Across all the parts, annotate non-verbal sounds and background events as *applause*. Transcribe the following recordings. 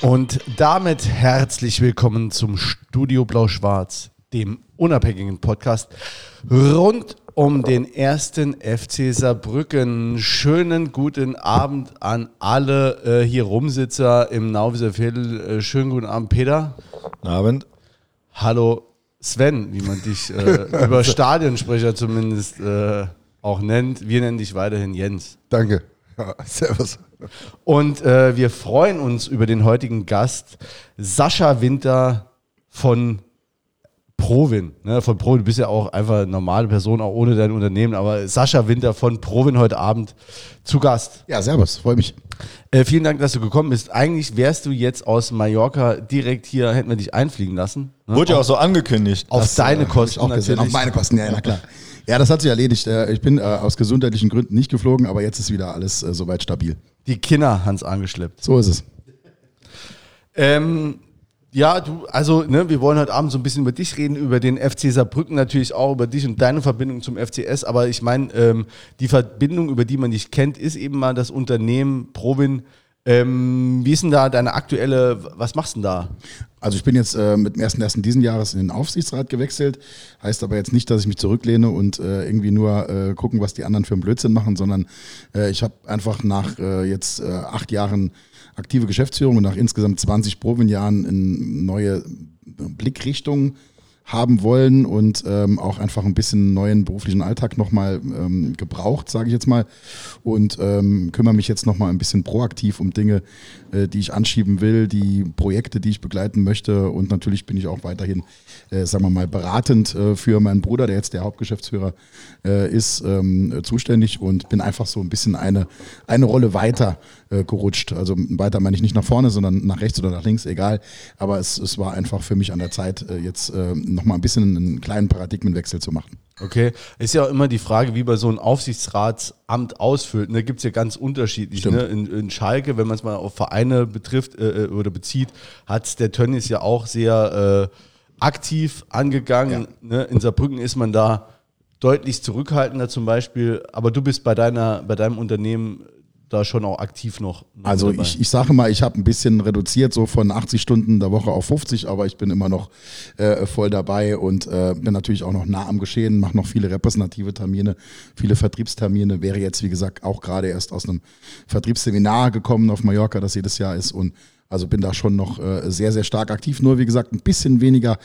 Und damit herzlich willkommen zum Studio Blau-Schwarz, dem unabhängigen Podcast rund um den ersten FC Saarbrücken. Schönen guten Abend an alle äh, hier Rumsitzer im Nauwieser Viertel. Äh, schönen guten Abend, Peter. Guten Abend. Hallo, Sven, wie man dich äh, *laughs* über Stadionsprecher zumindest äh, auch nennt. Wir nennen dich weiterhin Jens. Danke. Ja, servus. Und äh, wir freuen uns über den heutigen Gast, Sascha Winter von Provin. Ne, von Provin, du bist ja auch einfach eine normale Person, auch ohne dein Unternehmen, aber Sascha Winter von Provin heute Abend zu Gast. Ja, servus, freue mich. Äh, vielen Dank, dass du gekommen bist. Eigentlich wärst du jetzt aus Mallorca direkt hier, hätten wir dich einfliegen lassen. Ne? Wurde ja auch so angekündigt. Auf das, deine äh, Kosten auch gesehen. Auf meine Kosten, ja, na klar. Ja, das hat sich erledigt. Äh, ich bin äh, aus gesundheitlichen Gründen nicht geflogen, aber jetzt ist wieder alles äh, soweit stabil. Die Kinder Hans angeschleppt. So ist es. Ähm, ja, du, also, ne, wir wollen heute Abend so ein bisschen über dich reden, über den FC Saarbrücken natürlich auch, über dich und deine Verbindung zum FCS. Aber ich meine, ähm, die Verbindung, über die man dich kennt, ist eben mal das Unternehmen Provin. Ähm, wie ist denn da deine aktuelle, was machst du denn da? Also ich bin jetzt äh, mit dem 1.1. diesen Jahres in den Aufsichtsrat gewechselt. Heißt aber jetzt nicht, dass ich mich zurücklehne und äh, irgendwie nur äh, gucken, was die anderen für einen Blödsinn machen, sondern äh, ich habe einfach nach äh, jetzt äh, acht Jahren aktive Geschäftsführung und nach insgesamt 20 Provenjahren in neue Blickrichtungen haben wollen und ähm, auch einfach ein bisschen neuen beruflichen Alltag nochmal ähm, gebraucht, sage ich jetzt mal. Und ähm, kümmere mich jetzt nochmal ein bisschen proaktiv um Dinge, äh, die ich anschieben will, die Projekte, die ich begleiten möchte. Und natürlich bin ich auch weiterhin, äh, sagen wir mal, beratend äh, für meinen Bruder, der jetzt der Hauptgeschäftsführer äh, ist, ähm, zuständig und bin einfach so ein bisschen eine, eine Rolle weiter äh, gerutscht. Also weiter meine ich nicht nach vorne, sondern nach rechts oder nach links, egal. Aber es, es war einfach für mich an der Zeit, äh, jetzt äh, nochmal ein bisschen einen kleinen Paradigmenwechsel zu machen. Okay, ist ja auch immer die Frage, wie man so ein Aufsichtsratsamt ausfüllt. Da ne, gibt es ja ganz unterschiedlich. Ne? In, in, Schalke, wenn man es mal auf Vereine betrifft äh, äh, oder bezieht, hat der Tönnies ja auch sehr äh, aktiv angegangen. Ja. Ne? In Saarbrücken ist man da deutlich zurückhaltender zum Beispiel. Aber du bist bei, deiner, bei deinem Unternehmen da schon auch aktiv noch. Also dabei. ich, ich sage mal, ich habe ein bisschen reduziert, so von 80 Stunden der Woche auf 50, aber ich bin immer noch äh, voll dabei und äh, bin natürlich auch noch nah am Geschehen, mache noch viele repräsentative Termine, viele Vertriebstermine, wäre jetzt, wie gesagt, auch gerade erst aus einem Vertriebsseminar gekommen auf Mallorca, das jedes Jahr ist und also bin da schon noch äh, sehr, sehr stark aktiv. Nur wie gesagt, ein bisschen weniger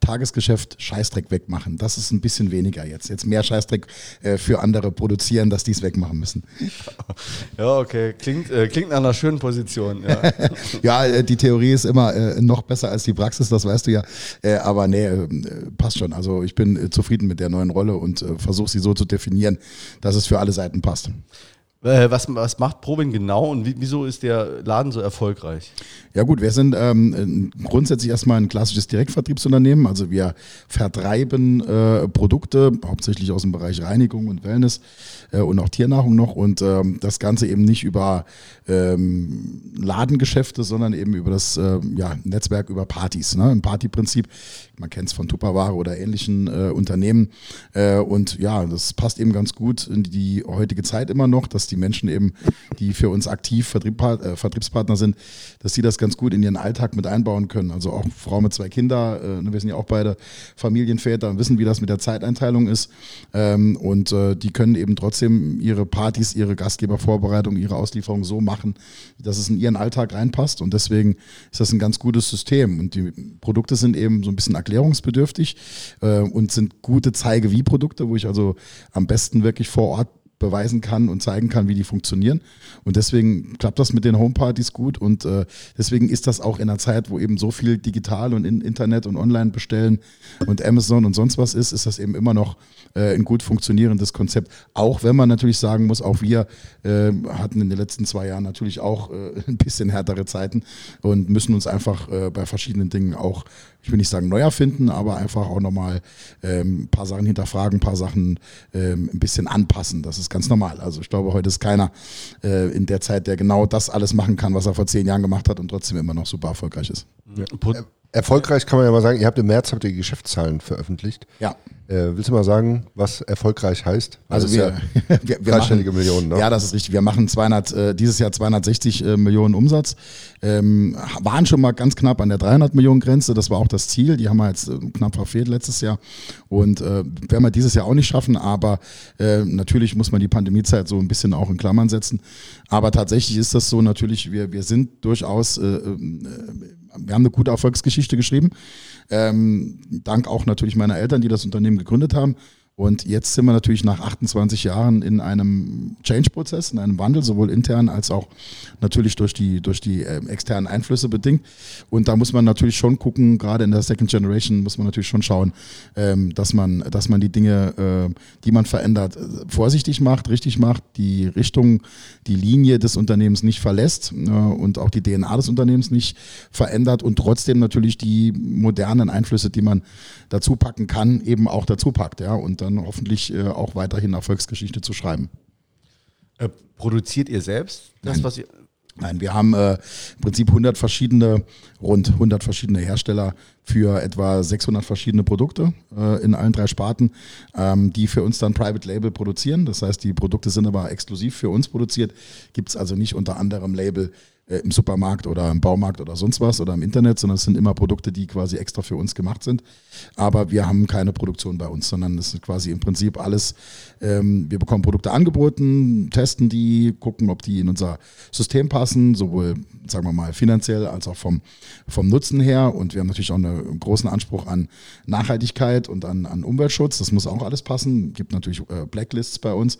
Tagesgeschäft, Scheißdreck wegmachen. Das ist ein bisschen weniger jetzt. Jetzt mehr Scheißdreck äh, für andere produzieren, dass die es wegmachen müssen. *laughs* Ja, okay. Klingt, äh, klingt nach einer schönen Position. Ja, *laughs* ja äh, die Theorie ist immer noch besser als die Praxis, das weißt du ja. Aber nee, passt schon. Also ich bin zufrieden mit der neuen Rolle und versuche sie so zu definieren, dass es für alle Seiten passt. Äh, was, was macht Probin genau und wieso ist der Laden so erfolgreich? Ja gut, wir sind ähm, grundsätzlich erstmal ein klassisches Direktvertriebsunternehmen. Also wir vertreiben äh, Produkte, hauptsächlich aus dem Bereich Reinigung und Wellness äh, und auch Tiernahrung noch. Und ähm, das Ganze eben nicht über ähm, Ladengeschäfte, sondern eben über das äh, ja, Netzwerk, über Partys. Ne? Im Partyprinzip, man kennt es von Tupperware oder ähnlichen äh, Unternehmen. Äh, und ja, das passt eben ganz gut in die heutige Zeit immer noch, dass die Menschen eben, die für uns aktiv Vertrieb, äh, Vertriebspartner sind, dass die das ganz gut in ihren Alltag mit einbauen können. Also auch Frau mit zwei Kindern, äh, wir sind ja auch beide Familienväter und wissen, wie das mit der Zeiteinteilung ist. Ähm, und äh, die können eben trotzdem ihre Partys, ihre Gastgebervorbereitung, ihre Auslieferung so machen, dass es in ihren Alltag reinpasst. Und deswegen ist das ein ganz gutes System. Und die Produkte sind eben so ein bisschen erklärungsbedürftig äh, und sind gute Zeige-wie-Produkte, wo ich also am besten wirklich vor Ort beweisen kann und zeigen kann, wie die funktionieren. Und deswegen klappt das mit den Homepartys gut und äh, deswegen ist das auch in einer Zeit, wo eben so viel digital und in Internet und online bestellen und Amazon und sonst was ist, ist das eben immer noch äh, ein gut funktionierendes Konzept. Auch wenn man natürlich sagen muss, auch wir äh, hatten in den letzten zwei Jahren natürlich auch äh, *laughs* ein bisschen härtere Zeiten und müssen uns einfach äh, bei verschiedenen Dingen auch ich will nicht sagen neu erfinden, aber einfach auch nochmal ähm, ein paar Sachen hinterfragen, ein paar Sachen ähm, ein bisschen anpassen. Das ist ganz normal. Also ich glaube, heute ist keiner äh, in der Zeit, der genau das alles machen kann, was er vor zehn Jahren gemacht hat und trotzdem immer noch super erfolgreich ist. Ja. Erfolgreich kann man ja mal sagen, ihr habt im März habt ihr die Geschäftszahlen veröffentlicht. Ja. Äh, willst du mal sagen, was erfolgreich heißt? Also wir, ja *laughs* wir, wir dreistellige machen, Millionen. Ne? Ja, das ist richtig. Wir machen 200, äh, dieses Jahr 260 äh, Millionen Umsatz. Ähm, waren schon mal ganz knapp an der 300 Millionen Grenze. Das war auch das Ziel. Die haben wir jetzt äh, knapp verfehlt letztes Jahr. Und äh, werden wir dieses Jahr auch nicht schaffen. Aber äh, natürlich muss man die Pandemiezeit so ein bisschen auch in Klammern setzen. Aber tatsächlich ist das so natürlich, wir, wir sind durchaus, wir haben eine gute Erfolgsgeschichte geschrieben. Ähm, dank auch natürlich meiner Eltern, die das Unternehmen gegründet haben. Und jetzt sind wir natürlich nach 28 Jahren in einem Change-Prozess, in einem Wandel, sowohl intern als auch natürlich durch die, durch die äh, externen Einflüsse bedingt. Und da muss man natürlich schon gucken, gerade in der Second Generation muss man natürlich schon schauen, ähm, dass, man, dass man die Dinge, äh, die man verändert, vorsichtig macht, richtig macht, die Richtung, die Linie des Unternehmens nicht verlässt äh, und auch die DNA des Unternehmens nicht verändert und trotzdem natürlich die modernen Einflüsse, die man dazu packen kann, eben auch dazu packt. Ja? Und dann hoffentlich äh, auch weiterhin Erfolgsgeschichte zu schreiben. Äh, produziert ihr selbst das, Nein. was ihr. Nein, wir haben äh, im Prinzip 100 verschiedene, rund 100 verschiedene Hersteller für etwa 600 verschiedene Produkte äh, in allen drei Sparten, ähm, die für uns dann Private Label produzieren. Das heißt, die Produkte sind aber exklusiv für uns produziert, gibt es also nicht unter anderem Label äh, im Supermarkt oder im Baumarkt oder sonst was oder im Internet, sondern es sind immer Produkte, die quasi extra für uns gemacht sind. Aber wir haben keine Produktion bei uns, sondern es ist quasi im Prinzip alles, ähm, wir bekommen Produkte angeboten, testen die, gucken, ob die in unser System passen, sowohl, sagen wir mal, finanziell als auch vom, vom Nutzen her. Und wir haben natürlich auch einen großen Anspruch an Nachhaltigkeit und an, an Umweltschutz. Das muss auch alles passen. Es gibt natürlich äh, Blacklists bei uns.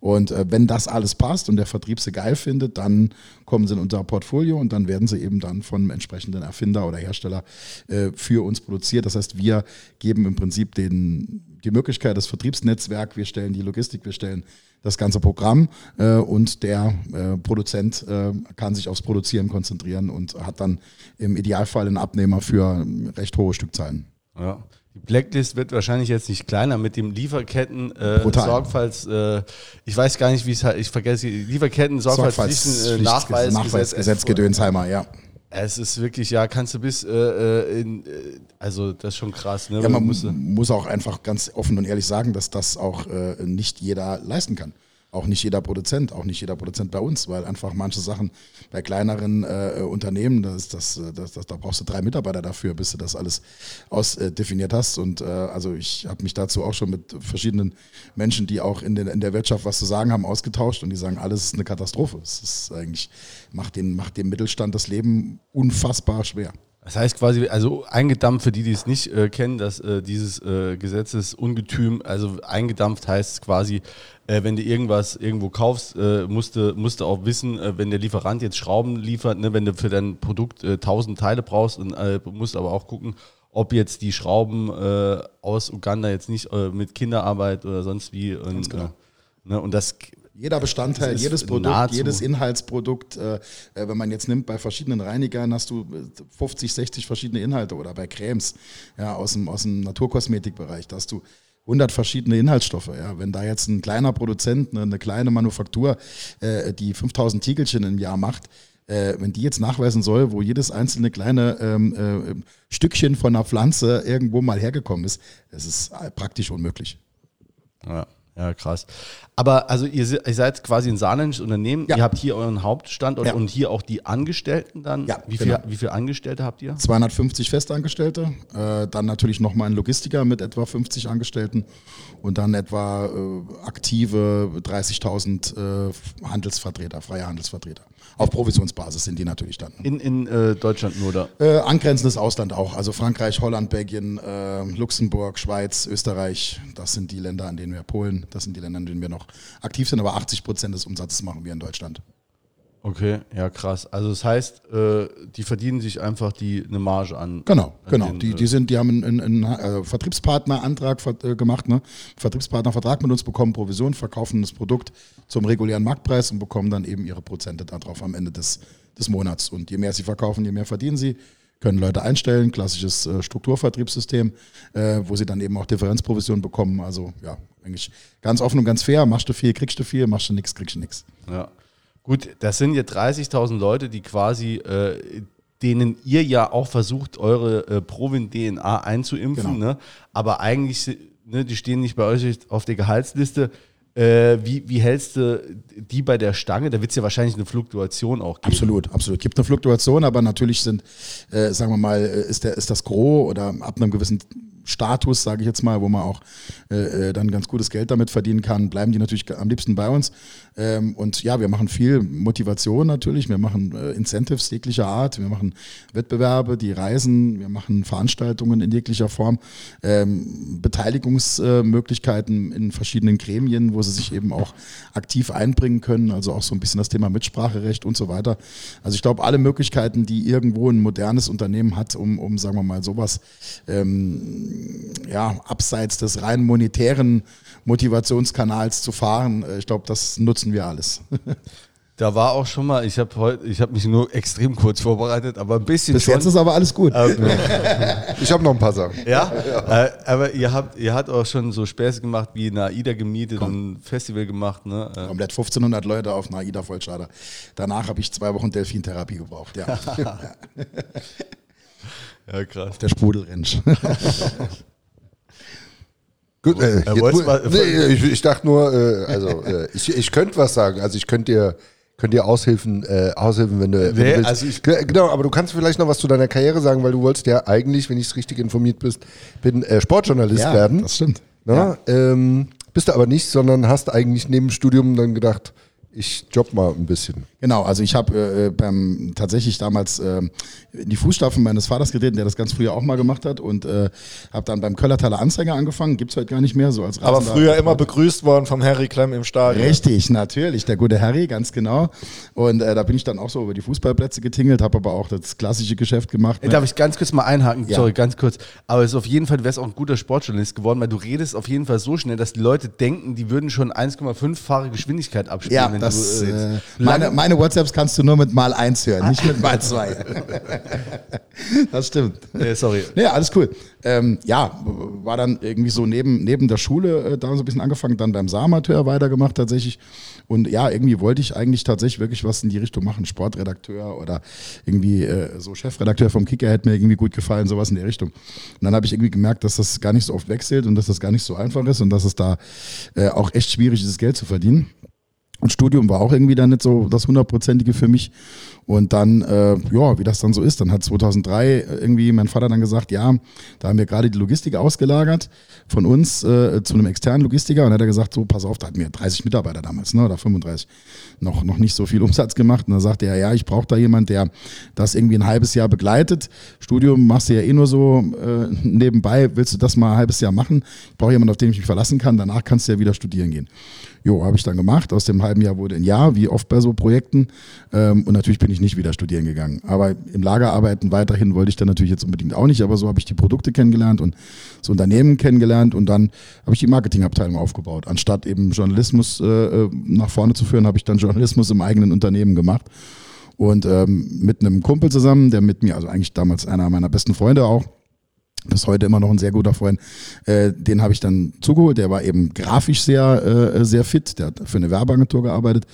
Und äh, wenn das alles passt und der Vertrieb sie geil findet, dann kommen sie in unser Portfolio und dann werden sie eben dann von entsprechenden Erfinder oder Hersteller äh, für uns produziert. Das heißt, wir geben im Prinzip den, die Möglichkeit, das Vertriebsnetzwerk, wir stellen die Logistik, wir stellen das ganze Programm äh, und der äh, Produzent äh, kann sich aufs Produzieren konzentrieren und hat dann im Idealfall einen Abnehmer für recht hohe Stückzahlen. Ja. Die Blacklist wird wahrscheinlich jetzt nicht kleiner mit dem Lieferketten äh, Sorgfalts. Äh, ich weiß gar nicht, wie es halt. Ich vergesse die Lieferketten Sorgfaltspflichten äh, Nachweis, Nachweisgesetz Gedönsheimer, ja. Es ist wirklich, ja, kannst du bis äh, äh in, äh, also das ist schon krass. Ne? Ja, man muss, muss auch einfach ganz offen und ehrlich sagen, dass das auch äh, nicht jeder leisten kann auch nicht jeder Produzent, auch nicht jeder Produzent bei uns, weil einfach manche Sachen bei kleineren äh, Unternehmen, das, das, das, das, da brauchst du drei Mitarbeiter dafür, bis du das alles ausdefiniert äh, hast. Und äh, also ich habe mich dazu auch schon mit verschiedenen Menschen, die auch in, den, in der Wirtschaft was zu sagen haben, ausgetauscht und die sagen, alles ist eine Katastrophe. Es ist eigentlich, macht, den, macht dem Mittelstand das Leben unfassbar schwer. Das heißt quasi, also eingedampft, für die, die es nicht äh, kennen, dass äh, dieses äh, Gesetzesungetüm, also eingedampft heißt quasi, äh, wenn du irgendwas irgendwo kaufst, äh, musst, du, musst du auch wissen, äh, wenn der Lieferant jetzt Schrauben liefert, ne, wenn du für dein Produkt äh, 1000 Teile brauchst, und, äh, musst aber auch gucken, ob jetzt die Schrauben äh, aus Uganda jetzt nicht äh, mit Kinderarbeit oder sonst wie. Und, genau. ne, und das jeder Bestandteil, jedes Produkt, jedes Inhaltsprodukt, äh, wenn man jetzt nimmt, bei verschiedenen Reinigern hast du 50, 60 verschiedene Inhalte oder bei Cremes ja, aus, dem, aus dem Naturkosmetikbereich, da hast du 100 verschiedene Inhaltsstoffe. Ja. Wenn da jetzt ein kleiner Produzent, eine, eine kleine Manufaktur, äh, die 5000 Tiegelchen im Jahr macht, äh, wenn die jetzt nachweisen soll, wo jedes einzelne kleine ähm, äh, Stückchen von einer Pflanze irgendwo mal hergekommen ist, das ist praktisch unmöglich. Ja. Ja, krass. Aber also ihr, ihr seid quasi ein saarländisches Unternehmen, ja. ihr habt hier euren Hauptstandort ja. und hier auch die Angestellten dann. Ja, wie, genau. viel, wie viele Angestellte habt ihr? 250 Festangestellte, äh, dann natürlich nochmal ein Logistiker mit etwa 50 Angestellten und dann etwa äh, aktive 30.000 äh, Handelsvertreter, freie Handelsvertreter. Auf Provisionsbasis sind die natürlich dann. In, in äh, Deutschland nur, oder? Äh, angrenzendes Ausland auch. Also Frankreich, Holland, Belgien, äh, Luxemburg, Schweiz, Österreich. Das sind die Länder, an denen wir Polen, das sind die Länder, an denen wir noch aktiv sind. Aber 80 Prozent des Umsatzes machen wir in Deutschland. Okay, ja krass. Also das heißt, äh, die verdienen sich einfach die eine Marge an. Genau, an genau. Den, die, die sind, die haben einen, einen, einen äh, Vertriebspartnerantrag äh, gemacht, ne? Vertriebspartnervertrag mit uns bekommen, Provision, verkaufen das Produkt zum regulären Marktpreis und bekommen dann eben ihre Prozente darauf am Ende des, des Monats. Und je mehr sie verkaufen, je mehr verdienen sie. können Leute einstellen, klassisches äh, Strukturvertriebssystem, äh, wo sie dann eben auch Differenzprovision bekommen. Also ja, eigentlich ganz offen und ganz fair. Machst du viel, kriegst du viel, machst du nichts, kriegst du nichts. Ja. Gut, das sind jetzt 30.000 Leute, die quasi, äh, denen ihr ja auch versucht, eure äh, Provin-DNA einzuimpfen, Genau. ne? aber eigentlich, ne, die stehen nicht bei euch auf der Gehaltsliste. Äh, wie, wie hältst du die bei der Stange? Da wird es ja wahrscheinlich eine Fluktuation auch geben. Absolut, absolut. Gibt eine Fluktuation, aber natürlich sind, äh, sagen wir mal, äh, ist, der, ist das Gros oder ab einem gewissen Status, sage ich jetzt mal, wo man auch äh, äh, dann ganz gutes Geld damit verdienen kann, bleiben die natürlich am liebsten bei uns. Ähm, und ja, wir machen viel Motivation natürlich, wir machen äh, Incentives jeglicher Art, wir machen Wettbewerbe, die reisen, wir machen Veranstaltungen in jeglicher Form, ähm, Beteiligungsmöglichkeiten in verschiedenen Gremien, wo sie sich eben auch aktiv einbringen können, also auch so ein bisschen das Thema Mitspracherecht und so weiter. Also ich glaube, alle Möglichkeiten, die irgendwo ein modernes Unternehmen hat, um, um sagen wir mal, sowas ähm, ja, abseits des rein monetären Motivationskanals zu fahren, äh, ich glaube, das nutzen wir alles. *laughs* Da war auch schon mal, ich habe heute, ich habe mich nur extrem kurz vorbereitet, aber ein bisschen Bis schon. jetzt ist aber alles gut. *laughs* Ich habe noch ein paar Sachen. Ja, Äh, aber ihr habt, ihr habt auch schon so Späße gemacht, wie eine AIDA gemietet und ein Festival gemacht, ne? Äh, Komplett 1500 Leute auf einer AIDA Vollschader. Danach habe ich zwei Wochen Delfintherapie gebraucht. Ja, *laughs* Ja, krass. der Sprudelrentsch. Gut, äh, jetzt, mal- nee, ich, ich dachte nur, äh, also äh, ich, ich könnte was sagen. Also ich könnte dir, könnt dir aushilfen, äh, aushilfen, wenn du, wenn Nee, du willst. also ich- Ge- genau, aber du kannst vielleicht noch was zu deiner Karriere sagen, weil du wolltest ja eigentlich, wenn ich es richtig informiert bist, bin äh, Sportjournalist ja, werden. das stimmt. Na, ähm, bist du aber nicht, sondern hast eigentlich neben dem Studium dann gedacht, ich job mal ein bisschen. Genau, also ich habe äh, beim tatsächlich damals äh, in die Fußstapfen meines Vaters getreten, der das ganz früher auch mal gemacht hat und äh, habe dann beim Köllertaler Anzeiger angefangen, gibt's heute gar nicht mehr so als Aber früher immer begrüßt worden vom Harry Klemm im Stadion. Richtig, natürlich, der gute Harry, ganz genau. Und äh, da bin ich dann auch so über die Fußballplätze getingelt, habe aber auch das klassische Geschäft gemacht. Ey, Darf ich ganz kurz mal einhaken? Ja. Sorry, ganz kurz. Aber es ist auf jeden Fall, du wärst auch ein guter Sportjournalist geworden, weil du redest auf jeden Fall so schnell, dass die Leute denken, die würden schon 1,5-fache Geschwindigkeit abspielen, Ja, das, äh, meine, meine WhatsApps kannst du nur mit mal eins hören, nicht mit mal zwei. *laughs* das stimmt. äh, sorry. Ja, alles cool. Ähm, ja, war dann irgendwie so neben, neben der Schule äh, da so ein bisschen angefangen, dann beim Saaramateur weitergemacht tatsächlich. Und ja, irgendwie wollte ich eigentlich tatsächlich wirklich was in die Richtung machen. Sportredakteur oder irgendwie äh, so Chefredakteur vom Kicker hätte mir irgendwie gut gefallen, sowas in der Richtung. Und dann habe ich irgendwie gemerkt, dass das gar nicht so oft wechselt und dass das gar nicht so einfach ist und dass es da äh, auch echt schwierig ist, Geld zu verdienen. Und Studium war auch irgendwie dann nicht so das hundertprozentige für mich. Und dann, äh, ja, wie das dann so ist, dann hat 2003 irgendwie mein Vater dann gesagt, ja, da haben wir gerade die Logistik ausgelagert von uns äh, zu einem externen Logistiker. Und dann hat er gesagt, so, pass auf, da hatten wir 30 Mitarbeiter damals, ne, oder 35, noch, noch nicht so viel *laughs* Umsatz gemacht. Und dann sagte er, ja, ich brauche da jemand, der das irgendwie ein halbes Jahr begleitet. Studium machst du ja eh nur so äh, nebenbei, willst du das mal ein halbes Jahr machen? Ich brauche jemanden, auf den ich mich verlassen kann. Danach kannst du ja wieder studieren gehen. Jo, habe ich dann gemacht. Aus dem halben Jahr wurde ein Jahr, wie oft bei so Projekten. Ähm, und natürlich bin ich nicht wieder studieren gegangen. Aber im Lagerarbeiten weiterhin wollte ich dann natürlich jetzt unbedingt auch nicht. Aber so habe ich die Produkte kennengelernt und das Unternehmen kennengelernt. Und dann habe ich die Marketingabteilung aufgebaut. Anstatt eben Journalismus äh, äh, nach vorne zu führen, habe ich dann Journalismus im eigenen Unternehmen gemacht. Und ähm, mit einem Kumpel zusammen, der mit mir, also eigentlich damals einer meiner besten Freunde auch, bis heute immer noch ein sehr guter Freund. Äh, den habe ich dann zugeholt. Der war eben grafisch sehr, äh, sehr fit. Der hat für eine Werbeagentur gearbeitet.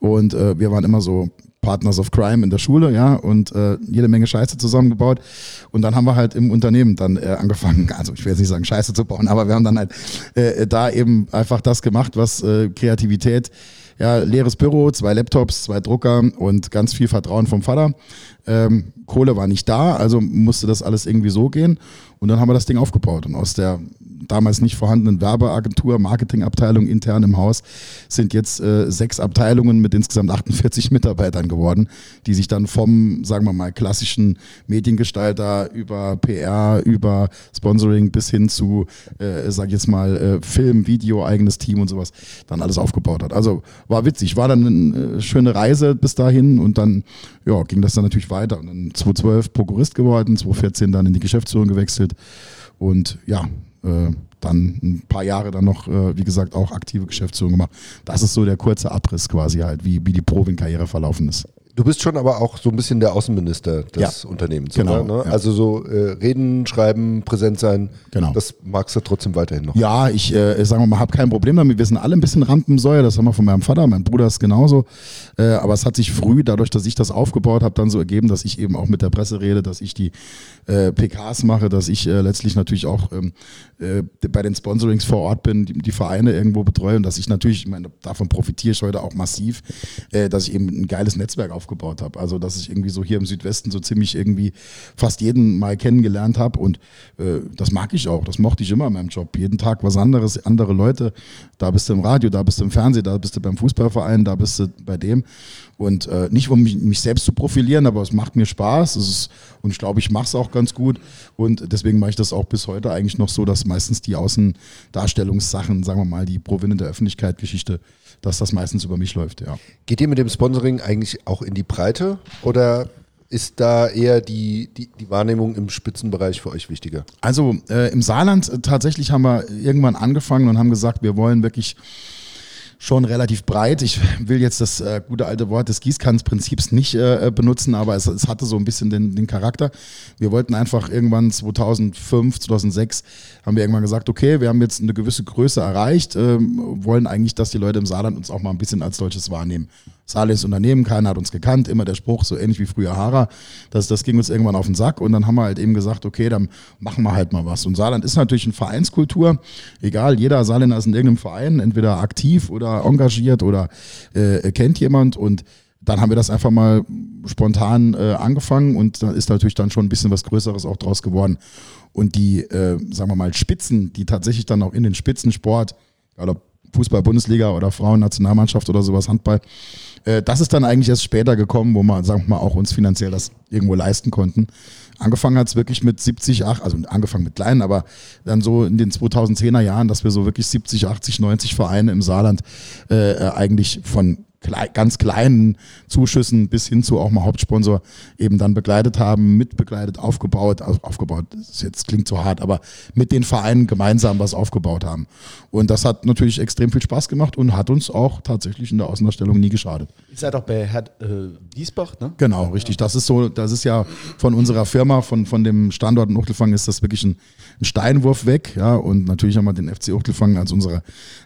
Und äh, wir waren immer so Partners of Crime in der Schule, ja, und äh, jede Menge Scheiße zusammengebaut. Und dann haben wir halt im Unternehmen dann äh, angefangen, *laughs* also ich will jetzt nicht sagen Scheiße zu bauen, aber wir haben dann halt äh, da eben einfach das gemacht, was äh, Kreativität, ja, leeres Büro, zwei Laptops, zwei Drucker und ganz viel Vertrauen vom Vater. Ähm, Kohle war nicht da, also musste das alles irgendwie so gehen. Und dann haben wir das Ding aufgebaut. Und aus der damals nicht vorhandenen Werbeagentur, Marketingabteilung intern im Haus sind jetzt äh, sechs Abteilungen mit insgesamt 48 Mitarbeitern geworden, die sich dann vom, sagen wir mal, klassischen Mediengestalter über PR, über Sponsoring bis hin zu, äh, sag ich jetzt mal, äh, Film, Video, eigenes Team und sowas dann alles aufgebaut hat. Also war witzig, war dann eine äh, schöne Reise bis dahin und dann ja, ging das dann natürlich weiter. Und dann 2012 Prokurist geworden, 2014 dann in die Geschäftsführung gewechselt und ja, äh, dann ein paar Jahre dann noch, äh, wie gesagt, auch aktive Geschäftsführung gemacht. Das ist so der kurze Abriss quasi halt, wie, wie die Provin-Karriere verlaufen ist. Du bist schon aber auch so ein bisschen der Außenminister des Ja, Unternehmens, genau, oder? Ne? ja. Also so äh, reden, schreiben, präsent sein. Genau. Das magst du trotzdem weiterhin noch. Ja, ich äh, sagen wir mal, habe kein Problem damit. Wir sind alle ein bisschen Rampensäue. Das haben wir von meinem Vater, mein Bruder ist genauso. Äh, aber es hat sich früh, dadurch, dass ich das aufgebaut habe, dann so ergeben, dass ich eben auch mit der Presse rede, dass ich die äh, PKs mache, dass ich äh, letztlich natürlich auch ähm, äh, bei den Sponsorings vor Ort bin, die, die Vereine irgendwo betreue und dass ich natürlich, ich meine, davon profitiere ich heute auch massiv, äh, dass ich eben ein geiles Netzwerk aufgebaut habe. Also dass ich irgendwie so hier im Südwesten so ziemlich irgendwie fast jeden mal kennengelernt habe und äh, das mag ich auch, das mochte ich immer in meinem Job. Jeden Tag was anderes, andere Leute. Da bist du im Radio, da bist du im Fernsehen, da bist du beim Fußballverein, da bist du bei dem. Und äh, nicht, um mich, mich selbst zu profilieren, aber es macht mir Spaß. Ist, und ich glaube, ich mache es auch ganz gut. Und deswegen mache ich das auch bis heute eigentlich noch so, dass meistens die Außendarstellungssachen, sagen wir mal, die Provinen der Öffentlichkeit, Geschichte, dass das meistens über mich läuft, ja. Geht ihr mit dem Sponsoring eigentlich auch in die Breite oder ist da eher die, die, die Wahrnehmung im Spitzenbereich für euch wichtiger? Also äh, im Saarland äh, tatsächlich haben wir irgendwann angefangen und haben gesagt, wir wollen wirklich schon relativ breit. Ich will jetzt das äh, gute alte Wort des Gießkannenprinzips nicht äh, benutzen, aber es, es hatte so ein bisschen den, den Charakter. Wir wollten einfach irgendwann 2005, 2006 haben wir irgendwann gesagt, okay, wir haben jetzt eine gewisse Größe erreicht, ähm, wollen eigentlich, dass die Leute im Saarland uns auch mal ein bisschen als solches wahrnehmen. Saarlandes Unternehmen, keiner hat uns gekannt, immer der Spruch, so ähnlich wie früher Hara. Das, das ging uns irgendwann auf den Sack und dann haben wir halt eben gesagt, okay, dann machen wir halt mal was. Und Saarland ist natürlich eine Vereinskultur, egal, jeder Saarländer ist in irgendeinem Verein, entweder aktiv oder engagiert oder äh, kennt jemand und dann haben wir das einfach mal spontan äh, angefangen und da ist natürlich dann schon ein bisschen was Größeres auch draus geworden. Und die, äh, sagen wir mal, Spitzen, die tatsächlich dann auch in den Spitzensport, oder Fußball, Bundesliga oder Frauennationalmannschaft oder sowas, Handball, äh, das ist dann eigentlich erst später gekommen, wo wir, sagen wir mal, auch uns finanziell das irgendwo leisten konnten. Angefangen hat es wirklich mit 70, 80, also angefangen mit kleinen, aber dann so in den 2010er Jahren, dass wir so wirklich 70, 80, 90 Vereine im Saarland äh, äh, eigentlich von klei ganz kleinen Zuschüssen bis hin zu auch mal Hauptsponsor eben dann begleitet haben, mitbegleitet, aufgebaut, also aufgebaut, das jetzt klingt so hart, aber mit den Vereinen gemeinsam was aufgebaut haben. Und das hat natürlich extrem viel Spaß gemacht und hat uns auch tatsächlich in der Außendarstellung nie geschadet. Ihr seid auch bei Herr äh, Wiesbach, ne? Genau, richtig. Das ist so, das ist ja von unserer Firma, von, von dem Standort in Uchtelfang ist das wirklich ein, ein Steinwurf weg. Ja, und natürlich haben wir den FC Uchtelfang als unsere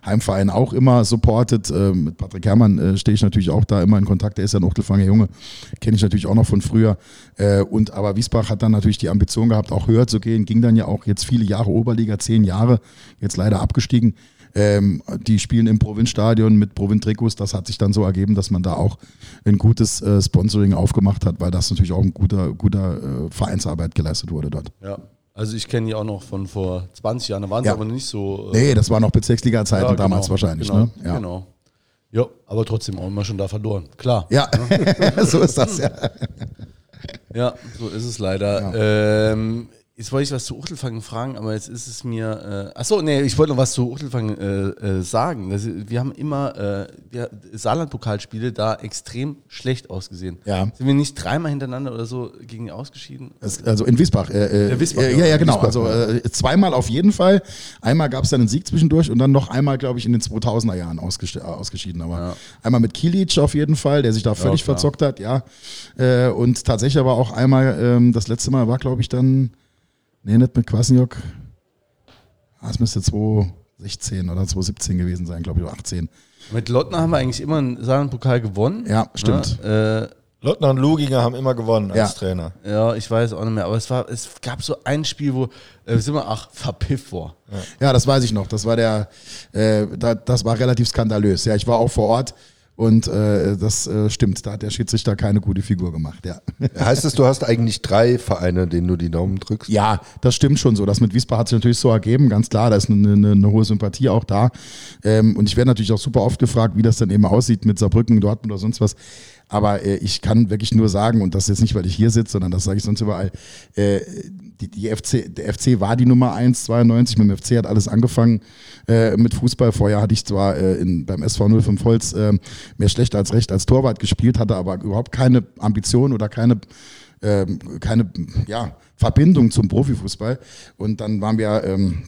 Heimverein auch immer supportet. Äh, mit Patrick Herrmann äh, stehe ich natürlich auch da immer in Kontakt. Der ist ja ein Uchtelfanger Junge. Kenne ich natürlich auch noch von früher. Äh, und aber Wiesbach hat dann natürlich die Ambition gehabt, auch höher zu gehen. Ging dann ja auch jetzt viele Jahre Oberliga, zehn Jahre, jetzt leider abgestiegen. Ähm, die spielen im Provinzstadion mit Provin-Trikots. Das hat sich dann so ergeben, dass man da auch ein gutes äh, Sponsoring aufgemacht hat, weil das natürlich auch ein guter, guter äh, Vereinsarbeit geleistet wurde dort. Ja. Also ich kenne die auch noch von vor 20 Jahren, da waren sie Ja. aber nicht so. äh, Nee, das war noch Bezirksliga-Zeiten ja, damals genau, wahrscheinlich. Genau, ne? ja. genau. Ja, aber trotzdem auch immer schon da verloren. Klar. Ja, *laughs* so ist das ja. Ja, so ist es leider. Ähm, jetzt wollte ich was zu Uchtelfangen fragen, aber jetzt ist es mir. Äh, achso, nee, ich wollte noch was zu Uchtelfangen äh, äh, sagen. Das, wir haben immer äh, wir, Saarland-Pokalspiele da extrem schlecht ausgesehen. Ja. Sind wir nicht dreimal hintereinander oder so gegen die ausgeschieden? Es- Also in Wiesbach. Äh, äh, Ja, Wiesbach, äh, ja. ja, ja, genau. Wiesbach, also äh, zweimal auf jeden Fall. Einmal gab es dann einen Sieg zwischendurch und dann noch einmal, glaube ich, in den 2000er Jahren ausges äh, ausgeschieden. Aber Ja. einmal mit Kilic auf jeden Fall, der sich da völlig klar. verzockt hat, ja. Äh, und tatsächlich aber auch einmal, ähm, das letzte Mal war, glaube ich, dann, nee, nicht mit Kwasniok. Ah, es müsste 2016 oder 2017 gewesen sein, glaube ich, oder 18. Mit Lottner haben wir eigentlich immer einen Saarland-Pokal gewonnen. Ja, stimmt. Ne? Äh, Lottner und Luginger haben immer gewonnen als Ja. Trainer. ja, ich weiß auch nicht mehr. Aber es, war, es gab so ein Spiel, wo äh, sind wir, ach, verpifft war. Ja, das weiß ich noch. Das war der, äh, da, das war relativ skandalös. Ja, ich war auch vor Ort und äh, das äh, stimmt. Da hat der Schiedsrichter keine gute Figur gemacht. Ja. *laughs* Heißt es, du hast eigentlich drei Vereine, denen du die Daumen drückst? Ja, das stimmt schon so. Das mit Wiesbaden hat sich natürlich so ergeben, ganz klar. Da ist eine, eine, eine hohe Sympathie auch da. Ähm, und ich werde natürlich auch super oft gefragt, wie das dann eben aussieht mit Saarbrücken, Dortmund oder sonst was. Aber äh, ich kann wirklich nur sagen, und das jetzt nicht, weil ich hier sitze, sondern das sage ich sonst überall, äh, die, die FC, der FC war die Nummer 1, 92. Mit dem FC hat alles angefangen äh, mit Fußball. Vorher hatte ich zwar äh, in, beim SV 05 Holz äh, mehr schlecht als recht als Torwart gespielt, hatte aber überhaupt keine Ambition oder keine ähm, keine ja, Verbindung zum Profifußball. Und dann waren wir ähm,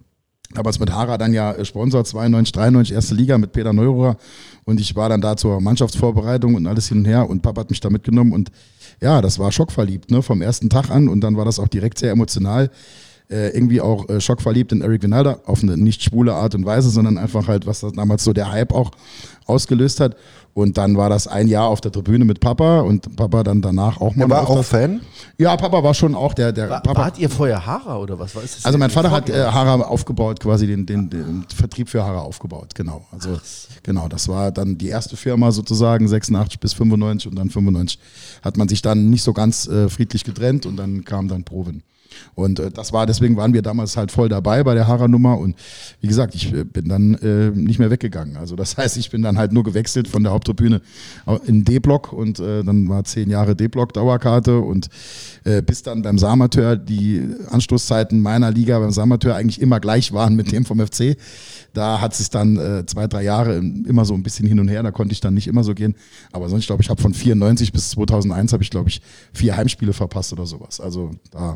damals mit Hara dann ja äh, Sponsor 92, 93, erste Liga mit Peter Neururer und ich war dann da zur Mannschaftsvorbereitung und alles hin und her und Papa hat mich da mitgenommen und ja, das war schockverliebt, ne, vom ersten Tag an und dann war das auch direkt sehr emotional. Äh, irgendwie auch äh, schockverliebt in Eric Vinalda auf eine nicht schwule Art und Weise, sondern einfach halt, was das damals so der Hype auch ausgelöst hat. Und dann war das ein Jahr auf der Tribüne mit Papa und Papa dann danach auch mal. Er war auch öfters- Fan? Ja, Papa war schon auch der, der War, Papa. wart ihr vorher Hara oder was? was ist das Also mein? Vater hat äh, Hara aufgebaut, quasi den, den, den Vertrieb für Hara aufgebaut, genau. Also genau, das war dann die erste Firma sozusagen, 86 bis 95 und dann 95 hat man sich dann nicht so ganz äh, friedlich getrennt und dann kam dann Provin. Und äh, das war, deswegen waren wir damals halt voll dabei bei der Hara-Nummer und wie gesagt, ich äh, bin dann äh, nicht mehr weggegangen. Also das *laughs* heißt, ich bin dann halt nur gewechselt von der Haupttribüne au- in D-Block und äh, dann war zehn Jahre D-Block Dauerkarte und äh, bis dann beim Samateur die Anstoßzeiten meiner Liga beim Samateur eigentlich immer gleich waren mit dem vom FC. Da hat es dann äh, zwei, drei Jahre immer so ein bisschen hin und her, da konnte ich dann nicht immer so gehen. Aber sonst, glaube, ich habe von 94 bis 2001 habe ich, glaube ich, vier Heimspiele verpasst oder sowas. Also da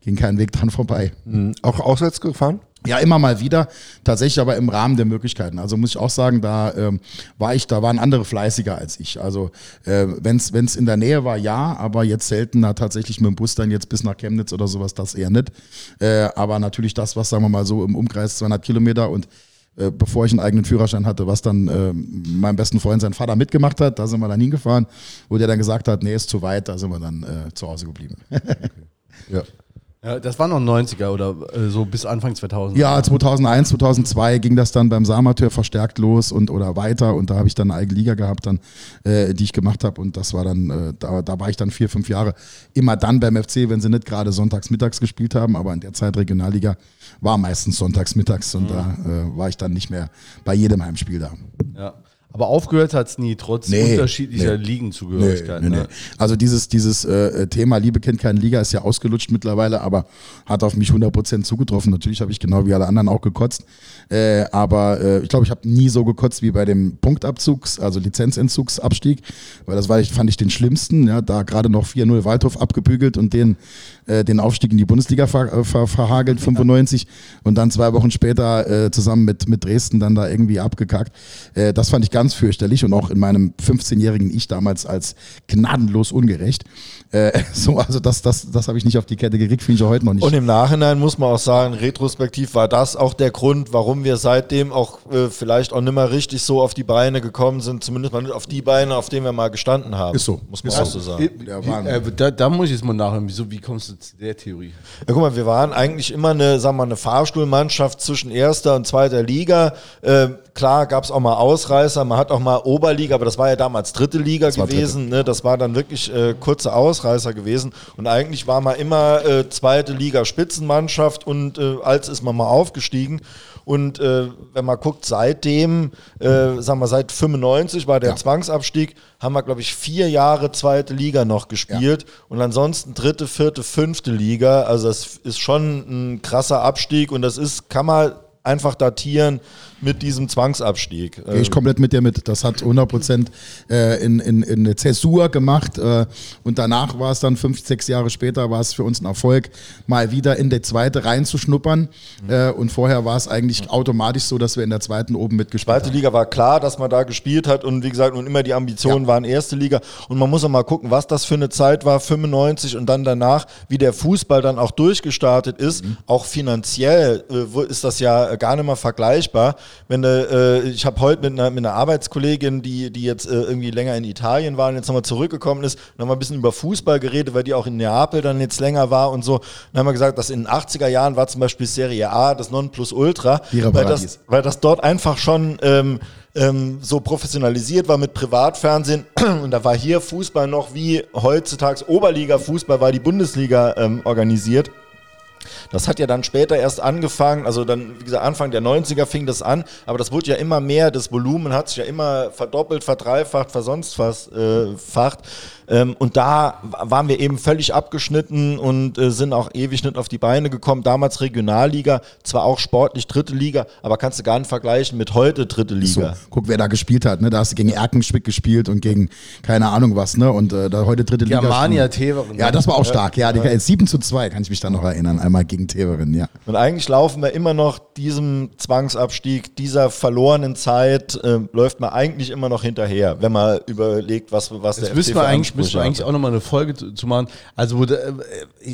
ging kein Weg dran vorbei. Mhm. Auch auswärts gefahren? Ja, immer mal wieder, tatsächlich aber im Rahmen der Möglichkeiten. Also muss ich auch sagen, da ähm, war ich, da waren andere fleißiger als ich. Also äh, wenn es in der Nähe war, ja, aber jetzt seltener tatsächlich mit dem Bus dann jetzt bis nach Chemnitz oder sowas, das eher nicht. Äh, aber natürlich das, was sagen wir mal so im Umkreis 200 Kilometer und äh, bevor ich einen eigenen Führerschein hatte, was dann äh, meinem besten Freund sein Vater mitgemacht hat, da sind wir dann hingefahren, wo der dann gesagt hat, nee, ist zu weit, da sind wir dann äh, zu Hause geblieben. Ja. Ja, das war noch 90er oder äh, so bis Anfang 2000. Ja, 2001, 2002 ging das dann beim Samateur verstärkt los und oder weiter und da habe ich dann eine eigene Liga gehabt, dann, äh, die ich gemacht habe und das war dann, äh, da, da war ich dann vier, fünf Jahre immer dann beim FC, wenn sie nicht gerade sonntags mittags gespielt haben, aber in der Zeit Regionalliga war meistens sonntags mittags und da äh, war ich dann nicht mehr bei jedem Heimspiel da. Ja. Aber aufgehört hat es nie, trotz Nee, unterschiedlicher nee. Ligenzugehörigkeiten. Nee, ne? Also dieses, dieses äh, Thema Liebe kennt keine Liga ist ja ausgelutscht mittlerweile, aber hat auf mich 100% zugetroffen. Natürlich habe ich genau wie alle anderen auch gekotzt, äh, aber äh, ich glaube, ich habe nie so gekotzt wie bei dem Punktabzugs, also Lizenzentzugsabstieg, weil das war, ich, fand ich den schlimmsten. Ja, da gerade noch 4-0 Waldhof abgebügelt und den, äh, den Aufstieg in die Bundesliga ver, äh, ver, verhagelt, 95 und dann zwei Wochen später äh, zusammen mit, mit Dresden dann da irgendwie abgekackt. Äh, das fand ich ganz fürchterlich und auch in meinem 15-jährigen Ich damals als gnadenlos ungerecht. Äh, *laughs* so, also das, das, das habe ich nicht auf die Kette gekriegt, finde ich auch heute noch nicht. Und im Nachhinein muss man auch sagen, retrospektiv war das auch der Grund, warum wir seitdem auch äh, vielleicht auch nicht mehr richtig so auf die Beine gekommen sind, zumindest mal nicht auf die Beine, auf denen wir mal gestanden haben. Ist so. Muss man Ist auch so. so sagen. Wahnsinn. äh, da, da muss ich jetzt mal nachhören, wieso, wie kommst du zu der Theorie? Ja, guck mal, wir waren eigentlich immer eine, sagen wir mal, eine Fahrstuhlmannschaft zwischen erster und zweiter Liga. Klar gab es auch mal Ausreißer, man hat auch mal Oberliga, aber das war ja damals dritte Liga war gewesen. Ne? Das war dann wirklich äh, kurze Ausreißer gewesen. Und eigentlich war man immer äh, zweite Liga Spitzenmannschaft und äh, als ist man mal aufgestiegen. Und äh, wenn man guckt, seitdem, äh, sagen wir, seit 95 war der Ja. Zwangsabstieg, haben wir, glaube ich, vier Jahre zweite Liga noch gespielt und ansonsten dritte, vierte, fünfte Liga. Also das ist schon ein krasser Abstieg und das ist, kann man einfach datieren mit diesem Zwangsabstieg. Gehe ich komplett mit dir mit. Das hat 100% äh, in, in, in eine Zäsur gemacht äh, und danach war es dann fünf, sechs Jahre später war es für uns ein Erfolg, mal wieder in die zweite reinzuschnuppern äh, und vorher war es eigentlich automatisch so, dass wir in der zweiten oben mitgespielt Zweite Liga war klar, dass man da gespielt hat und wie gesagt, und immer die Ambitionen Ja. waren erste Liga. Und man muss auch mal gucken, was das für eine Zeit war, 95 und dann danach, wie der Fußball dann auch durchgestartet ist. Mhm. Auch finanziell ist das ja gar nicht mal vergleichbar. Wenn du, äh, ich habe heute mit einer, mit einer Arbeitskollegin, die, die jetzt äh, irgendwie länger in Italien war und jetzt nochmal zurückgekommen ist, noch mal ein bisschen über Fußball geredet, weil die auch in Neapel dann jetzt länger war und so. Dann haben wir gesagt, dass in den 80er Jahren war zum Beispiel Serie A das Nonplusultra, weil das, weil das dort einfach schon ähm, ähm, so professionalisiert war mit Privatfernsehen. *clears throat* Und da war hier Fußball noch wie heutzutage Oberliga-Fußball war die Bundesliga ähm, organisiert. Das hat ja dann später erst angefangen, also dann, wie gesagt, Anfang der 90er fing das an, aber das wurde ja immer mehr, das Volumen hat sich ja immer verdoppelt, verdreifacht, versonst was äh, facht. Ähm, und da waren wir eben völlig abgeschnitten und äh, sind auch ewig nicht auf die Beine gekommen. Damals Regionalliga, zwar auch sportlich dritte Liga, aber kannst du gar nicht vergleichen mit heute dritte Liga. So, guck, wer da gespielt hat. Ne? Da hast du gegen Erkenschwick gespielt und gegen keine Ahnung was. Ne? Und äh, da heute dritte Liga. Germania. Teveren. Ja, das war auch stark. Ja, die, 7 zu 2 kann ich mich da noch erinnern. Einmal gegen Teveren, ja. Und eigentlich laufen wir immer noch diesem Zwangsabstieg, dieser verlorenen Zeit, äh, läuft man eigentlich immer noch hinterher, wenn man überlegt, was, was der müssen FC wir eigentlich, müssen wir eigentlich auch nochmal eine Folge zu, zu machen. Also, wo, da, äh,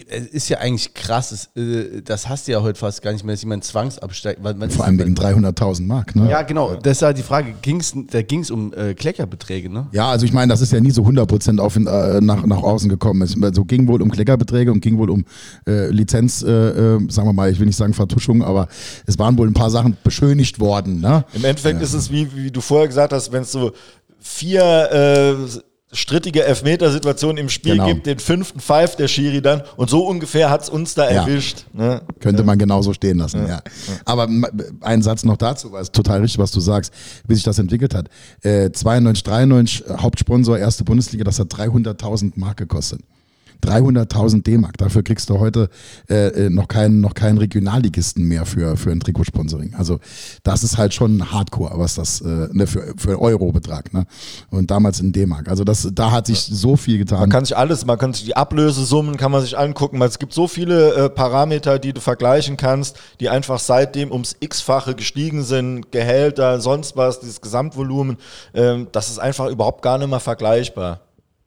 es ist ja eigentlich krass, es, äh, das hast du ja heute fast gar nicht mehr, dass jemand zwangsabsteigt. Weil, man Vor allem wegen 300.000 Mark. Ne? Ja, genau. Das ist halt die Frage. Ging's, da ging es um äh, Kleckerbeträge, ne? Ja, also ich meine, das ist ja nie so 100% auf, äh, nach, nach außen gekommen. Es also ging wohl um Kleckerbeträge und ging wohl um äh, Lizenz, äh, äh, sagen wir mal, ich will nicht sagen Vertuschung, aber es waren wohl ein paar Sachen beschönigt worden. Ne? Im Endeffekt ist es, wie, wie du vorher gesagt hast, wenn es so vier äh, strittige Elfmetersituationen im Spiel Genau. gibt, den fünften pfeift der Schiri dann und so ungefähr hat es uns da Ja. erwischt. Ne? Könnte man genauso stehen lassen, ja. Aber m- ein Satz noch dazu, weil es total richtig, was du sagst, wie sich das entwickelt hat. Äh, 92, 93, äh, Hauptsponsor, erste Bundesliga, das hat 300.000 Mark gekostet. 300.000 D-Mark. Dafür kriegst du heute äh, äh, noch keinen noch keinen Regionalligisten mehr für, für ein Trikotsponsoring. Also das ist halt schon Hardcore, was das äh, ne, für, für Euro-Betrag. Ne? Und damals in D-Mark. Also das, da hat sich so viel getan. Man kann sich alles, man kann sich die Ablösesummen kann man sich angucken, weil es gibt so viele äh, Parameter, die du vergleichen kannst, die einfach seitdem ums x-fache gestiegen sind, Gehälter, sonst was, dieses Gesamtvolumen, ähm, das ist einfach überhaupt gar nicht mehr vergleichbar.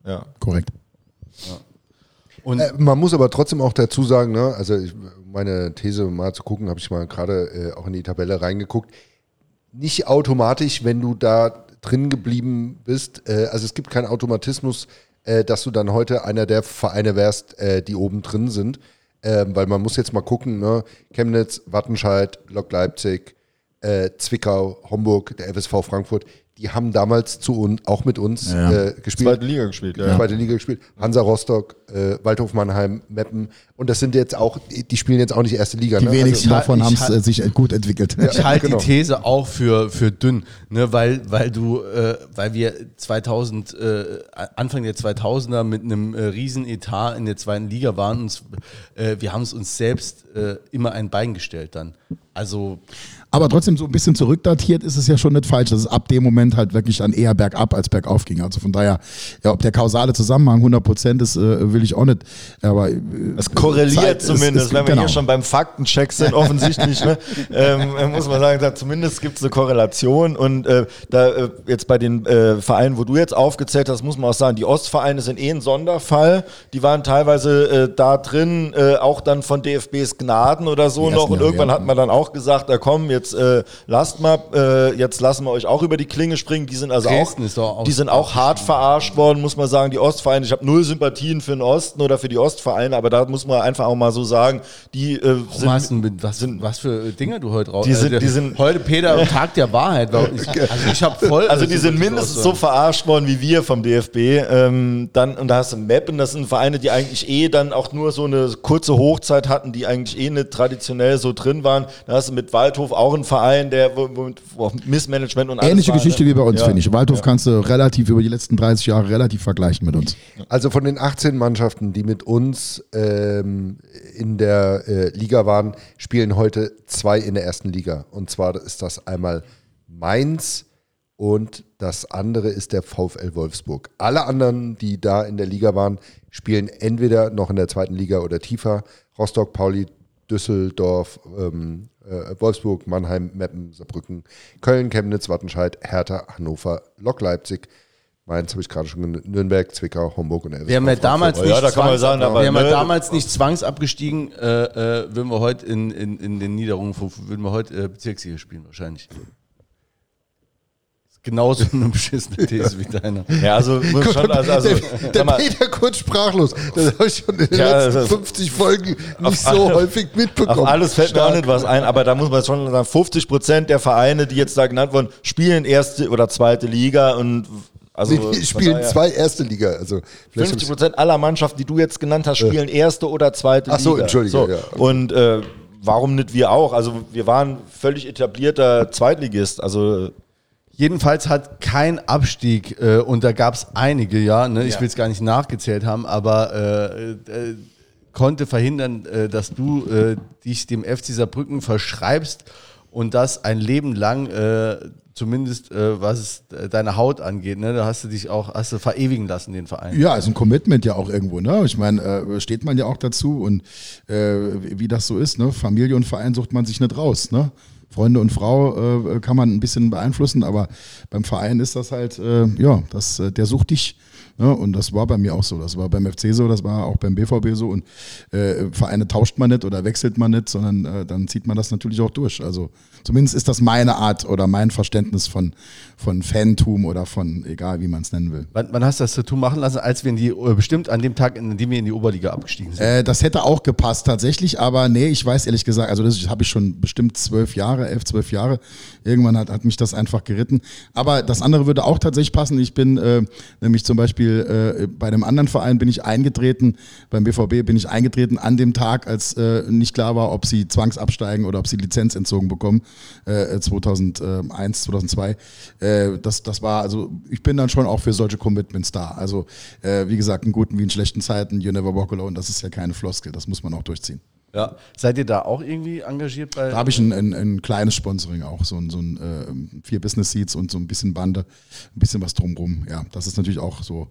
Ja. Korrekt. Und Äh, man muss aber trotzdem auch dazu sagen, ne, also ich, meine These mal zu gucken, habe ich mal gerade äh, auch in die Tabelle reingeguckt. Nicht automatisch, wenn du da drin geblieben bist, äh, also es gibt keinen Automatismus, äh, dass du dann heute einer der Vereine wärst, äh, die oben drin sind. Ähm, weil man muss jetzt mal gucken, ne? Chemnitz, Wattenscheid, Lok Leipzig, äh, Zwickau, Homburg, der FSV Frankfurt, die haben damals zu uns, auch mit uns Ja. äh, gespielt. Zweite Liga gespielt, ja. Zweite Liga gespielt. Hansa Rostock, äh, Waldhof Mannheim, Meppen. Und das sind jetzt auch, die spielen jetzt auch nicht erste Liga. Die ne? wenigsten ha- davon haben es ha- äh, sich äh, gut entwickelt. ich halte genau. die These auch für, für dünn, ne, weil, weil du, äh, weil wir 2000, äh, Anfang der 2000er mit einem äh, riesen Etat in der zweiten Liga waren, und, äh, wir haben es uns selbst äh, immer ein Bein gestellt dann. Also Aber trotzdem so ein bisschen zurückdatiert ist es ja schon nicht falsch, dass es ab dem Moment halt wirklich dann eher bergab als bergauf ging. Also von daher, ja, ob der kausale Zusammenhang 100 Prozent ist, äh, will ich auch nicht. Aber äh, Es korreliert Zeit ist- zumindest, ist- wenn wir genau. hier schon beim Faktencheck sind, offensichtlich, ne, *laughs* ähm, muss man sagen, da zumindest gibt es eine Korrelation und äh, da äh, jetzt bei den äh, Vereinen, wo du jetzt aufgezählt hast, muss man auch sagen, die Ostvereine sind eh ein Sonderfall. Die waren teilweise äh, da drin, äh, auch dann von DFBs Gnaden oder so noch und irgendwann ja. hat man dann auch gesagt, da komm, jetzt äh, lasst mal, äh, jetzt lassen wir euch auch über die Klinge springen. Die sind also Dresden ist auch die sind auch hart verarscht worden, muss man sagen. Die Ostvereine, ich habe null Sympathien für den Osten oder für die Ostvereine, aber da muss man einfach auch mal so sagen, die äh, Warum sind, hast du mit, was, was für Dinge du heute raus? Die sind- Also, die sind- heute Peter am Tag der Wahrheit. Ich, also ich habe voll. also die sind mindestens so verarscht worden wie wir vom DFB. Ähm, dann, und da hast du Meppen, das sind Vereine, die eigentlich eh dann auch nur so eine kurze Hochzeit hatten, die eigentlich eh nicht traditionell so drin waren. Da hast du mit Waldhof auch einen Verein, der wo, wo, wo Missmanagement und alles Ähnliche war, ne? Geschichte wie bei uns, Ja. finde ich. Waldhof kannst du relativ über die letzten 30 Jahre relativ vergleichen mit uns. Also von den 18 Mannschaften, die mit uns ähm, in der äh, Liga waren, spielen heute zwei in der ersten Liga. Und zwar ist das einmal Mainz und das andere ist der VfL Wolfsburg. Alle anderen, die da in der Liga waren, spielen entweder noch in der zweiten Liga oder tiefer. Rostock, Pauli, Düsseldorf, ähm, äh, Wolfsburg, Mannheim, Meppen, Saarbrücken, Köln, Chemnitz, Wattenscheid, Hertha, Hannover, Lok Leipzig, Mainz habe ich gerade schon genannt, Nürnberg, Zwickau, Homburg und Wir haben ja damals Ja, nicht, da man zwangs- sagen, aber wir haben ja damals nicht zwangsabgestiegen, äh, äh, würden wir heute in, in, in den Niederungen, würden wir heute äh, Bezirksliga spielen wahrscheinlich. Ist Genauso eine beschissene These wie deine. *laughs* Ja, also, muss schon, also, also der, der mal, Peter kurz sprachlos. Das habe ich schon in den Ja, letzten das- 50 Folgen nicht so alle- häufig mitbekommen. Auf alles fällt mir auch Stark. nicht was ein, aber da muss man schon sagen, 50 Prozent der Vereine, die jetzt da genannt wurden, spielen erste oder zweite Liga und also die spielen zwei erste Liga. Also vielleicht 50 Prozent aller Mannschaften, die du jetzt genannt hast, spielen erste oder zweite Ach so, Liga. Entschuldige, ja. Und äh, warum nicht wir auch? Also wir waren völlig etablierter Zweitligist. Also Jedenfalls hat kein Abstieg, äh, und da gab es einige, ja, ne? ich Ja. will es gar nicht nachgezählt haben, aber äh, äh, konnte verhindern, äh, dass du äh, dich dem FC Saarbrücken verschreibst und das ein Leben lang, äh, zumindest äh, was äh, deine Haut angeht, ne? da hast du dich auch hast du verewigen lassen, den Verein. Ja, ist ein Commitment ja auch irgendwo, ne? Ich meine, äh, steht man ja auch dazu und äh, wie das so ist, ne? Familie und Verein sucht man sich nicht raus, ne? Freunde und Frau äh, kann man ein bisschen beeinflussen, aber beim Verein ist das halt, äh, ja, das, äh, der sucht dich. Ne? Und das war bei mir auch so. Das war beim FC so, das war auch beim BVB so. Und äh, Vereine tauscht man nicht oder wechselt man nicht, sondern äh, dann zieht man das natürlich auch durch. Also zumindest ist das meine Art oder mein Verständnis von, von Fantum oder von, egal wie man es nennen will. Wann, wann hast du das Tattoo machen lassen, als wir in die, äh, bestimmt an dem Tag, in dem wir in die Oberliga abgestiegen sind? Äh, das hätte auch gepasst tatsächlich, aber nee, ich weiß ehrlich gesagt, also das habe ich schon bestimmt zwölf Jahre, elf, zwölf Jahre. Irgendwann hat, hat mich das einfach geritten. Aber das andere würde auch tatsächlich passen. Ich bin äh, nämlich zum Beispiel äh, bei einem anderen Verein bin ich eingetreten, beim BVB bin ich eingetreten an dem Tag, als äh, nicht klar war, ob sie zwangsabsteigen oder ob sie Lizenz entzogen bekommen, äh, 2001, 2002. Äh, das, das war, also ich bin dann schon auch für solche Commitments da. Also äh, wie gesagt, in guten wie in schlechten Zeiten, you never walk alone, das ist ja keine Floskel, das muss man auch durchziehen. Ja. Seid ihr da auch irgendwie engagiert bei? Da habe ich ein, ein, ein kleines Sponsoring auch, so ein, so ein äh, vier Business Seats und so ein bisschen Bande, ein bisschen was drumrum. Ja, das ist natürlich auch so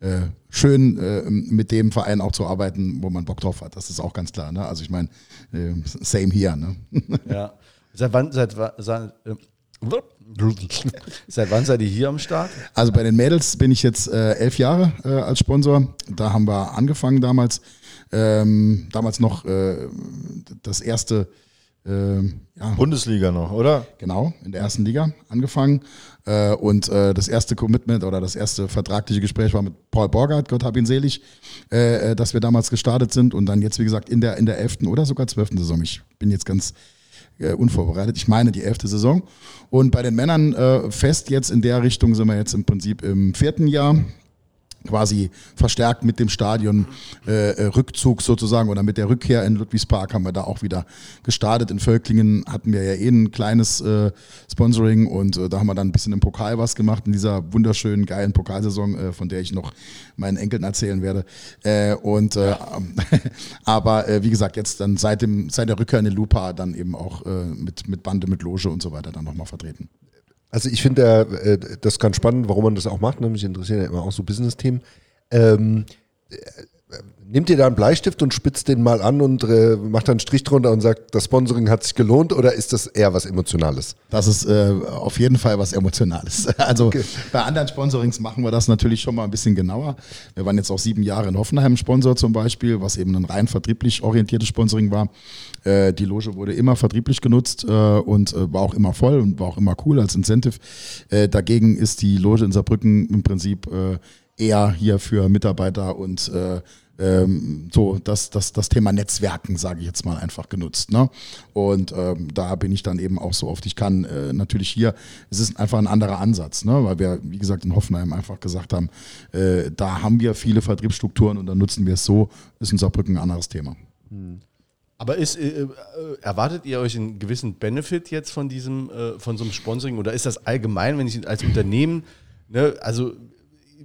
äh, schön, äh, mit dem Verein auch zu arbeiten, wo man Bock drauf hat. Das ist auch ganz klar. Ne? Also ich meine, äh, same here. Ne? *laughs* Ja. Seit wann, seit, seit, äh, seit wann seid ihr hier am Start? Also bei den Mädels bin ich jetzt äh, elf Jahre äh, als Sponsor. Da haben wir angefangen damals. Ähm, damals noch äh, das erste, äh, ja, Bundesliga noch, oder? Genau, in der ersten Liga angefangen. Äh, und äh, das erste Commitment oder das erste vertragliche Gespräch war mit Paul Borgert, Gott hab ihn selig, äh, dass wir damals gestartet sind und dann jetzt, wie gesagt, in der, in der 11. oder sogar 12. Saison. Ich bin jetzt ganz unvorbereitet. Ich meine die 11. Saison. Und bei den Männern fest jetzt in der Richtung sind wir jetzt im Prinzip im vierten Jahr quasi verstärkt mit dem Stadion äh, äh, sozusagen oder mit der Rückkehr in Ludwigspark haben wir da auch wieder gestartet. In Völklingen hatten wir ja eh ein kleines äh, Sponsoring und äh, da haben wir dann ein bisschen im Pokal was gemacht in dieser wunderschönen, geilen Pokalsaison, äh, von der ich noch meinen Enkeln erzählen werde. Äh, und äh, *laughs* aber äh, wie gesagt, jetzt dann seit dem seit der Rückkehr in den Lupa dann eben auch äh, mit, mit Bande, mit Loge und so weiter dann nochmal vertreten. Also ich finde äh, das ganz spannend, warum man das auch macht. Ne? Mich interessieren ja immer auch so Business-Themen. Ähm, äh, Nimmt ihr da einen Bleistift und spitzt den mal an und äh, macht dann einen Strich drunter und sagt, das Sponsoring hat sich gelohnt oder ist das eher was Emotionales? Das ist äh, auf jeden Fall was Emotionales. *laughs* Also bei anderen Sponsorings machen wir das natürlich schon mal ein bisschen genauer. Wir waren jetzt auch sieben Jahre in Hoffenheim Sponsor zum Beispiel, was eben ein rein vertrieblich orientiertes Sponsoring war. Äh, die Loge wurde immer vertrieblich genutzt äh, und äh, war auch immer voll und war auch immer cool als Incentive. Äh, dagegen ist die Loge in Saarbrücken im Prinzip eher hier für Mitarbeiter und äh, ähm, so das, das, das Thema Netzwerken, sage ich jetzt mal, einfach genutzt. Ne? Und ähm, da bin ich dann eben auch so oft ich kann. Äh, natürlich hier, es ist einfach ein anderer Ansatz, ne? weil wir, wie gesagt, in Hoffenheim einfach gesagt haben, äh, da haben wir viele Vertriebsstrukturen und dann nutzen wir es so, ist in Saarbrücken ein anderes Thema. Aber ist, äh, äh, erwartet ihr euch einen gewissen Benefit jetzt von diesem, äh, von so einem Sponsoring oder ist das allgemein, wenn ich als Unternehmen, ne, also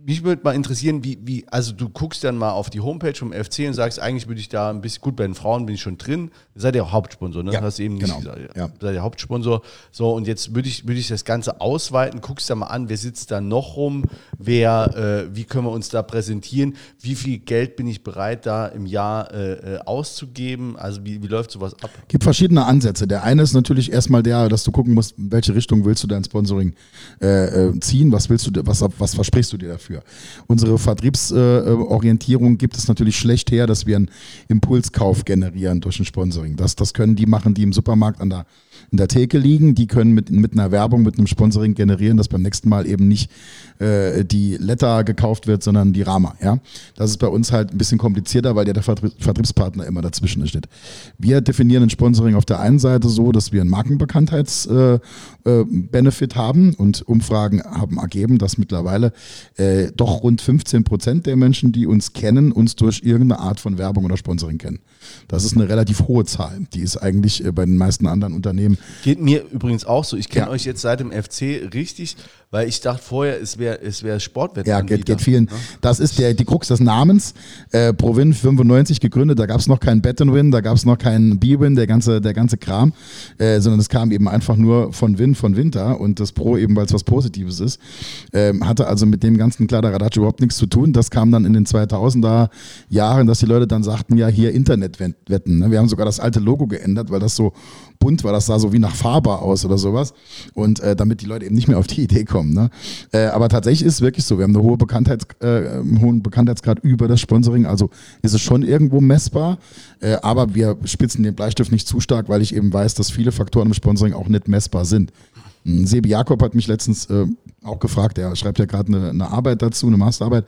mich würde mal interessieren, wie, wie, also du guckst dann mal auf die Homepage vom FC und sagst, eigentlich würde ich da ein bisschen, gut, bei den Frauen bin ich schon drin, seid ihr auch Hauptsponsor, ne? Ja, Hast du eben genau, nicht gesagt. ja. Seid ihr Hauptsponsor. So, und jetzt würde ich, würde ich das Ganze ausweiten, guckst da mal an, wer sitzt da noch rum, wer, äh, wie können wir uns da präsentieren, wie viel Geld bin ich bereit, da im Jahr äh, äh, auszugeben, also wie, wie läuft sowas ab? gibt verschiedene Ansätze. Der eine ist natürlich erstmal der, dass du gucken musst, in welche Richtung willst du dein Sponsoring äh, äh, ziehen, was willst du, was, was versprichst du dir dafür? Unsere Vertriebsorientierung gibt es natürlich schlecht her, dass wir einen Impulskauf generieren durch ein Sponsoring. Das, das können die machen, die im Supermarkt an der, in der Theke liegen. Die können mit, mit einer Werbung, mit einem Sponsoring generieren, dass beim nächsten Mal eben nicht äh, die Letter gekauft wird, sondern die Rama. Ja? Das ist bei uns halt ein bisschen komplizierter, weil ja der Vertrie- Vertriebspartner immer dazwischen steht. Wir definieren ein Sponsoring auf der einen Seite so, dass wir einen Markenbekanntheits-Benefit äh, äh, haben und Umfragen haben ergeben, dass mittlerweile äh, doch rund 15 Prozent der Menschen, die uns kennen, uns durch irgendeine Art von Werbung oder Sponsoring kennen. Das ist eine relativ hohe Zahl. Die ist eigentlich äh, bei den meisten anderen Unternehmen. Geht mir übrigens auch so. Ich kenne Ja. euch jetzt seit dem FC richtig, weil ich dachte vorher, es wäre es wär Ja, Sportwettanbieter. geht, geht vielen. Ne? Das ist der, die Krux des Namens. Äh, Provin 95 gegründet, da gab es noch kein Bet Win, da gab es noch keinen B-Win, der ganze, der ganze Kram, äh, sondern es kam eben einfach nur von Win, von Winter und das Pro eben, weil es was Positives ist. Ähm, hatte also mit dem ganzen Kladderadatsch überhaupt nichts zu tun. Das kam dann in den 2000er Jahren, dass die Leute dann sagten, ja, hier Internetwetten. Ne? Wir haben sogar das alte Logo geändert, weil das so bunt war, das sah so wie nach Faber aus oder sowas. Und äh, damit die Leute eben nicht mehr auf die Idee kommen. Ne? Äh, aber tatsächlich ist es wirklich so, wir haben eine hohe Bekanntheit, äh, einen hohen Bekanntheitsgrad über das Sponsoring, also ist es schon irgendwo messbar, äh, aber wir spitzen den Bleistift nicht zu stark, weil ich eben weiß, dass viele Faktoren im Sponsoring auch nicht messbar sind. Hm, Sebi Jakob hat mich letztens äh, auch gefragt, er schreibt ja gerade eine, eine Arbeit dazu, eine Masterarbeit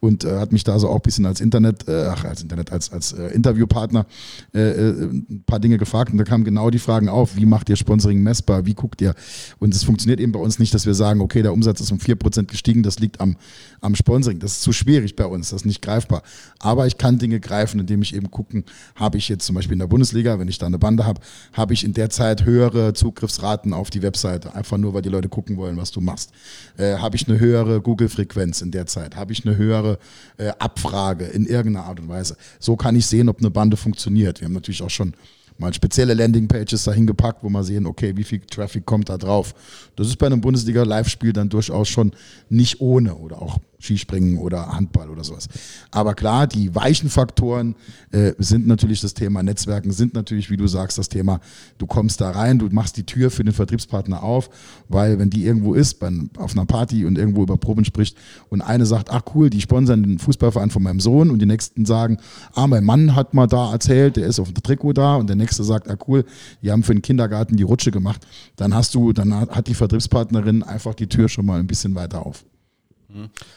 und äh, hat mich da so auch ein bisschen als Internet, äh, ach, als Internet, als, als äh, Interviewpartner äh, äh, ein paar Dinge gefragt und da kamen genau die Fragen auf, wie macht ihr Sponsoring messbar, wie guckt ihr? Und es funktioniert eben bei uns nicht, dass wir sagen, okay, der Umsatz ist um 4% gestiegen, das liegt am, am Sponsoring, das ist zu schwierig bei uns, das ist nicht greifbar, aber ich kann Dinge greifen, indem ich eben gucken, habe ich jetzt zum Beispiel in der Bundesliga, wenn ich da eine Bande habe, habe ich in der Zeit höhere Zugriffsraten auf die Webseite, einfach nur, weil die Leute gucken wollen, was du machst. Äh, habe ich eine höhere Google-Frequenz in der Zeit? Habe ich eine höhere äh, Abfrage in irgendeiner Art und Weise? So kann ich sehen, ob eine Bande funktioniert. Wir haben natürlich auch schon mal spezielle Landingpages dahin gepackt, wo wir sehen, okay, wie viel Traffic kommt da drauf. Das ist bei einem Bundesliga-Live-Spiel dann durchaus schon nicht ohne oder auch Skispringen oder Handball oder sowas. Aber klar, die weichen Faktoren äh, sind natürlich das Thema Netzwerken, sind natürlich, wie du sagst, das Thema, du kommst da rein, du machst die Tür für den Vertriebspartner auf, weil wenn die irgendwo ist, bei, auf einer Party und irgendwo über Proben spricht und eine sagt, ach cool, die sponsern den Fußballverein von meinem Sohn und die nächsten sagen, ah, mein Mann hat mal da erzählt, der ist auf dem Trikot da und der nächste sagt, ah cool, die haben für den Kindergarten die Rutsche gemacht, dann hast du, dann hat die Vertriebspartnerin einfach die Tür schon mal ein bisschen weiter auf.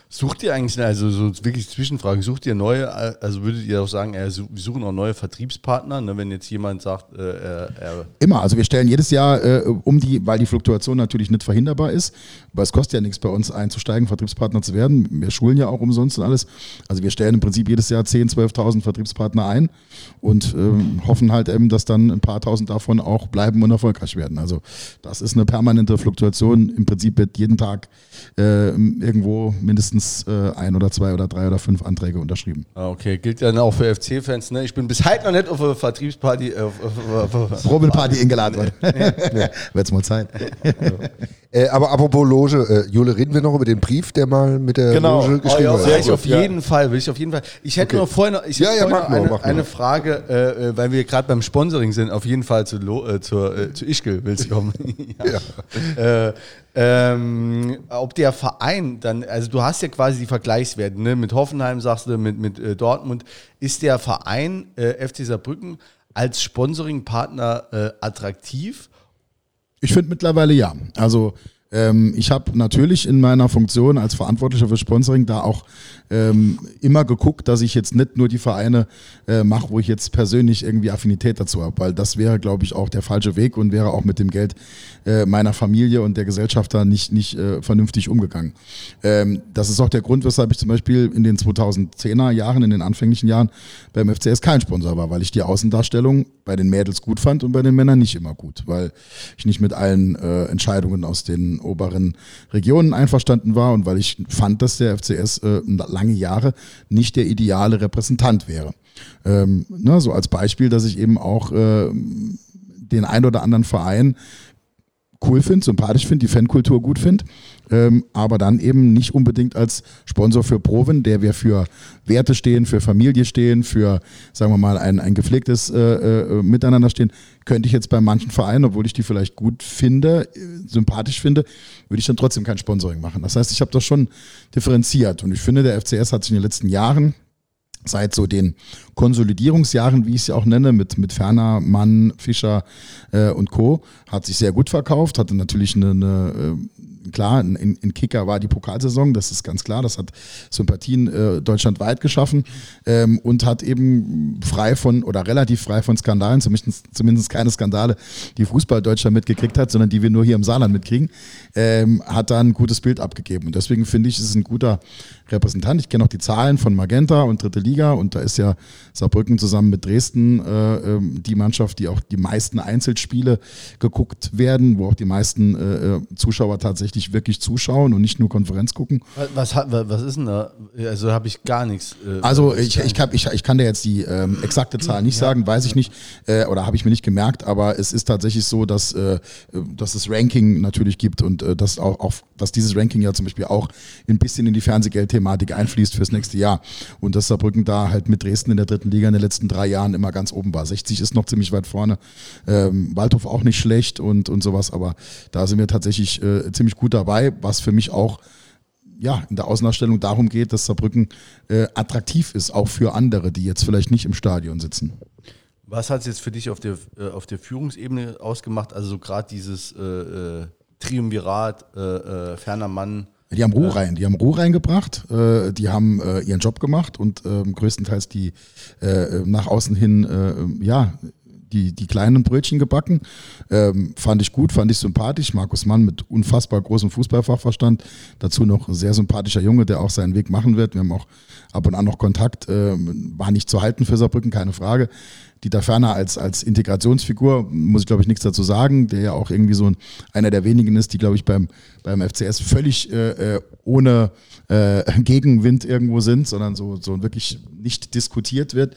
Sucht ihr eigentlich, also so wirklich Zwischenfrage, sucht ihr neue, also würdet ihr auch sagen, äh, wir suchen auch neue Vertriebspartner, ne, wenn jetzt jemand sagt, äh, er, er Immer, also wir stellen jedes Jahr äh, um die, weil die Fluktuation natürlich nicht verhinderbar ist, aber es kostet ja nichts bei uns einzusteigen, Vertriebspartner zu werden. Wir schulen ja auch umsonst und alles. Also wir stellen im Prinzip jedes Jahr 10.000, 12.000 Vertriebspartner ein und ähm, hoffen halt eben, dass dann ein paar tausend davon auch bleiben und erfolgreich werden. Also das ist eine permanente Fluktuation. Im Prinzip wird jeden Tag äh, mindestens äh, ein oder zwei oder drei oder fünf Anträge unterschrieben. Ah, Okay, gilt ja auch für FC-Fans. Ne? Ich bin bis heute noch nicht auf eine Vertriebsparty. Äh, Probenparty eingeladen wird. *laughs* Wird's mal Zeit. Äh, aber apropos Loge, äh, Jule, reden wir noch über den Brief, der mal mit der Genau. Loge Oh, geschrieben ja, wurde. ich auf ja. jeden Fall, will ich auf jeden Fall. Ich hätte Okay. noch vorher noch, ich Ja, ja, vorher mach noch mal, eine, eine Frage, äh, äh, weil wir gerade beim Sponsoring sind, auf jeden Fall zu, Lo, äh, zur, äh, zu Ischgl willst du kommen. *laughs* ja. äh, ähm, ob der Verein dann, also du hast ja quasi die Vergleichswerte, ne? mit Hoffenheim sagst du, mit, mit äh, Dortmund, ist der Verein äh, FC Saarbrücken als Sponsoringpartner äh, attraktiv? Ich finde mittlerweile ja. Also ähm, ich habe natürlich in meiner Funktion als Verantwortlicher für Sponsoring da auch ähm, immer geguckt, dass ich jetzt nicht nur die Vereine äh, mache, wo ich jetzt persönlich irgendwie Affinität dazu habe, weil das wäre, glaube ich, auch der falsche Weg und wäre auch mit dem Geld äh, meiner Familie und der Gesellschafter nicht, nicht äh, vernünftig umgegangen. Ähm, das ist auch der Grund, weshalb ich zum Beispiel in den 2010er Jahren, in den anfänglichen Jahren beim FCS kein Sponsor war, weil ich die Außendarstellung bei den Mädels gut fand und bei den Männern nicht immer gut, weil ich nicht mit allen äh, Entscheidungen aus den oberen Regionen einverstanden war und weil ich fand, dass der FCS äh, lange Jahre nicht der ideale Repräsentant wäre. Ähm, ne, so als Beispiel, dass ich eben auch äh, den ein oder anderen Verein cool finde, sympathisch finde, die Fankultur gut finde, ähm, aber dann eben nicht unbedingt als Sponsor für Proven, der wir für Werte stehen, für Familie stehen, für, sagen wir mal, ein, ein gepflegtes äh, äh, Miteinander stehen, könnte ich jetzt bei manchen Vereinen, obwohl ich die vielleicht gut finde, äh, sympathisch finde, würde ich dann trotzdem kein Sponsoring machen. Das heißt, ich habe das schon differenziert und ich finde, der FCS hat sich in den letzten Jahren seit so den Konsolidierungsjahren, wie ich ja auch nenne, mit, mit Ferner, Mann, Fischer äh, und Co., hat sich sehr gut verkauft, hatte natürlich eine, eine äh, klar, in, in Kicker war die Pokalsaison, das ist ganz klar, das hat Sympathien äh, deutschlandweit geschaffen ähm, und hat eben frei von oder relativ frei von Skandalen, zumindest, zumindest keine Skandale, die Fußball Deutschland mitgekriegt hat, sondern die wir nur hier im Saarland mitkriegen, ähm, hat da ein gutes Bild abgegeben. Und deswegen finde ich, es ist ein guter Repräsentant. Ich kenne auch die Zahlen von Magenta und Dritte Liga und da ist ja Saarbrücken zusammen mit Dresden äh, ähm, die Mannschaft, die auch die meisten Einzelspiele geguckt werden, wo auch die meisten äh, äh Zuschauer tatsächlich wirklich zuschauen und nicht nur Konferenz gucken. Was, was, was ist denn da? Also habe ich gar nichts. Äh, also ich, ich, kann, ich, ich kann dir jetzt die ähm, exakte Zahl nicht ja. sagen, weiß ich nicht äh, oder habe ich mir nicht gemerkt, aber es ist tatsächlich so, dass, äh, dass es Ranking natürlich gibt und äh, dass auch, auch dass dieses Ranking ja zum Beispiel auch ein bisschen in die Fernsehgeldthematik einfließt fürs nächste Jahr und dass Saarbrücken da halt mit Dresden in der dritten Liga in den letzten drei Jahren immer ganz oben war. 60 ist noch ziemlich weit vorne, ähm, Waldhof auch nicht schlecht und, und sowas, aber da sind wir tatsächlich äh, ziemlich gut dabei, was für mich auch ja, in der Außenausstellung darum geht, dass Saarbrücken äh, attraktiv ist, auch für andere, die jetzt vielleicht nicht im Stadion sitzen. Was hat es jetzt für dich auf der, äh, auf der Führungsebene ausgemacht? Also so gerade dieses äh, äh, Triumvirat, äh, äh, ferner Mann. Die haben Ruhe rein, die haben Ruhe reingebracht, äh, die haben äh, ihren Job gemacht und ähm, größtenteils die äh, nach außen hin, äh, ja, die, die kleinen Brötchen gebacken. Ähm, fand ich gut, fand ich sympathisch. Markus Mann mit unfassbar großem Fußballfachverstand. Dazu noch ein sehr sympathischer Junge, der auch seinen Weg machen wird. Wir haben auch ab und an noch Kontakt. Ähm, war nicht zu halten für Saarbrücken, keine Frage. Dieter Ferner als, als Integrationsfigur, muss ich glaube ich nichts dazu sagen, der ja auch irgendwie so ein, einer der wenigen ist, die glaube ich beim, beim FCS völlig äh, äh, ohne äh, *laughs* Gegenwind irgendwo sind, sondern so, so wirklich nicht diskutiert wird.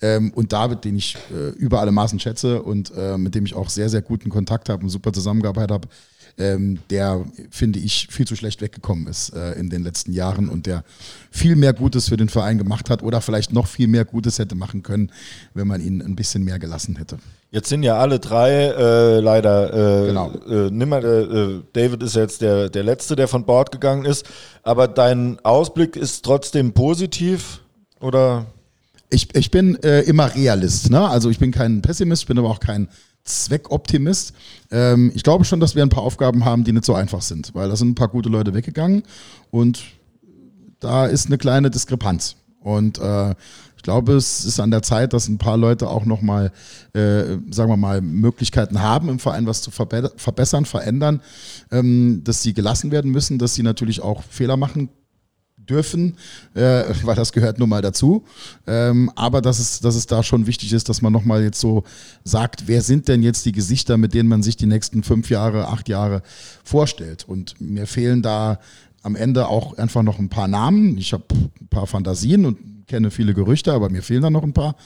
Ähm, und David, den ich äh, über alle Maßen schätze und äh, mit dem ich auch sehr, sehr guten Kontakt habe und super zusammengearbeitet habe, ähm, der, finde ich, viel zu schlecht weggekommen ist äh, in den letzten Jahren und der viel mehr Gutes für den Verein gemacht hat oder vielleicht noch viel mehr Gutes hätte machen können, wenn man ihn ein bisschen mehr gelassen hätte. Jetzt sind ja alle drei äh, leider, äh, genau. äh, nimmer, äh, David ist jetzt der, der Letzte, der von Bord gegangen ist, aber dein Ausblick ist trotzdem positiv oder? Ich, ich bin äh, immer Realist, ne? also ich bin kein Pessimist, bin aber auch kein Zweckoptimist. Ähm, ich glaube schon, dass wir ein paar Aufgaben haben, die nicht so einfach sind, weil da sind ein paar gute Leute weggegangen und da ist eine kleine Diskrepanz. Und äh, ich glaube, es ist an der Zeit, dass ein paar Leute auch nochmal, äh, sagen wir mal, Möglichkeiten haben, im Verein was zu verbe verbessern, verändern, ähm, dass sie gelassen werden müssen, dass sie natürlich auch Fehler machen dürfen, äh, *laughs* weil das gehört nun mal dazu. Ähm, aber dass es, dass es da schon wichtig ist, dass man nochmal jetzt so sagt, wer sind denn jetzt die Gesichter, mit denen man sich die nächsten fünf Jahre, acht Jahre vorstellt. Und mir fehlen da am Ende auch einfach noch ein paar Namen. Ich habe ein paar Fantasien und kenne viele Gerüchte, aber mir fehlen da noch ein paar,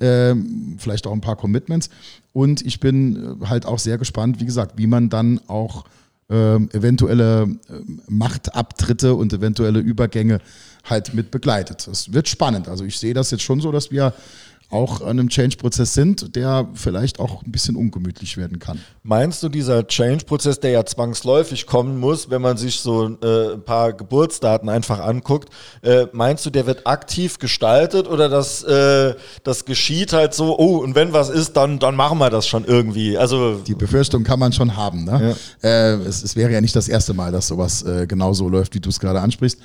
ähm, vielleicht auch ein paar Commitments. Und ich bin äh, halt auch sehr gespannt, wie gesagt, wie man dann auch ähm, eventuelle ähm, Machtabtritte und eventuelle Übergänge halt mit begleitet. Das wird spannend. Also ich sehe das jetzt schon so, dass wir auch an einem Change-Prozess sind, der vielleicht auch ein bisschen ungemütlich werden kann. Meinst du, dieser Change-Prozess, der ja zwangsläufig kommen muss, wenn man sich so äh, ein paar Geburtsdaten einfach anguckt, äh, meinst du, der wird aktiv gestaltet oder das, äh, das geschieht halt so, oh, und wenn was ist, dann, dann machen wir das schon irgendwie? Also Die Befürchtung kann man schon haben. Ne? Ja. Äh, es, es, wäre ja nicht das erste Mal, dass sowas äh, genauso läuft, wie du es gerade ansprichst.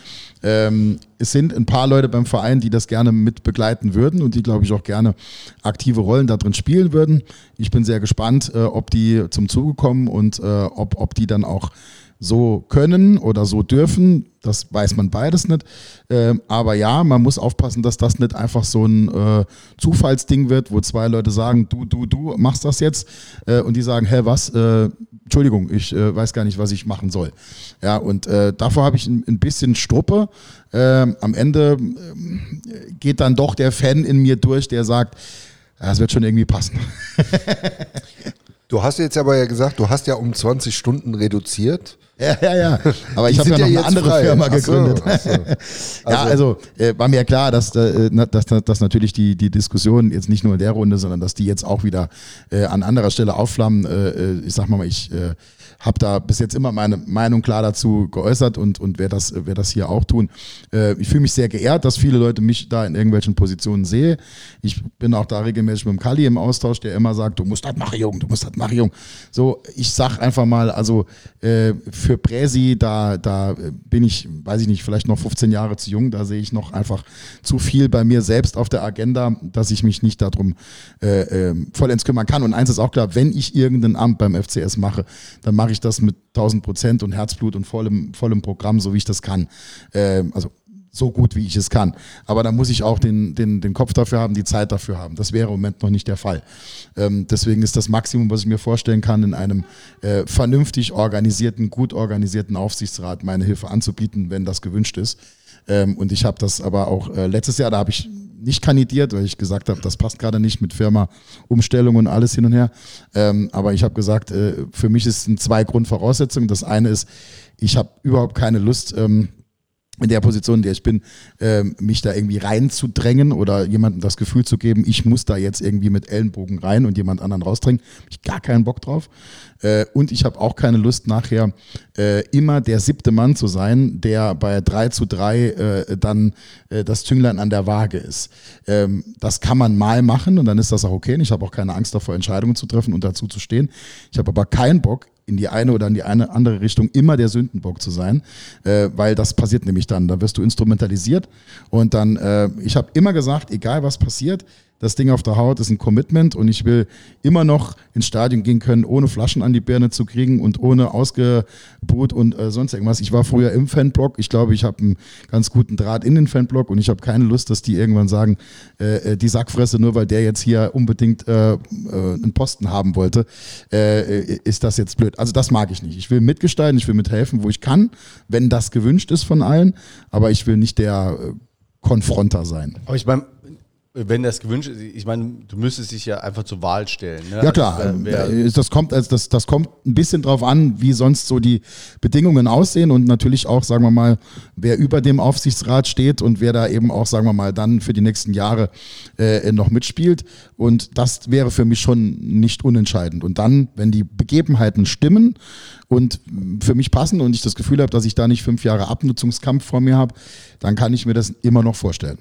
Ähm, es sind ein paar Leute beim Verein, die das gerne mit begleiten würden und die, glaube ich, auch gerne aktive Rollen da drin spielen würden. Ich bin sehr gespannt, äh, ob die zum Zuge kommen und äh, ob, ob die dann auch so können oder so dürfen. Das weiß man beides nicht. Ähm, aber ja, man muss aufpassen, dass das nicht einfach so ein äh, Zufallsding wird, wo zwei Leute sagen, du, du, du machst das jetzt. Äh, und die sagen, hä, was? Äh, Entschuldigung, ich äh, weiß gar nicht, was ich machen soll. Ja, und äh, davor habe ich ein, ein, bisschen Struppe. Ähm, am Ende ähm, geht dann doch der Fan in mir durch, der sagt, es wird schon irgendwie passen. *laughs* Du hast jetzt aber ja gesagt, du hast ja um 20 Stunden reduziert. Ja, ja, ja. Aber ich habe ja noch eine andere frei. Firma gegründet. Ach so, ach *laughs* so. ja, also äh, war mir klar, dass, äh, dass, dass, dass natürlich die, die Diskussion jetzt nicht nur in der Runde, sondern dass die jetzt auch wieder äh, an anderer Stelle aufflammen. Äh, äh ich sag mal, ich äh, habe da bis jetzt immer meine Meinung klar dazu geäußert und, und werde das, werd das hier auch tun. Äh, ich fühle mich sehr geehrt, dass viele Leute mich da in irgendwelchen Positionen sehen. Ich bin auch da regelmäßig mit dem Kali im Austausch, der immer sagt, du musst das machen, Jung, du musst das machen, Jung. So, ich sag einfach mal, also äh, für Präsi, da, da bin ich, weiß ich nicht, vielleicht noch 15 Jahre zu jung, da sehe ich noch einfach zu viel bei mir selbst auf der Agenda, dass ich mich nicht darum äh, äh, vollends kümmern kann. Und eins ist auch klar, wenn ich irgendein Amt beim FCS mache, dann mache ich das mit 1000 Prozent und Herzblut und vollem, vollem Programm, so wie ich das kann. Äh, also so gut, wie ich es kann. Aber da muss ich auch den, den, den Kopf dafür haben, die Zeit dafür haben. Das wäre im Moment noch nicht der Fall. Ähm, deswegen ist das Maximum, was ich mir vorstellen kann, in einem äh, vernünftig organisierten, gut organisierten Aufsichtsrat meine Hilfe anzubieten, wenn das gewünscht ist. Ähm, und ich habe das aber auch äh, letztes Jahr, da habe ich nicht kandidiert, weil ich gesagt habe, das passt gerade nicht mit Firma, Umstellung und alles hin und her. Ähm, aber ich habe gesagt, äh, für mich es zwei Grundvoraussetzungen. Das eine ist, ich habe überhaupt keine Lust, ähm, in der Position, in der ich bin, äh, mich da irgendwie reinzudrängen oder jemandem das Gefühl zu geben, ich muss da jetzt irgendwie mit Ellenbogen rein und jemand anderen rausdrängen. Hab ich gar keinen Bock drauf. Äh, und ich habe auch keine Lust, nachher äh, immer der siebte Mann zu sein, der bei 3 zu 3 äh, dann das Zünglein an der Waage ist. Ähm, das kann man mal machen und dann ist das auch okay. Und ich habe auch keine Angst davor, Entscheidungen zu treffen und dazu zu stehen. Ich habe aber keinen Bock, in die eine oder in die eine andere Richtung immer der Sündenbock zu sein, äh, weil das passiert nämlich dann. Da wirst du instrumentalisiert und dann, äh, ich habe immer gesagt, egal was passiert, das Ding auf der Haut ist ein Commitment und ich will immer noch ins Stadion gehen können, ohne Flaschen an die Birne zu kriegen und ohne Ausgebot und äh, sonst irgendwas. Ich war früher im Fanblock. Ich glaube, ich habe einen ganz guten Draht in den Fanblock und ich habe keine Lust, dass die irgendwann sagen, äh, äh, die Sackfresse, nur weil der jetzt hier unbedingt äh, äh, einen Posten haben wollte, äh, ist das jetzt blöd. Also das mag ich nicht. Ich will mitgestalten, ich will mithelfen, wo ich kann, wenn das gewünscht ist von allen, aber ich will nicht der Konfronter sein. Aber ich meine, wenn das gewünscht ist, ich meine, du müsstest dich ja einfach zur Wahl stellen. Ne? Ja klar, also, äh, das, kommt, also das, das kommt ein bisschen drauf an, wie sonst so die Bedingungen aussehen und natürlich auch, sagen wir mal, wer über dem Aufsichtsrat steht und wer da eben auch, sagen wir mal, dann für die nächsten Jahre äh, noch mitspielt. Und das wäre für mich schon nicht unentscheidend. Und dann, wenn die Begebenheiten stimmen und für mich passen und ich das Gefühl habe, dass ich da nicht fünf Jahre Abnutzungskampf vor mir habe, dann kann ich mir das immer noch vorstellen.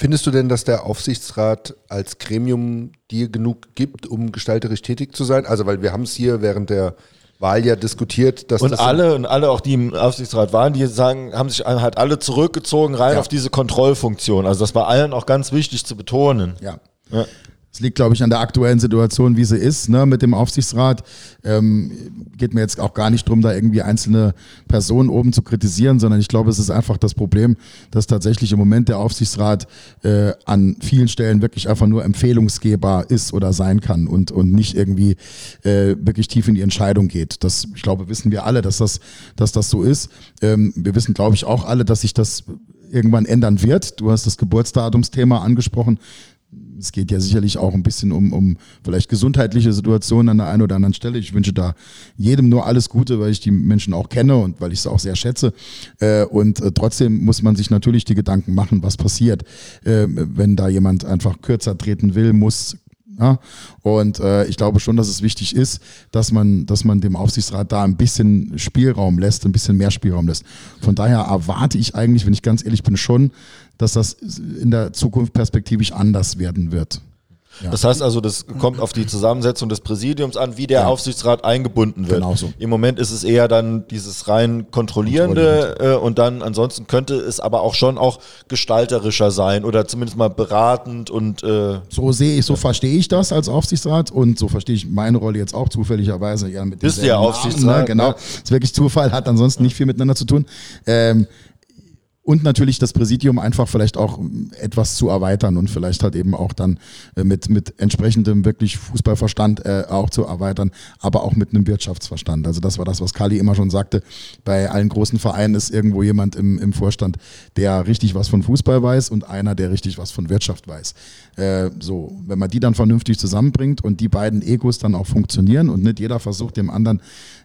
Findest du denn, dass der Aufsichtsrat als Gremium dir genug gibt, um gestalterisch tätig zu sein? Also, weil wir haben es hier während der Wahl ja diskutiert, dass und alle und alle auch die im Aufsichtsrat waren, die sagen, haben sich halt alle zurückgezogen rein ja. auf diese Kontrollfunktion. Also das war allen auch ganz wichtig zu betonen. Ja. ja. Es liegt, glaube ich, an der aktuellen Situation, wie sie ist, ne, mit dem Aufsichtsrat. Ähm, geht mir jetzt auch gar nicht drum, da irgendwie einzelne Personen oben zu kritisieren, sondern ich glaube, es ist einfach das Problem, dass tatsächlich im Moment der Aufsichtsrat äh, an vielen Stellen wirklich einfach nur Empfehlungsgeber ist oder sein kann und, und nicht irgendwie äh, wirklich tief in die Entscheidung geht. Das, ich glaube, wissen wir alle, dass das, dass das so ist. Ähm, wir wissen, glaube ich, auch alle, dass sich das irgendwann ändern wird. Du hast das Geburtsdatumsthema angesprochen es geht ja sicherlich auch ein bisschen um, um vielleicht gesundheitliche Situationen an der einen oder anderen Stelle. Ich wünsche da jedem nur alles Gute, weil ich die Menschen auch kenne und weil ich sie auch sehr schätze. Äh, und äh, trotzdem muss man sich natürlich die Gedanken machen, was passiert, äh, wenn da jemand einfach kürzer treten will, muss, ja? Und äh, ich glaube schon, dass es wichtig ist, dass man, dass man dem Aufsichtsrat da ein bisschen Spielraum lässt, ein bisschen mehr Spielraum lässt. Von daher erwarte ich eigentlich, wenn ich ganz ehrlich bin, schon, dass das in der Zukunft perspektivisch anders werden wird. Ja. Das heißt also, das kommt auf die Zusammensetzung des Präsidiums an, wie der ja. Aufsichtsrat eingebunden wird. Genau so. Im Moment ist es eher dann dieses rein kontrollierende äh, und dann ansonsten könnte es aber auch schon auch gestalterischer sein oder zumindest mal beratend und äh so sehe ich, so verstehe ich das als Aufsichtsrat und so verstehe ich meine Rolle jetzt auch zufälligerweise ja mit Bist ja Aufsichtsrat, ne? genau. Ja. ist wirklich Zufall, hat ansonsten nicht viel miteinander zu tun. Ähm, und natürlich das Präsidium einfach vielleicht auch etwas zu erweitern und vielleicht halt eben auch dann äh, mit, mit entsprechendem wirklich Fußballverstand äh, auch zu erweitern, aber auch mit einem Wirtschaftsverstand. Also das war das, was Kali immer schon sagte. Bei allen großen Vereinen ist irgendwo jemand im, im Vorstand, der richtig was von Fußball weiß und einer, der richtig was von Wirtschaft weiß. Äh, so, wenn man die dann vernünftig zusammenbringt und die beiden Egos dann auch funktionieren und nicht jeder versucht dem anderen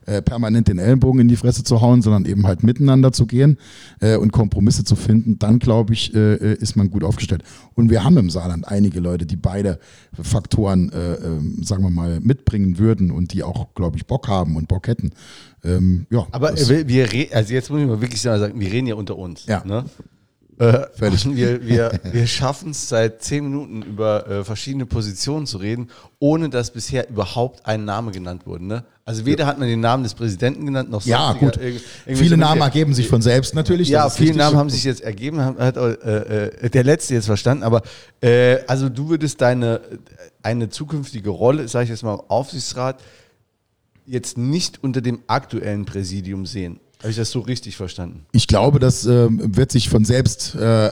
äh, permanent den Ellenbogen in die Fresse zu hauen, sondern eben halt miteinander zu gehen äh, und Kompromisse zu finden, dann glaube ich, äh, äh, ist man gut aufgestellt. Und wir haben im Saarland einige Leute, die beide Faktoren, äh, ähm, sagen wir mal, mitbringen würden und die auch, glaube ich, Bock haben und Bock hätten. Ähm, ja, Aber wir, wir also jetzt muss ich mal wirklich sagen, wir reden ja unter uns. Ja. Ne? Äh, *laughs* wir, wir, wir schaffen es seit zehn Minuten über äh, verschiedene Positionen zu reden, ohne dass bisher überhaupt ein Name genannt wurde. Ne? Also weder ja. hat man den Namen des Präsidenten genannt, noch Ja, gut. Viele Namen ergeben sich von selbst natürlich. Ja, viele Namen haben sich jetzt ergeben, hat äh, äh, der letzte jetzt verstanden. Aber äh, also du würdest deine eine zukünftige Rolle, sage ich jetzt mal, Aufsichtsrat, jetzt nicht unter dem aktuellen Präsidium sehen. Habe ich das so richtig verstanden? Ich glaube, das äh, wird sich von selbst äh,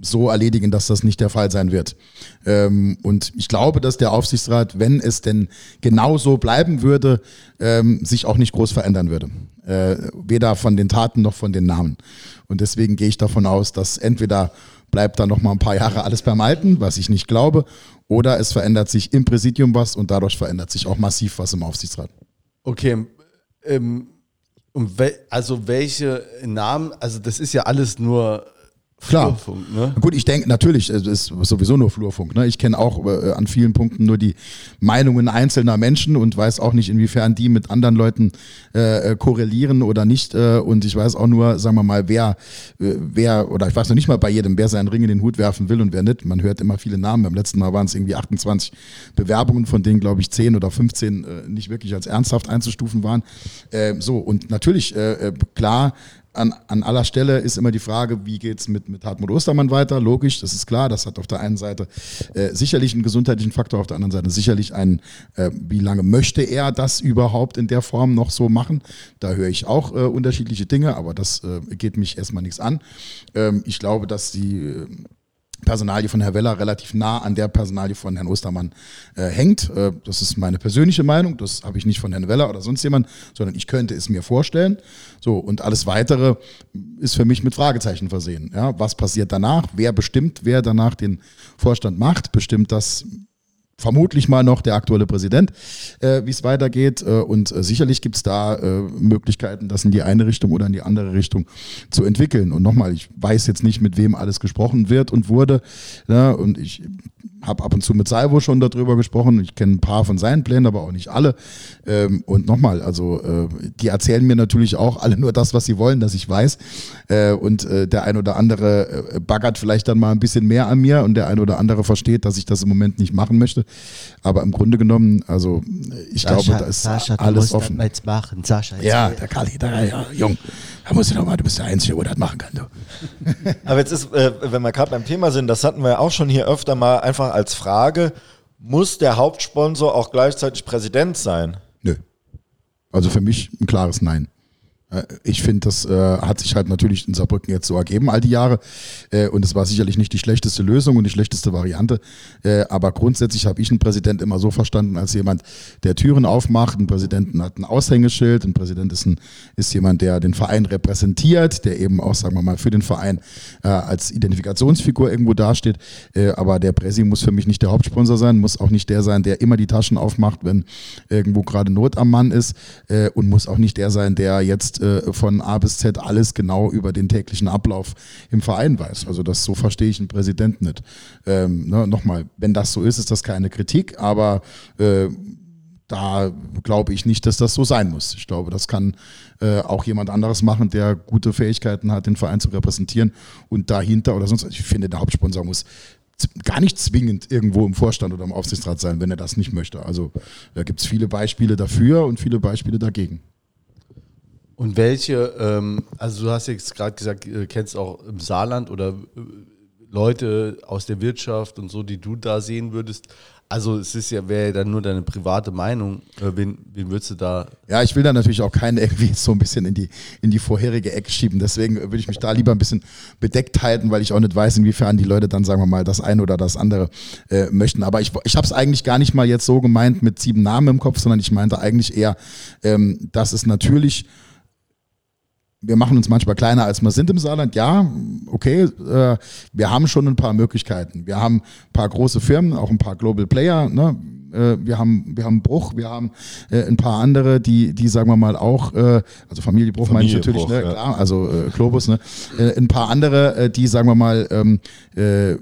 so erledigen, dass das nicht der Fall sein wird. Ähm, und ich glaube, dass der Aufsichtsrat, wenn es denn genau so bleiben würde, ähm, sich auch nicht groß verändern würde. Äh, weder von den Taten noch von den Namen. Und deswegen gehe ich davon aus, dass entweder bleibt da noch mal ein paar Jahre alles beim Alten, was ich nicht glaube, oder es verändert sich im Präsidium was und dadurch verändert sich auch massiv was im Aufsichtsrat. Okay, ähm, we also welche Namen, also das ist ja alles nur Klar. Flurfunk, ne? Gut, ich denke natürlich, es ist sowieso nur Flurfunk. Ne? Ich kenne auch äh, an vielen Punkten nur die Meinungen einzelner Menschen und weiß auch nicht, inwiefern die mit anderen Leuten äh, äh, korrelieren oder nicht. Äh, und ich weiß auch nur, sagen wir mal, wer, äh, wer, oder ich weiß noch nicht mal bei jedem, wer seinen Ring in den Hut werfen will und wer nicht. Man hört immer viele Namen. Beim letzten Mal waren es irgendwie 28 Bewerbungen, von denen, glaube ich, 10 oder 15 äh, nicht wirklich als ernsthaft einzustufen waren. so, und natürlich, klar, an, an aller Stelle ist immer die Frage, wie geht es mit, mit Hartmut Ostermann weiter? Logisch, das ist klar, das hat auf der einen Seite äh, sicherlich einen gesundheitlichen Faktor, auf der anderen Seite sicherlich einen, äh, wie lange möchte er das überhaupt in der Form noch so machen? Da höre ich auch äh, unterschiedliche Dinge, aber das äh, geht mich erstmal nichts an. Ähm, ich glaube, dass die äh, Personalie von Herrn Weller relativ nah an der Personalie von Herrn Ostermann äh, hängt. Äh, das ist meine persönliche Meinung. Das habe ich nicht von Herrn Weller oder sonst jemand, sondern ich könnte es mir vorstellen. So, und alles weitere ist für mich mit Fragezeichen versehen. Ja, was passiert danach? Wer bestimmt, wer danach den Vorstand macht? Bestimmt das vermutlich mal noch der aktuelle Präsident, äh, wie es weitergeht. Äh, und äh, sicherlich gibt es da äh, Möglichkeiten, das in die eine Richtung oder in die andere Richtung zu entwickeln. Und nochmal, ich weiß jetzt nicht, mit wem alles gesprochen wird und wurde. Ne? Und ich habe ab und zu mit Salvo schon darüber gesprochen. Ich kenne ein paar von seinen Plänen, aber auch nicht alle. Ähm, und nochmal, also äh, die erzählen mir natürlich auch alle nur das, was sie wollen, dass ich weiß. Äh, und der ein oder andere baggert vielleicht dann mal ein bisschen mehr an mir und der ein oder andere versteht, dass ich das im Moment nicht machen möchte. Aber im Grunde genommen, also ich Sascha, glaube, da ist Sascha, alles offen. Das jetzt machen. Sascha, jetzt ja, der Kali, der, ja, Jung, da muss ich doch mal, du bist der Einzige, der das machen kann. Du. *laughs* Aber jetzt ist, äh, wenn wir gerade beim Thema sind, das hatten wir auch schon hier öfter mal einfach als Frage, muss der Hauptsponsor auch gleichzeitig Präsident sein? Nö. Also für mich ein klares Nein. Äh, ich finde, das äh, hat sich halt natürlich in Saarbrücken jetzt so ergeben, all die Jahre. Äh, und es war sicherlich nicht die schlechteste Lösung und die schlechteste Variante. Äh, aber grundsätzlich habe ich einen Präsident immer so verstanden, als jemand, der Türen aufmacht. Ein Präsidenten hat ein Aushängeschild. Ein Präsident ist, ein, ist jemand, der den Verein repräsentiert, der eben auch, sagen wir mal, für den Verein äh, als Identifikationsfigur irgendwo dasteht. Äh, aber der Präsi muss für mich nicht der Hauptsponsor sein, muss auch nicht der sein, der immer die Taschen aufmacht, wenn irgendwo gerade Not am Mann ist. und muss auch nicht der sein, der jetzt äh, von A bis Z alles genau über den täglichen Ablauf im Verein weiß. Also das so verstehe ich einen Präsidenten nicht. Ähm, ne, Nochmal, wenn das so ist, ist das keine Kritik, aber äh, da glaube ich nicht, dass das so sein muss. Ich glaube, das kann äh, auch jemand anderes machen, der gute Fähigkeiten hat, den Verein zu repräsentieren und dahinter oder sonst. Ich finde, der Hauptsponsor muss gar nicht zwingend irgendwo im Vorstand oder im Aufsichtsrat sein, wenn er das nicht möchte. Also da gibt es viele Beispiele dafür und viele Beispiele dagegen. Und welche, ähm, also du hast jetzt gerade gesagt, du kennst auch im Saarland oder äh, Leute aus der Wirtschaft und so, die du da sehen würdest. Also es ist ja, wäre ja dann nur deine private Meinung. Äh, wen, wen würdest du da? Ja, ich will da natürlich auch keinen irgendwie so ein bisschen in die, in die vorherige Ecke schieben. Deswegen würde ich mich da lieber ein bisschen bedeckt halten, weil ich auch nicht weiß, inwiefern die Leute dann, sagen wir mal, das eine oder das andere äh, möchten. Aber ich, ich habe es eigentlich gar nicht mal jetzt so gemeint mit sieben Namen im Kopf, sondern ich meinte eigentlich eher, ähm, dass es natürlich wir machen uns manchmal kleiner, als wir sind im Saarland. Ja, okay, äh, wir haben schon ein paar Möglichkeiten. Wir haben ein paar große Firmen, auch ein paar Global Player. Ne? Äh, wir haben, wir haben Bruch, wir haben äh, ein paar andere, die, die sagen wir mal auch, äh, also Familie Bruch meine ich natürlich, ne? Ja. klar, also äh, Globus, ne? Äh, ein paar andere, die sagen wir mal ähm, äh,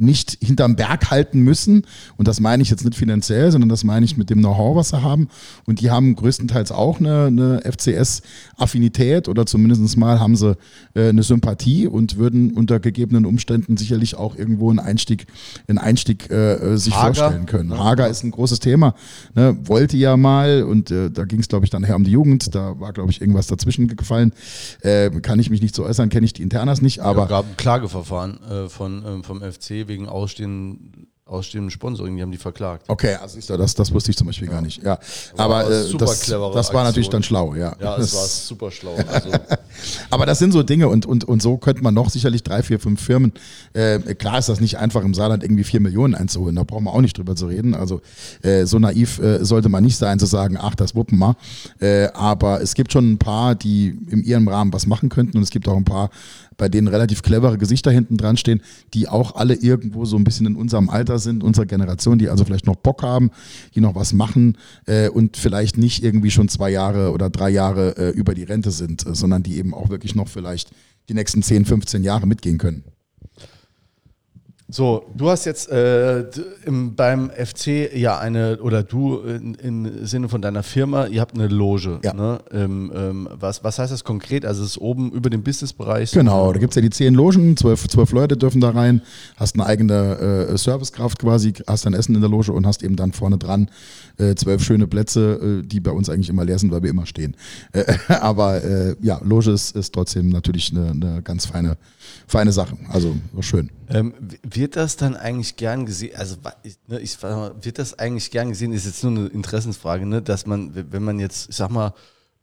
nicht hinterm Berg halten müssen. Und das meine ich jetzt nicht finanziell, sondern das meine ich mit dem Know-how, was sie haben. Und die haben größtenteils auch eine, eine FCS-Affinität oder zumindest mal haben sie äh, eine Sympathie und würden unter gegebenen Umständen sicherlich auch irgendwo einen Einstieg, einen Einstieg äh, sich Hager. vorstellen können. Hager ist ein großes Thema. Ne? Wollte ja mal und äh, da ging es, glaube ich, dann her um die Jugend. Da war, glaube ich, irgendwas dazwischen gefallen. Äh, kann ich mich nicht so äußern, kenne ich die Internas nicht. Aber ja, gab ein Klageverfahren äh, von, ähm, vom FC wegen Ausstehen aus dem Sponsoring, die haben die verklagt. Okay, also du, das, das wusste ich zum Beispiel gar nicht. Ja, aber, Aber äh, das, das war natürlich dann schlau, ja. Ja, das es war *laughs* super schlau. Also, *laughs* Aber das sind so Dinge und, und, und so könnte man noch sicherlich drei, vier, fünf Firmen. Äh, klar ist das nicht einfach im Saarland irgendwie vier Millionen einzuholen, da brauchen wir auch nicht drüber zu reden. Also äh, so naiv äh, sollte man nicht sein zu sagen, ach, das wuppen wir. Äh, aber es gibt schon ein paar, die in ihrem Rahmen was machen könnten und es gibt auch ein paar, bei denen relativ clevere Gesichter hinten dran stehen, die auch alle irgendwo so ein bisschen in unserem Alter sind, unserer Generation, die also vielleicht noch Bock haben, die noch was machen äh, und vielleicht nicht irgendwie schon zwei Jahre oder drei Jahre äh, über die Rente sind, äh, sondern die eben auch wirklich noch vielleicht die nächsten 10, 15 Jahre mitgehen können. So, du hast jetzt äh, im, beim FC ja eine, oder du im Sinne von deiner Firma, ihr habt eine Loge. Ja. Ne? Ähm, ähm, was, was heißt das konkret? Also es ist oben über dem Businessbereich. Genau, da gibt's ja die zehn Logen, zwölf, zwölf Leute dürfen da rein, hast eine eigene äh, Servicekraft quasi, hast dein Essen in der Loge und hast eben dann vorne dran äh, zwölf schöne Plätze, äh, die bei uns eigentlich immer leer sind, weil wir immer stehen. Äh, *laughs* aber äh, ja, Loge ist, ist trotzdem natürlich eine, eine ganz feine, feine Sache. Also schön. Ähm, wird das dann eigentlich gern gesehen, also ich, ne, ich wird das eigentlich gern gesehen, ist jetzt nur eine Interessensfrage, ne, dass man, wenn man jetzt, ich sag mal,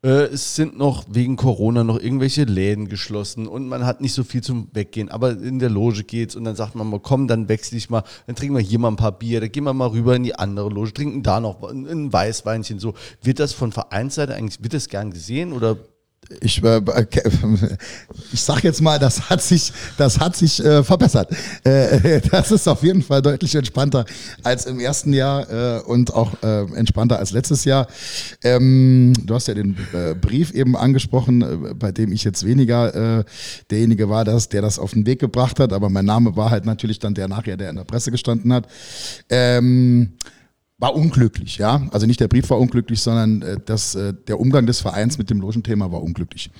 es sind noch wegen Corona noch irgendwelche Läden geschlossen und man hat nicht so viel zum Weggehen, aber in der Loge geht's und dann sagt man mal, komm, dann wechsle ich mal, dann trinken wir hier mal ein paar Bier, dann gehen wir mal rüber in die andere Loge, trinken da noch ein Weißweinchen, so. Wird das von Vereinsseite eigentlich, wird das gern gesehen oder Ich, äh, *laughs* ich sag jetzt mal, das hat sich, das hat sich äh, verbessert. Äh, *laughs* das ist auf jeden Fall deutlich entspannter als im ersten Jahr äh, und auch äh, entspannter als letztes Jahr. Ähm, du hast ja den äh, Brief eben angesprochen, äh, bei dem ich jetzt weniger äh, derjenige war, das, der das auf den Weg gebracht hat, aber mein Name war halt natürlich dann der nachher, der in der Presse gestanden hat. Ähm, war unglücklich, ja. Also nicht der Brief war unglücklich, sondern äh, das, äh, der Umgang des Vereins mit dem Logenthema war unglücklich.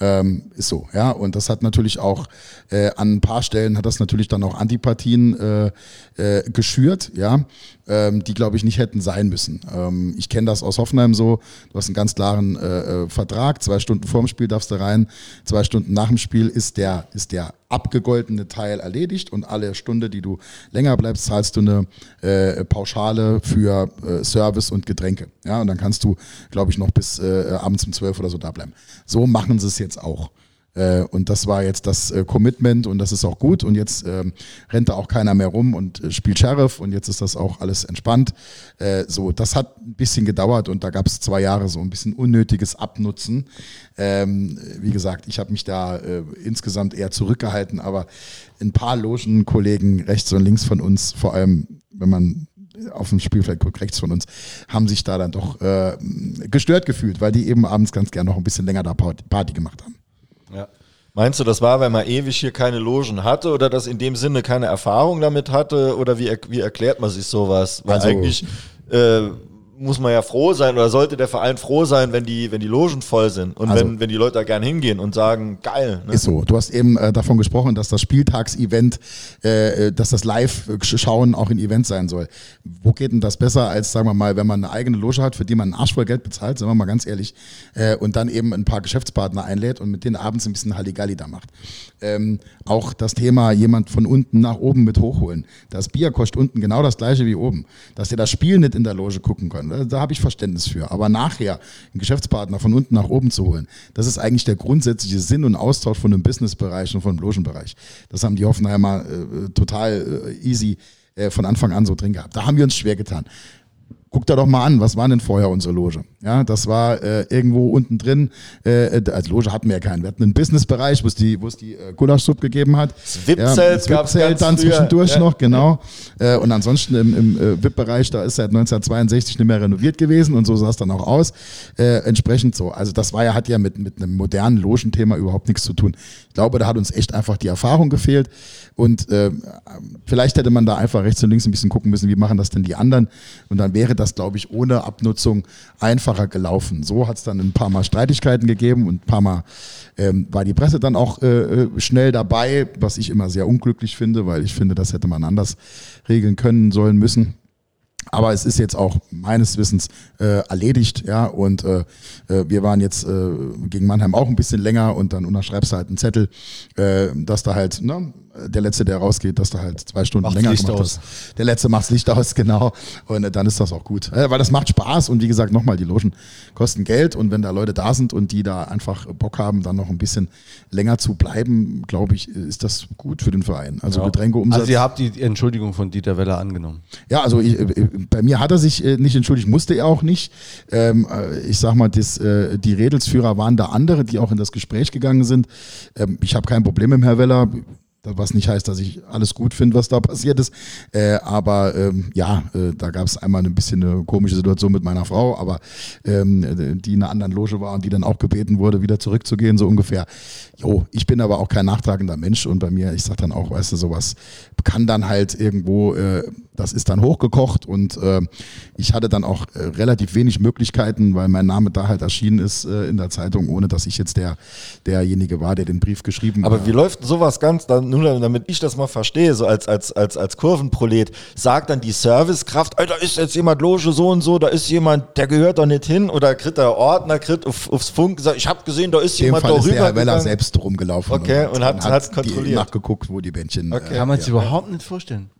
Ähm, ist so, ja. Und das hat natürlich auch äh, an ein paar Stellen hat das natürlich dann auch Antipathien äh, äh, geschürt, ja, ähm, die glaube ich nicht hätten sein müssen. Ähm, ich kenne das aus Hoffenheim so. Du hast einen ganz klaren äh, äh, Vertrag. Zwei Stunden vorm Spiel darfst du rein. Zwei Stunden nach dem Spiel ist der ist der abgegoltene Teil erledigt und alle Stunde, die du länger bleibst, zahlst du eine äh, Pauschale für äh, Service und Getränke. Ja, und dann kannst du, glaube ich, noch bis äh, abends um 12 oder so da bleiben. So machen sie es jetzt auch. Äh, und das war jetzt das äh, Commitment und das ist auch gut. Und jetzt ähm, rennt da auch keiner mehr rum und äh, spielt Sheriff und jetzt ist das auch alles entspannt. Äh, so, das hat ein bisschen gedauert und da gab es zwei Jahre so ein bisschen unnötiges Abnutzen. Ähm, wie gesagt, ich habe mich da insgesamt eher zurückgehalten, aber ein paar Logenkollegen rechts und links von uns, vor allem wenn man auf dem Spielfeld guckt, rechts von uns, haben sich da dann doch äh, gestört gefühlt, weil die eben abends ganz gern noch ein bisschen länger da Party gemacht haben. Ja. Meinst du, das war, weil man ewig hier keine Logen hatte oder das in dem Sinne keine Erfahrung damit hatte? Oder wie, er- wie erklärt man sich sowas? Weil Also- eigentlich äh, muss man ja froh sein oder sollte der Verein froh sein, wenn die, wenn die Logen voll sind und Also- wenn, wenn die Leute da gern hingehen und sagen, geil. Ne? Ist so. Du hast eben äh, davon gesprochen, dass das Spieltagsevent, äh, äh, dass das Live-Schauen auch ein Event sein soll. Wo geht denn das besser, als, sagen wir mal, wenn man eine eigene Loge hat, für die man einen Arsch voll Geld bezahlt, sagen wir mal ganz ehrlich, äh, und dann eben ein paar Geschäftspartner einlädt und mit denen abends ein bisschen Halligalli da macht. Ähm, auch das Thema jemand von unten nach oben mit hochholen. Das Bier kostet unten genau das gleiche wie oben. Dass der das Spiel nicht in der Loge gucken kann, da, da habe ich Verständnis für. Aber nachher einen Geschäftspartner von unten nach oben zu holen, das ist eigentlich der grundsätzliche Sinn und Austausch von dem Businessbereich und vom Logenbereich. Das haben die Hoffenheimer äh, total äh, easy äh, von Anfang an so drin gehabt. Da haben wir uns schwer getan. Guck da doch mal an, was war denn vorher unsere Loge? Ja, das war äh, irgendwo unten drin. Äh, als Loge hatten wir ja keinen. Wir hatten einen Businessbereich, wo es die, wo es die äh, Gulaschsuppe gegeben hat. Das VIP-Zelt VIP-Zelt ganz dann früher. zwischendurch Ja. noch, genau. Äh, und ansonsten im, im äh, VIP-Bereich, da ist seit 1962 nicht mehr renoviert gewesen und so sah es dann auch aus. Äh, entsprechend so. Also das war ja, hat ja mit, mit einem modernen Logenthema überhaupt nichts zu tun. Ich glaube, da hat uns echt einfach die Erfahrung gefehlt. Und äh, vielleicht hätte man da einfach rechts und links ein bisschen gucken müssen, wie machen das denn die anderen. Und dann wäre das, glaube ich, ohne Abnutzung einfacher gelaufen. So hat es dann ein paar Mal Streitigkeiten gegeben und ein paar Mal ähm, war die Presse dann auch äh, äh, schnell dabei, was ich immer sehr unglücklich finde, weil ich finde, das hätte man anders regeln können, sollen, müssen. Aber es ist jetzt auch meines Wissens äh, erledigt, ja. Und äh, äh, wir waren jetzt äh, gegen Mannheim auch ein bisschen länger und dann unterschreibst du halt einen Zettel, äh, dass da halt, ne, der letzte, der rausgeht, dass du halt zwei Stunden Macht's länger Licht gemacht aus. hast. Der letzte macht's Licht aus, *laughs* genau. Und äh, dann ist das auch gut. Äh, weil das macht Spaß und wie gesagt, nochmal, die Logen kosten Geld und wenn da Leute da sind und die da einfach Bock haben, dann noch ein bisschen länger zu bleiben, glaube ich, ist das gut für den Verein. Also Getränkeumsatz. Also ihr habt die Entschuldigung von Dieter Weller angenommen. Ja, also ich, äh, bei mir hat er sich äh, nicht entschuldigt, musste er auch nicht. Ähm, äh, ich sag mal, das, äh, die Redelsführer waren da andere, die auch in das Gespräch gegangen sind. Ähm, ich habe kein Problem mit dem Herr Weller. Was nicht heißt, dass ich alles gut finde, was da passiert ist. Äh, aber ähm, ja, äh, da gab es einmal ein bisschen eine komische Situation mit meiner Frau, aber ähm, die in einer anderen Loge war und die dann auch gebeten wurde, wieder zurückzugehen, so ungefähr. Jo, ich bin aber auch kein nachtragender Mensch und bei mir, ich sag dann auch, weißt du, sowas kann dann halt irgendwo, äh, das ist dann hochgekocht und äh, ich hatte dann auch äh, relativ wenig Möglichkeiten, weil mein Name da halt erschienen ist äh, in der Zeitung, ohne dass ich jetzt der derjenige war, der den Brief geschrieben Aber hat. wie läuft sowas ganz, dann, nur damit ich das mal verstehe, so als, als, als, als Kurvenprolet, sagt dann die Servicekraft, da ist jetzt jemand Loge so und so, da ist jemand, der gehört doch nicht hin, oder kriegt der Ordner, kriegt auf, aufs Funk gesagt, ich habe gesehen, da ist jemand Fall da ist der rüber. Herr Weller gegangen. selbst rumgelaufen Okay, und hat- hat's die- kontrolliert. nachgeguckt, wo die Bändchen. Okay. Äh, Kann man sich überhaupt nicht vorstellen.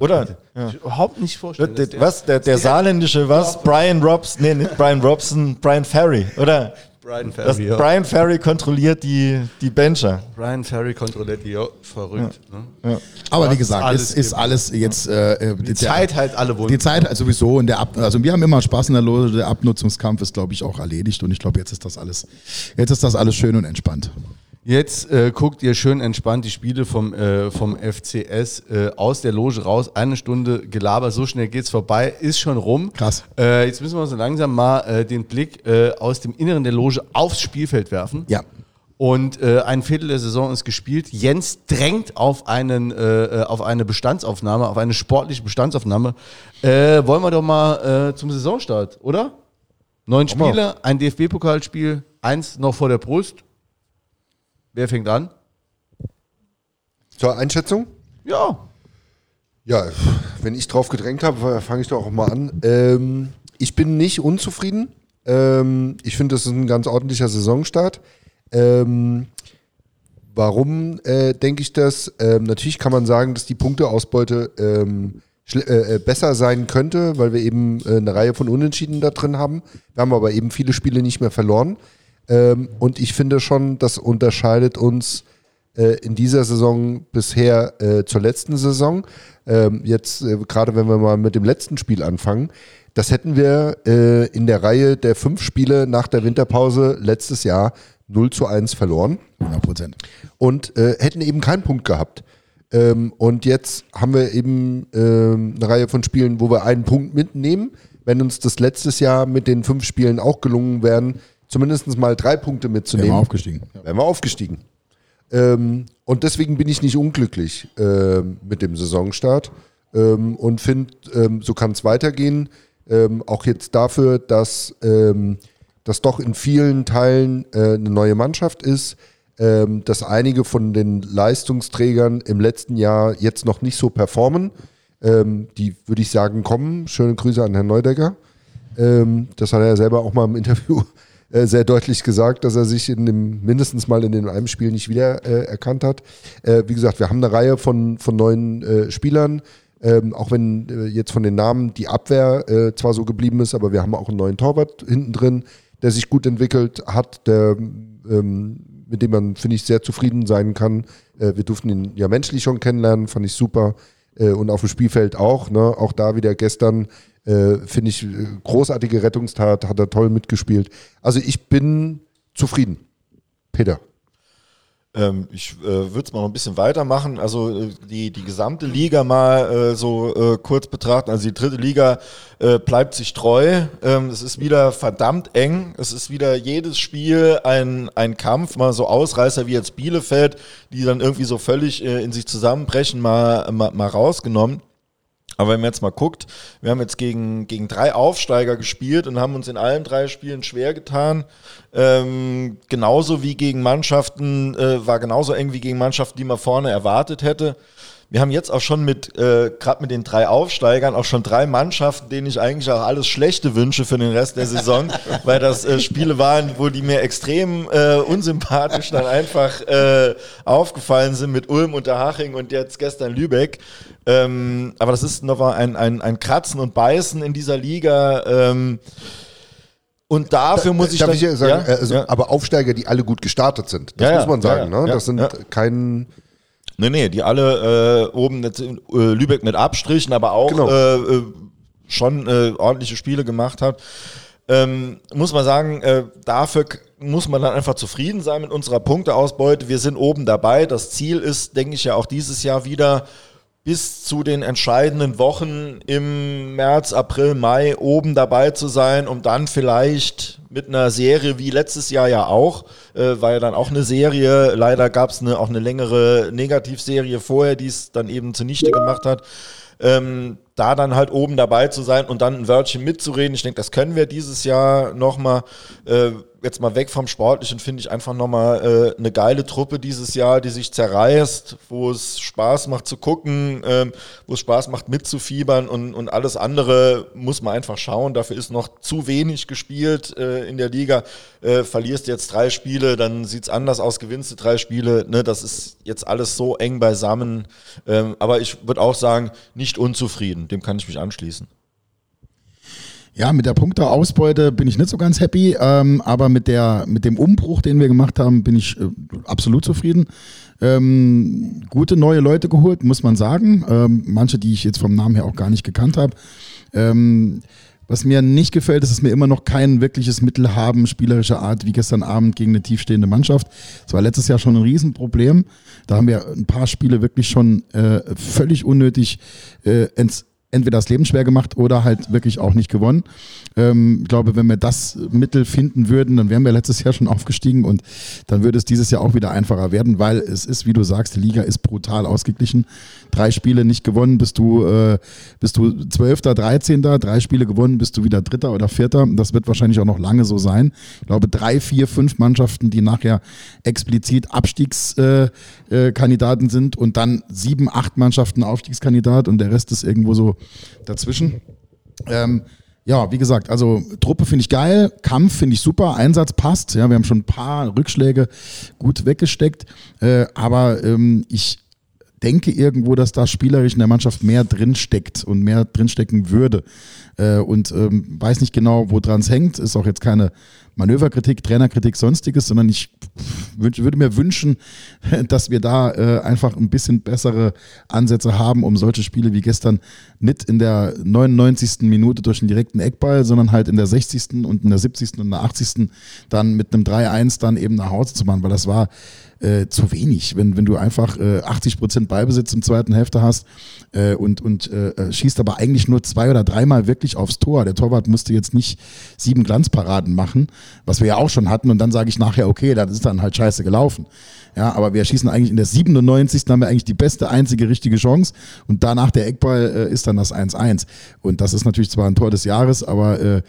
Oder? Ja. Überhaupt nicht vorstellen. Der, der, was? Der, der saarländische, was? Brian Robson, nee, nicht Brian Robson, Brian Ferry, oder? Brian Das, Ferry, ja. Brian Ferry kontrolliert die, die Bencher. Brian Ferry kontrolliert die, ja, verrückt. Ne? Aber wie gesagt, alles es ist gibt. alles jetzt äh, äh, Die Zeit halt alle Wunden. Die Zeit halt sowieso und der Ab also wir haben immer Spaß in der Loge, der Abnutzungskampf ist glaube ich auch erledigt und ich glaube jetzt ist das alles jetzt ist das alles schön und entspannt. Jetzt äh, guckt ihr schön entspannt die Spiele vom, äh, vom FCS äh, aus der Loge raus. Eine Stunde Gelaber, so schnell geht's vorbei, ist schon rum. Krass. Äh, jetzt müssen wir so langsam mal äh, den Blick äh, aus dem Inneren der Loge aufs Spielfeld werfen. Ja. Und ein Viertel der Saison ist gespielt. Jens drängt auf, einen, auf eine Bestandsaufnahme, auf eine sportliche Bestandsaufnahme. Wollen wir doch mal zum Saisonstart, oder? Neun. Spiele, ein DFB-Pokalspiel, eins noch vor der Brust. Wer fängt an? Zur Einschätzung? Ja. Ja, wenn ich drauf gedrängt habe, fange ich doch auch mal an. Ähm, ich bin nicht unzufrieden. Ähm, ich finde, das ist ein ganz ordentlicher Saisonstart. Ähm, warum äh, denke ich das? Ähm, natürlich kann man sagen, dass die Punkteausbeute ähm, äh, äh, besser sein könnte, weil wir eben äh, eine Reihe von Unentschieden da drin haben. Wir haben aber eben viele Spiele nicht mehr verloren. Ähm, und ich finde schon, das unterscheidet uns äh, in dieser Saison bisher äh, zur letzten Saison. Ähm, jetzt, äh, gerade wenn wir mal mit dem letzten Spiel anfangen, das hätten wir äh, in der Reihe der fünf Spiele nach der Winterpause letztes Jahr 0 zu 1 verloren 100 Prozent. und äh, hätten eben keinen Punkt gehabt. Ähm, und jetzt haben wir eben ähm, eine Reihe von Spielen, wo wir einen Punkt mitnehmen. Wenn uns das letztes Jahr mit den fünf Spielen auch gelungen wären, zumindest mal drei Punkte Wären mitzunehmen, wir aufgestiegen. Wären wir aufgestiegen. Ähm, und deswegen bin ich nicht unglücklich ähm, mit dem Saisonstart ähm, und finde, ähm, so kann es weitergehen. Ähm, auch jetzt dafür, dass ähm, das doch in vielen Teilen äh, eine neue Mannschaft ist, dass einige von den Leistungsträgern im letzten Jahr jetzt noch nicht so performen. Die würde ich sagen, kommen. Schöne Grüße an Herrn Neudecker. Das hat er ja selber auch mal im Interview äh, sehr deutlich gesagt, dass er sich in dem, mindestens mal in dem einem Spiel nicht wieder äh, erkannt hat. Äh, wie gesagt, wir haben eine Reihe von, von neuen äh, Spielern, ähm, auch wenn äh, jetzt von den Namen die Abwehr äh, zwar so geblieben ist, aber wir haben auch einen neuen Torwart hinten drin, der sich gut entwickelt hat, der, ähm, mit dem man, finde ich, sehr zufrieden sein kann. Äh, wir durften ihn ja menschlich schon kennenlernen, fand ich super. Äh, und auf dem Spielfeld auch. Ne? Auch da wieder gestern, äh, finde ich, äh, großartige Rettungstat, hat er toll mitgespielt. Also ich bin zufrieden. Peter. Ähm, ich äh, würde es mal noch ein bisschen weitermachen. Also äh, die, die gesamte Liga mal äh, so äh, kurz betrachten. Also die dritte Liga äh, bleibt sich treu. Ähm, es ist wieder verdammt eng. Es ist wieder jedes Spiel ein, ein Kampf. Mal so Ausreißer wie jetzt Bielefeld, die dann irgendwie so völlig äh, in sich zusammenbrechen, mal, mal, mal rausgenommen. Aber wenn man jetzt mal guckt, wir haben jetzt gegen, gegen drei Aufsteiger gespielt und haben uns in allen drei Spielen schwer getan. Ähm, genauso wie gegen Mannschaften, äh, war genauso eng wie gegen Mannschaften, die man vorne erwartet hätte. wir haben jetzt auch schon mit, äh, gerade mit den drei Aufsteigern, auch schon drei Mannschaften, denen ich eigentlich auch alles Schlechte wünsche für den Rest der Saison, *laughs* weil das äh, Spiele waren, wo die mir extrem äh, unsympathisch dann einfach äh, aufgefallen sind mit Ulm, Unterhaching und jetzt gestern Lübeck. Ähm, aber das ist noch ein, ein, ein Kratzen und Beißen in dieser Liga. Ähm, und dafür muss ich Darf dann, ich sagen, ja, also, ja. aber Aufsteiger, die alle gut gestartet sind. Das Ja, muss man sagen. ne? Das sind ja. kein. Nee, nee, die alle äh, oben jetzt, in, äh, Lübeck mit Abstrichen, aber auch Genau. äh, äh, schon äh, ordentliche Spiele gemacht hat. Ähm, muss man sagen, äh, dafür muss man dann einfach zufrieden sein mit unserer Punkteausbeute. Wir sind oben dabei. Das Ziel ist, denke ich, ja auch dieses Jahr wieder bis zu den entscheidenden Wochen im März, April, Mai oben dabei zu sein, um dann vielleicht mit einer Serie wie letztes Jahr ja auch, äh, war ja dann auch eine Serie, leider gab es eine, auch eine längere Negativserie vorher, die es dann eben zunichte gemacht hat, ähm, da dann halt oben dabei zu sein und dann ein Wörtchen mitzureden. Ich denke, das können wir dieses Jahr nochmal. Äh, jetzt mal weg vom Sportlichen, finde ich einfach nochmal äh, eine geile Truppe dieses Jahr, die sich zerreißt, wo es Spaß macht zu gucken, ähm, wo es Spaß macht mitzufiebern und, und alles andere muss man einfach schauen. Dafür ist noch zu wenig gespielt äh, in der Liga. Äh, verlierst jetzt drei Spiele, dann sieht's anders aus, gewinnst du drei Spiele. Ne, das ist jetzt alles so eng beisammen. Ähm, aber ich würde auch sagen, nicht unzufrieden. Dem kann ich mich anschließen. Ja, mit der Punkteausbeute bin ich nicht so ganz happy, ähm, aber mit, der, mit dem Umbruch, den wir gemacht haben, bin ich äh, absolut zufrieden. Ähm, gute neue Leute geholt, muss man sagen. Ähm, manche, die ich jetzt vom Namen her auch gar nicht gekannt habe. Ähm, was mir nicht gefällt, ist, dass wir immer noch kein wirkliches Mittel haben, spielerischer Art, wie gestern Abend gegen eine tiefstehende Mannschaft. Das war letztes Jahr schon ein Riesenproblem. Da haben wir ein paar Spiele wirklich schon äh, völlig unnötig äh, ents entweder das Leben schwer gemacht oder halt wirklich auch nicht gewonnen. Ähm, ich glaube, wenn wir das Mittel finden würden, dann wären wir letztes Jahr schon aufgestiegen und dann würde es dieses Jahr auch wieder einfacher werden, weil es ist, wie du sagst, die Liga ist brutal ausgeglichen. Drei Spiele nicht gewonnen, bist du, äh, bist du Zwölfter, Dreizehnter, drei Spiele gewonnen, bist du wieder Dritter oder Vierter. Das wird wahrscheinlich auch noch lange so sein. Ich glaube, drei, vier, fünf Mannschaften, die nachher explizit Abstiegskandidaten äh, Kandidaten sind und dann sieben, acht Mannschaften Aufstiegskandidat und der Rest ist irgendwo so dazwischen. Ähm, ja, wie gesagt, also Truppe finde ich geil, Kampf finde ich super, Einsatz passt. Ja, wir haben schon ein paar Rückschläge gut weggesteckt, äh, aber ähm, ich denke irgendwo, dass da spielerisch in der Mannschaft mehr drinsteckt und mehr drinstecken würde. Äh, und ähm, weiß nicht genau, woran es hängt. Ist auch jetzt keine Manöverkritik, Trainerkritik, sonstiges, sondern ich wünsch, würde mir wünschen, *laughs* dass wir da äh, einfach ein bisschen bessere Ansätze haben, um solche Spiele wie gestern nicht in der 99. Minute durch einen direkten Eckball, sondern halt in der 60. und in der 70. und in der 80. dann mit einem 3-1 dann eben nach Hause zu machen, weil das war äh, zu wenig. Wenn, wenn du einfach äh, 80 Prozent Ballbesitz im zweiten Hälfte hast äh, und, und äh, schießt aber eigentlich nur zwei oder dreimal wirklich aufs Tor. Der Torwart musste jetzt nicht sieben Glanzparaden machen, was wir ja auch schon hatten. Und dann sage ich nachher, okay, das ist dann halt scheiße gelaufen. Ja, aber wir schießen eigentlich in der 97. haben wir eigentlich die beste, einzige richtige Chance. Und danach der Eckball äh, ist dann das 1-1. Und das ist natürlich zwar ein Tor des Jahres, aber äh,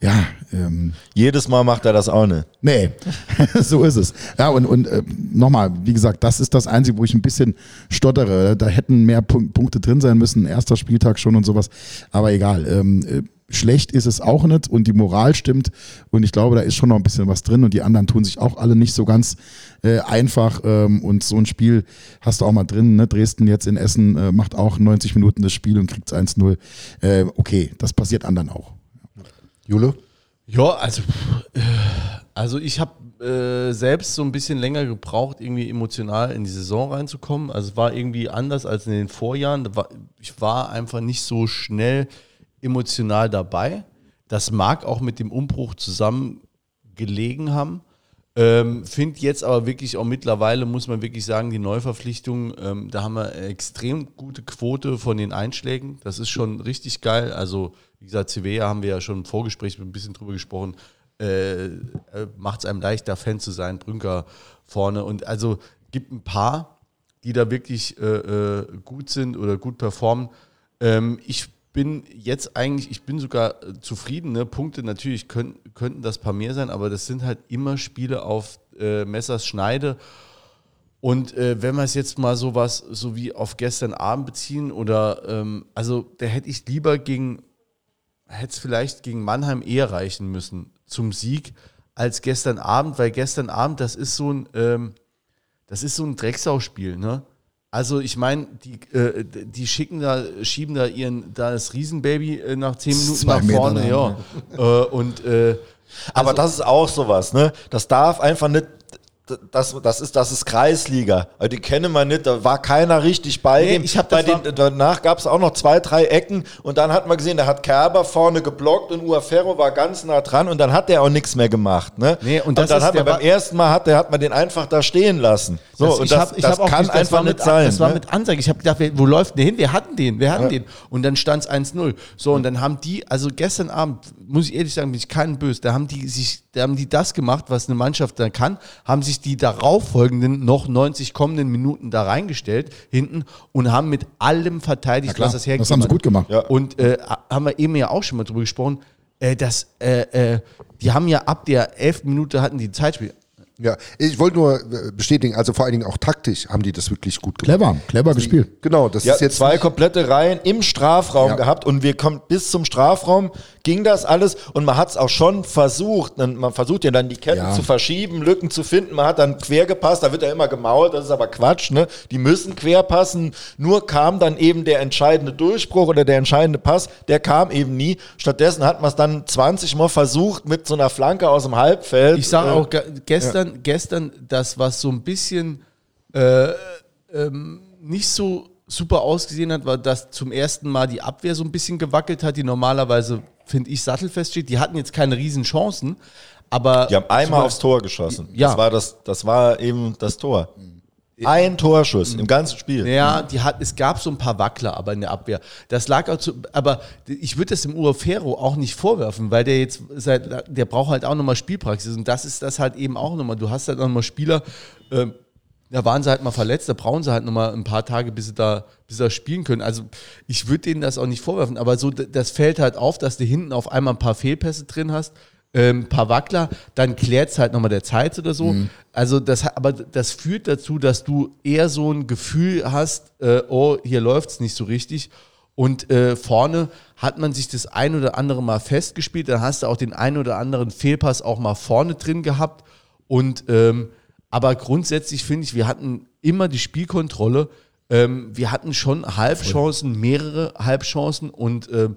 ja, ähm, Jedes Mal macht er das auch nicht. Nee, *laughs* so ist es. Ja, und, und äh, nochmal, wie gesagt, das ist das Einzige, wo ich ein bisschen stottere. Da hätten mehr Punk Punkte drin sein müssen, erster Spieltag schon und sowas. Aber egal. Ähm, äh, schlecht ist es auch nicht und die Moral stimmt. Und ich glaube, da ist schon noch ein bisschen was drin und die anderen tun sich auch alle nicht so ganz äh, einfach. Ähm, und so ein Spiel hast du auch mal drin. Ne? Dresden jetzt in Essen äh, macht auch 90 Minuten das Spiel und kriegt 1-0. Äh, okay, das passiert anderen auch. Jule? Ja, also, äh, also ich habe äh, selbst so ein bisschen länger gebraucht, irgendwie emotional in die Saison reinzukommen. Also es war irgendwie anders als in den Vorjahren. Ich war einfach nicht so schnell emotional dabei. Das mag auch mit dem Umbruch zusammen gelegen haben. Ähm, Finde jetzt aber wirklich auch mittlerweile, muss man wirklich sagen, die Neuverpflichtung, ähm, da haben wir eine extrem gute Quote von den Einschlägen. Das ist schon richtig geil. Also, wie gesagt, Civea haben wir ja schon im Vorgespräch ein bisschen drüber gesprochen. Äh, Macht es einem leichter, Fan zu sein, Brünker vorne. Und also gibt ein paar, die da wirklich äh, äh, gut sind oder gut performen. Ähm, ich bin jetzt eigentlich, ich bin sogar äh, zufrieden. Ne? Punkte natürlich können, könnten das paar mehr sein, aber das sind halt immer Spiele auf äh, Messers Schneide. Und äh, wenn wir es jetzt mal sowas so wie auf gestern Abend beziehen oder ähm, also da hätte ich lieber gegen hätte es vielleicht gegen Mannheim eher reichen müssen zum Sieg als gestern Abend, weil gestern Abend das ist so ein ähm, das ist so ein Drecksauspiel, ne? Also ich meine, die, äh, die schicken da, schieben da ihren, da das Riesenbaby äh, nach zehn Minuten Zwei nach Meter vorne, lang, ja. Äh, und äh, Aber das ist auch sowas, ne? Das darf einfach nicht. Das, das, ist, das ist Kreisliga. Also die kennen wir nicht, da war keiner richtig bei Nee, dem. ich hab bei den, danach gab es auch noch zwei, drei Ecken und dann hat man gesehen, da hat Kerber vorne geblockt und Uaferro war ganz nah dran und dann hat der auch nichts mehr gemacht. Ne? Nee, und das dann ist hat man beim ersten Mal hat, der, hat man den einfach da stehen lassen. So, das, und ich das, hab, ich das kann nicht, einfach mit, nicht sein. Das war ne? mit Ansage. Ich habe gedacht, wo läuft denn der hin? Wir hatten den, wir hatten den. Und dann stand es 1-0. So, und dann haben die, also gestern Abend, muss ich ehrlich sagen, bin ich keinen böse, da haben die sich, da haben die das gemacht, was eine Mannschaft dann kann, haben sich die darauffolgenden noch 90 kommenden Minuten da reingestellt, hinten, und haben mit allem verteidigt, was das hergegeben das haben sie gut gemacht. Ja. Und äh, haben wir eben ja auch schon mal drüber gesprochen, äh, dass äh, äh, die haben ja ab der 11. Minute hatten die Zeitspiel. Ja, ich wollte nur äh, bestätigen, also vor allen Dingen auch taktisch haben die das wirklich gut gemacht. Clever, clever gespielt. Genau, das Ja, ist jetzt zwei komplette Reihen im Strafraum Ja. gehabt und wir kommen bis zum Strafraum, ging das alles und man hat es auch schon versucht. Und Man versucht ja dann die Ketten Ja. zu verschieben, Lücken zu finden. Man hat dann quer gepasst, da wird ja immer gemault, das ist aber Quatsch. Ne? Die müssen quer passen. Nur kam dann eben der entscheidende Durchbruch oder der entscheidende Pass, der kam eben nie. Stattdessen hat man es dann 20 Mal versucht mit so einer Flanke aus dem Halbfeld. Ich sage Äh, auch ge- gestern, gestern das, was so ein bisschen äh, ähm, nicht so super ausgesehen hat, war, dass zum ersten Mal die Abwehr so ein bisschen gewackelt hat, die normalerweise, finde ich, sattelfest steht. Die hatten jetzt keine riesen Chancen, aber Die haben einmal aufs Tor geschossen. Ja. Das war, das, das war eben das Tor. Ein Torschuss im ganzen Spiel. Ja, die hat, es gab so ein paar Wackler, aber in der Abwehr. Das lag auch zu, aber ich würde das dem Uafero auch nicht vorwerfen, weil der jetzt seit, der braucht halt auch nochmal Spielpraxis und das ist das halt eben auch nochmal. Du hast halt nochmal Spieler, ähm, da waren sie halt mal verletzt, da brauchen sie halt nochmal ein paar Tage, bis sie da, bis sie da spielen können. Also ich würde denen das auch nicht vorwerfen, aber so, das fällt halt auf, dass du hinten auf einmal ein paar Fehlpässe drin hast, ähm, ein paar Wackler, dann klärt es halt nochmal der Zeit oder so. Also das, aber das führt dazu, dass du eher so ein Gefühl hast, äh, oh, hier läuft es nicht so richtig. Und äh, vorne hat man sich das ein oder andere Mal festgespielt, dann hast du auch den ein oder anderen Fehlpass auch mal vorne drin gehabt. Und ähm, aber grundsätzlich finde ich, wir hatten immer die Spielkontrolle. Ähm, wir hatten schon Halbchancen, mehrere Halbchancen und ähm,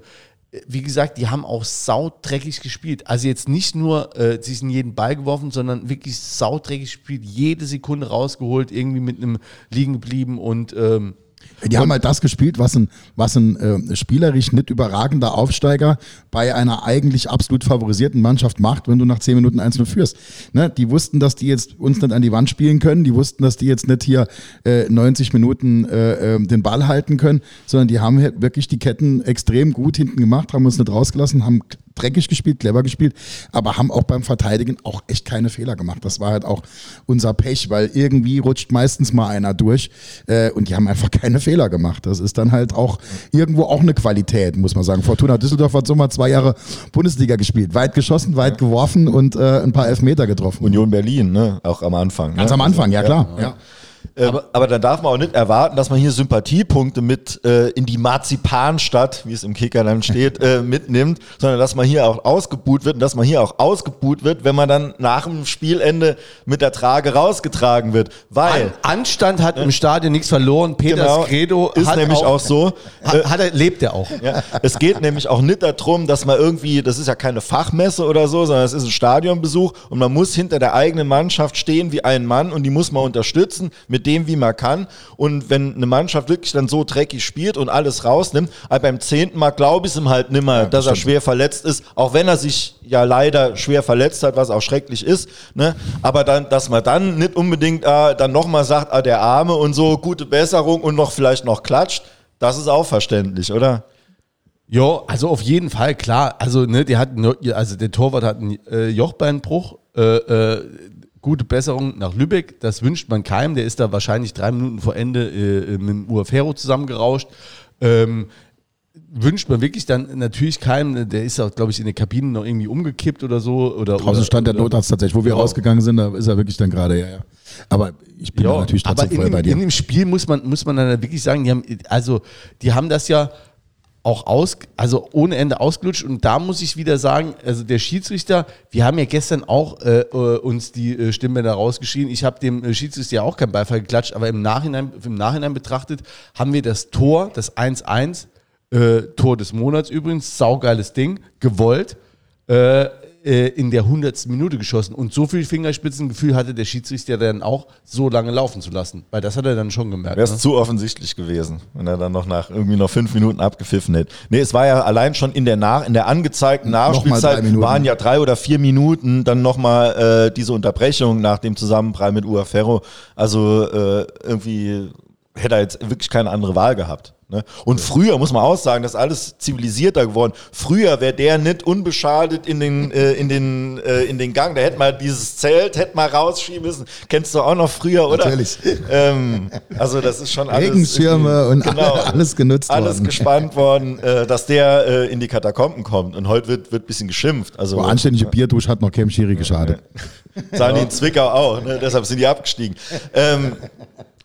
wie gesagt, die haben auch saudreckig gespielt. Also jetzt nicht nur äh, sich in jeden Ball geworfen, sondern wirklich saudreckig gespielt, jede Sekunde rausgeholt, irgendwie mit einem liegen geblieben und ähm, Die haben halt das gespielt, was ein, was ein äh, spielerisch nicht überragender Aufsteiger bei einer eigentlich absolut favorisierten Mannschaft macht, wenn du nach 10 Minuten 1-0 führst. Ne? Die wussten, dass die jetzt uns nicht an die Wand spielen können, die wussten, dass die jetzt nicht hier äh, 90 Minuten äh, äh, den Ball halten können, sondern die haben halt wirklich die Ketten extrem gut hinten gemacht, haben uns nicht rausgelassen, haben dreckig gespielt, clever gespielt, aber haben auch beim Verteidigen auch echt keine Fehler gemacht. Das war halt auch unser Pech, weil irgendwie rutscht meistens mal einer durch äh, und die haben einfach *laughs* keine Fehler gemacht. Das ist dann halt auch irgendwo auch eine Qualität, muss man sagen. Fortuna Düsseldorf hat so mal zwei Jahre Bundesliga gespielt. Weit geschossen, weit geworfen und äh, ein paar Elfmeter getroffen. Union Berlin, ne? auch am Anfang. Ganz ne? am Anfang, ja klar. Ja. Aber, aber dann darf man auch nicht erwarten, dass man hier Sympathiepunkte mit äh, in die Marzipanstadt, wie es im Kicker dann steht, äh, mitnimmt, sondern dass man hier auch ausgebuht wird und dass man hier auch ausgebuht wird, wenn man dann nach dem Spielende mit der Trage rausgetragen wird. Weil, An Anstand hat im Stadion nichts verloren. Peters genau, Credo ist nämlich auch, so. Hat, hat er, lebt er auch. *laughs* Ja, es geht nämlich auch nicht darum, dass man irgendwie, das ist ja keine Fachmesse oder so, sondern es ist ein Stadionbesuch und man muss hinter der eigenen Mannschaft stehen wie ein Mann und die muss man unterstützen mit dem, wie man kann. Und wenn eine Mannschaft wirklich dann so dreckig spielt und alles rausnimmt, aber beim zehnten Mal glaube ich es ihm halt nimmer, dass er schwer verletzt ist, auch wenn er sich ja leider schwer verletzt hat, was auch schrecklich ist. Ne? Aber dann, dass man dann nicht unbedingt äh, dann nochmal sagt, ah, der Arme und so, gute Besserung und noch vielleicht noch klatscht, das ist auch verständlich, oder? Ja, also auf jeden Fall, klar. Also, ne, die hat, also der Torwart hat einen äh, Jochbeinbruch. Äh, äh, gute Besserung nach Lübeck. Das wünscht man keinem. Der ist da wahrscheinlich drei Minuten vor Ende äh, mit dem Uafero zusammengerauscht. Ähm, wünscht man wirklich dann natürlich keinem, der ist auch, glaube ich, in der Kabine noch irgendwie umgekippt oder so. Oder, Draußen oder, stand der oder- Notarzt tatsächlich, wo wir Genau. rausgegangen sind, da ist er wirklich dann gerade, ja, ja. Aber ich bin da natürlich trotzdem aber in voll dem, bei dir. in dem Spiel muss man, muss man dann wirklich sagen, die haben, also, die haben das ja auch aus, also ohne Ende ausgelutscht und da muss ich wieder sagen, also der Schiedsrichter, wir haben ja gestern auch äh, äh, uns die äh, Stimmbänder rausgeschrien. Ich habe dem äh, Schiedsrichter ja auch keinen Beifall geklatscht, aber im Nachhinein, im Nachhinein betrachtet haben wir das Tor, das 1-1, äh, Tor des Monats übrigens, saugeiles Ding, gewollt. Äh, äh, in der 100. Minute geschossen. Und so viel Fingerspitzengefühl hatte der Schiedsrichter dann auch, so lange laufen zu lassen. Weil das hat er dann schon gemerkt. Wäre es Ne? zu offensichtlich gewesen, wenn er dann noch nach irgendwie noch fünf Minuten abgepfiffen hätte. Nee, es war ja allein schon in der nach in der angezeigten Nachspielzeit waren ja drei oder vier Minuten dann nochmal äh, diese Unterbrechung nach dem Zusammenprall mit Uaferro. Also äh, irgendwie hätte er jetzt wirklich keine andere Wahl gehabt. Ne? Und früher, muss man auch sagen, das ist alles zivilisierter geworden. Früher wäre der nicht unbeschadet in den, äh, in, den, äh, in den Gang. Da hätte man dieses Zelt hätte mal rausschieben müssen. Kennst du auch noch früher, oder? Natürlich. *laughs* Ähm, also das ist schon alles. Regenschirme und Genau. *laughs* alles genutzt alles worden. gespannt worden, äh, dass der äh, in die Katakomben kommt. Und heute wird, wird ein bisschen geschimpft. Also So anständige Bierdusch hat noch keinem Schiri geschadet. Sagen die in Zwickau auch, ne? deshalb sind die abgestiegen. Ähm,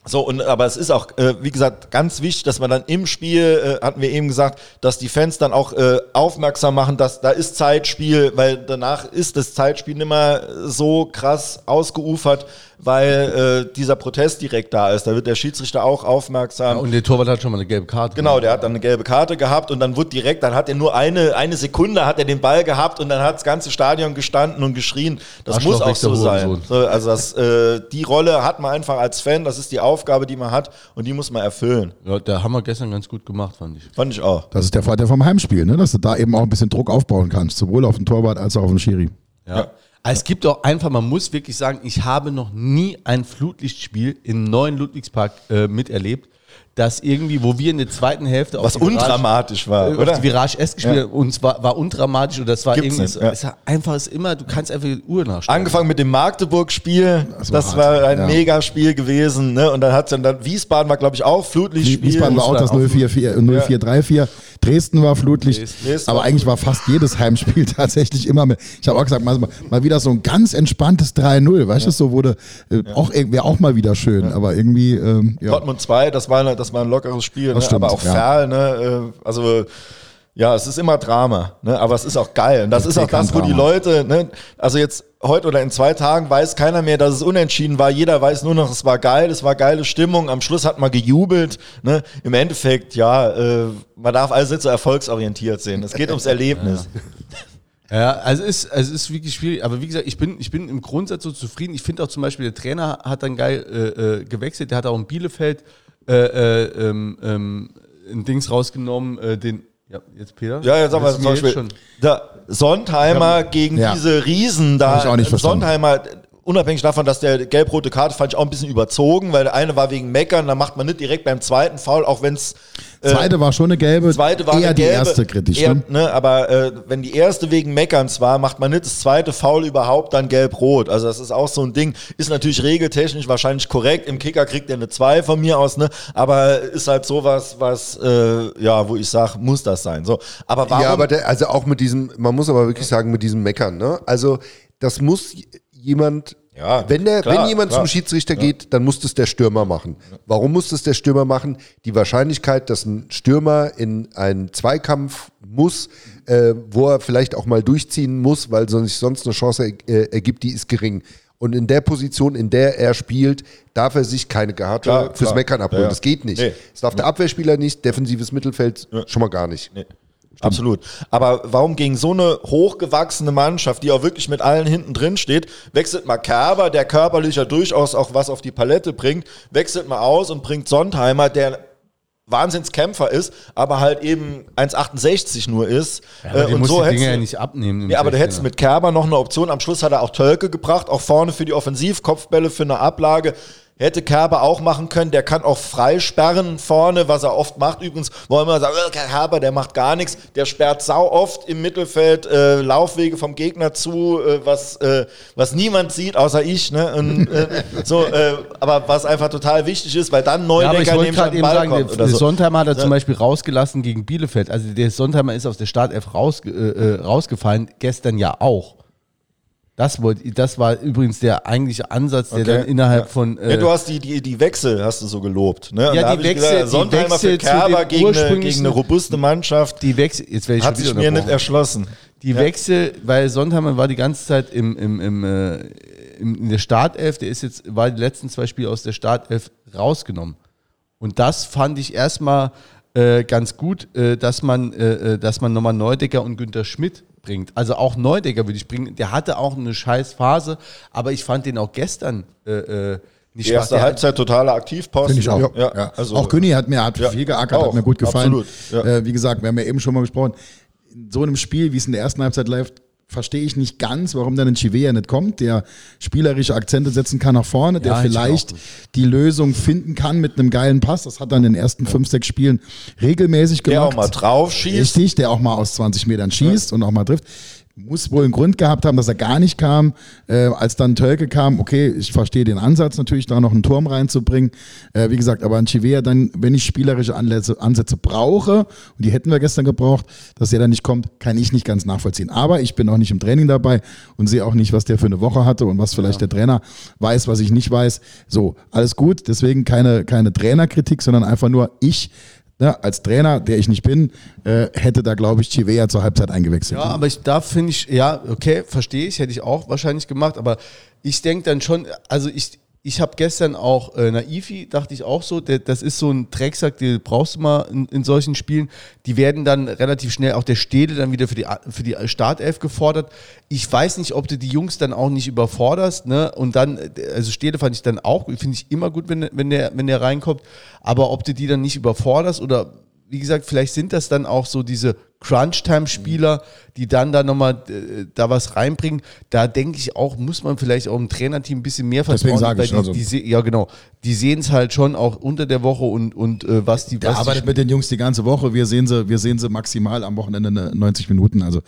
so, und aber es ist auch, äh, wie gesagt, ganz wichtig, dass man dann im Spiel, äh, hatten wir eben gesagt, dass die Fans dann auch äh, aufmerksam machen, dass da ist Zeitspiel, weil danach ist das Zeitspiel nicht mehr so krass ausgeufert, weil äh, dieser Protest direkt da ist. Da wird der Schiedsrichter auch aufmerksam. Ja, und der Torwart hat schon mal eine gelbe Karte. Genau, der hat dann eine gelbe Karte gehabt und dann wurde direkt, dann hat er nur eine, eine Sekunde hat er den Ball gehabt und dann hat das ganze Stadion gestanden und geschrien. Das Arschloch muss auch so sein. So, also das, äh, die Rolle hat man einfach als Fan, das ist die Aufgabe, die man hat und die muss man erfüllen. Ja, da haben wir gestern ganz gut gemacht, fand ich. Fand ich auch. Das ist der Vorteil vom Heimspiel, ne? dass du da eben auch ein bisschen Druck aufbauen kannst, sowohl auf den Torwart als auch auf den Schiri. Ja. Es gibt auch einfach, man muss wirklich sagen, ich habe noch nie ein Flutlichtspiel im neuen Ludwigspark äh, miterlebt, das irgendwie, wo wir in der zweiten Hälfte Was auf die Virage- undramatisch war, äh, oder? Auf die Virage S gespielt haben. und es war, war undramatisch und das war Gibt's irgendwie, nicht, so- ja. es war einfach es ist immer, du kannst einfach die Uhr nachstellen. Angefangen mit dem Magdeburg-Spiel, das, Das war, ein ja. Megaspiel gewesen. Ne? Und dann hat dann, dann Wiesbaden war, glaube ich, auch Flutlichtspiel. Wiesbaden war auch das 0434, 0434. Dresden war Flutlicht. Dresden aber eigentlich war fast jedes Heimspiel *laughs* tatsächlich immer mit. Ich habe auch gesagt, mal, mal wieder so ein ganz entspanntes 3-0. Weißt du, so wurde äh, auch wäre auch mal wieder schön. Aber irgendwie, ähm, ja. Dortmund 2, das war, das war ein lockeres Spiel, ne? Das stimmt, aber auch ja. Ferl, ne? äh, also ja, es ist immer Drama, ne? aber es ist auch geil. Und das Das ist auch das, wo die. Leute, ne? also jetzt heute oder in zwei Tagen weiß keiner mehr, dass es unentschieden war. Jeder weiß nur noch, es war geil, es war geile Stimmung. Am Schluss hat man gejubelt. Ne? Im Endeffekt, ja, äh, man darf alles nicht so erfolgsorientiert sehen. Es geht ums Erlebnis. *laughs* Ja, also es ist, also es ist wirklich schwierig. Aber wie gesagt, ich bin, ich bin im Grundsatz so zufrieden. Ich finde auch zum Beispiel, der Trainer hat dann geil äh, äh, gewechselt. Der hat auch in Bielefeld äh, äh, ähm, ähm, ein Dings rausgenommen, äh, den. Ja, jetzt Peter? Ja, jetzt sag mal Das ist zum Beispiel, jetzt der Sontheimer gegen Ja. diese Riesen da. Hab ich auch nicht verstanden. Sontheimer, unabhängig davon, dass der gelb-rote Karte fand ich auch ein bisschen überzogen, weil der eine war wegen Meckern, da macht man nicht direkt beim zweiten Foul, auch wenn es Zweite war schon eine gelbe, zweite war eher eine die gelbe, erste kritisch. eher, ne? ne, aber äh, wenn die erste wegen Meckerns war, macht man nicht das zweite Foul überhaupt dann gelb-rot. Also das ist auch so ein Ding. Ist natürlich regeltechnisch wahrscheinlich korrekt. Im Kicker kriegt er eine 2 von mir aus, ne? Aber ist halt sowas, was, äh, ja, wo ich sage, muss das sein. So. Aber warum? Ja, aber der, also auch mit diesem, man muss aber wirklich sagen, mit diesem Meckern, ne? Also, das muss jemand, Ja, wenn, der, klar, wenn jemand klar. zum Schiedsrichter geht, dann muss das der Stürmer machen. Warum muss das der Stürmer machen? Die Wahrscheinlichkeit, dass ein Stürmer in einen Zweikampf muss, äh, wo er vielleicht auch mal durchziehen muss, weil so- sich sonst eine Chance äh, ergibt, die ist gering. Und in der Position, in der er spielt, darf er sich keine Karte Klar, fürs. Meckern abholen. Ja, ja. Das geht nicht. Nee. Das darf der Abwehrspieler nicht, defensives Mittelfeld schon mal gar nicht. Nee. Absolut. Aber warum gegen so eine hochgewachsene Mannschaft, die auch wirklich mit allen hinten drin steht, wechselt mal Kerber, der körperlich ja durchaus auch was auf die Palette bringt, wechselt mal aus und bringt Sontheimer, der Wahnsinnskämpfer ist, aber halt eben 1,68 nur ist. Aber Äh, und so die hättest Dinge du- ja nicht abnehmen. ja, aber du 16er. hättest mit Kerber noch eine Option. Am Schluss hat er auch Tölke gebracht, auch vorne für die Offensiv, Kopfbälle für eine Ablage. Hätte Kerber auch machen können, der kann auch freisperren vorne, was er oft macht. Übrigens, wo immer sagen, äh, Kerber, der macht gar nichts, der sperrt sau oft im Mittelfeld äh, Laufwege vom Gegner zu, äh, was, äh, was niemand sieht, außer ich. Ne? Und, äh, *laughs* so, äh, aber was einfach total wichtig ist, weil dann Ja, aber ich Neudecker wollte nämlich an gerade den eben Ball sagen, der, kommt. oder der so. Sontheimer hat er zum Beispiel rausgelassen gegen Bielefeld. Also der Sontheimer ist aus der Startelf raus, äh, äh, rausgefallen, gestern ja auch. Das, wollte, das war übrigens der eigentliche Ansatz, der Okay. dann innerhalb von... Äh, Ja, du hast die, die, die Wechsel, hast du so gelobt. Ne? Und Ja, die Wechsel- gesagt, die Sontheimer Wechsel für Kerber gegen eine, gegen eine robuste Mannschaft die Wechsel, jetzt werde ich hat sich mir nicht erschlossen. Die Wechsel, weil Sontheimer war die ganze Zeit im, im, im, äh, in der Startelf, der ist jetzt, war die letzten zwei Spiele aus der Startelf rausgenommen. Und das fand ich erstmal äh, ganz gut, äh, dass man, äh, äh, dass man nochmal Neudecker und Günter Schmidt bringt. Also auch Neudecker würde ich bringen. Der hatte auch eine scheiß Phase, aber ich fand den auch gestern äh, äh, nicht Die erste Halbzeit totaler Aktivposten. Finde ich auch. Ja, Ja. Also, auch Günni hat mir hat Ja, viel geackert, auch. hat mir gut gefallen. Absolut, ja. Äh, wie gesagt, wir haben ja eben schon mal gesprochen. In so einem Spiel, wie es in der ersten Halbzeit läuft, verstehe ich nicht ganz, warum dann ein Chivea nicht kommt, der spielerische Akzente setzen kann nach vorne, der Ja, vielleicht die Lösung finden kann mit einem geilen Pass. Das hat er in den ersten fünf, sechs Spielen regelmäßig der gemacht. auch mal drauf schießt. Richtig, der auch mal aus 20 Metern schießt und auch mal trifft. Muss wohl einen Grund gehabt haben, dass er gar nicht kam. Äh, als dann Tölke kam, okay, ich verstehe den Ansatz natürlich, da noch einen Turm reinzubringen. Äh, wie gesagt, aber ein Chivea dann, wenn ich spielerische Ansätze, Ansätze brauche, und die hätten wir gestern gebraucht, dass der dann nicht kommt, kann ich nicht ganz nachvollziehen. Aber ich bin auch nicht im Training dabei und sehe auch nicht, was der für eine Woche hatte und was vielleicht der Trainer weiß, was ich nicht weiß. So, alles gut. Deswegen keine, keine Trainerkritik, sondern einfach nur ich ne, als Trainer, der ich nicht bin, äh, hätte da, glaube ich, Chivea zur Halbzeit eingewechselt. Ja, aber ich, da finde ich, ja, okay, verstehe ich, hätte ich auch wahrscheinlich gemacht, aber ich denke dann schon, also ich, ich habe gestern auch äh, Naifi, dachte ich auch so, der, das ist so ein Drecksack, den brauchst du mal in, in solchen Spielen. Die werden dann relativ schnell, auch der Stede dann wieder für die, für die Startelf gefordert. Ich weiß nicht, ob du die Jungs dann auch nicht überforderst, ne? Und dann, also Stede fand ich dann auch, finde ich immer gut, wenn, wenn, der, wenn der reinkommt, aber ob du die dann nicht überforderst oder wie gesagt, vielleicht sind das dann auch so diese Crunch-Time-Spieler, die dann da nochmal äh, da was reinbringen. Da denke ich auch, muss man vielleicht auch im Trainerteam ein bisschen mehr Deswegen vertrauen. sage ich, die, also- die, ja, genau. Die sehen es halt schon auch unter der Woche und, und äh, was die. Der was arbeitet die, mit den Jungs die ganze Woche. Wir sehen sie, wir sehen sie maximal am Wochenende ne- 90 Minuten. Also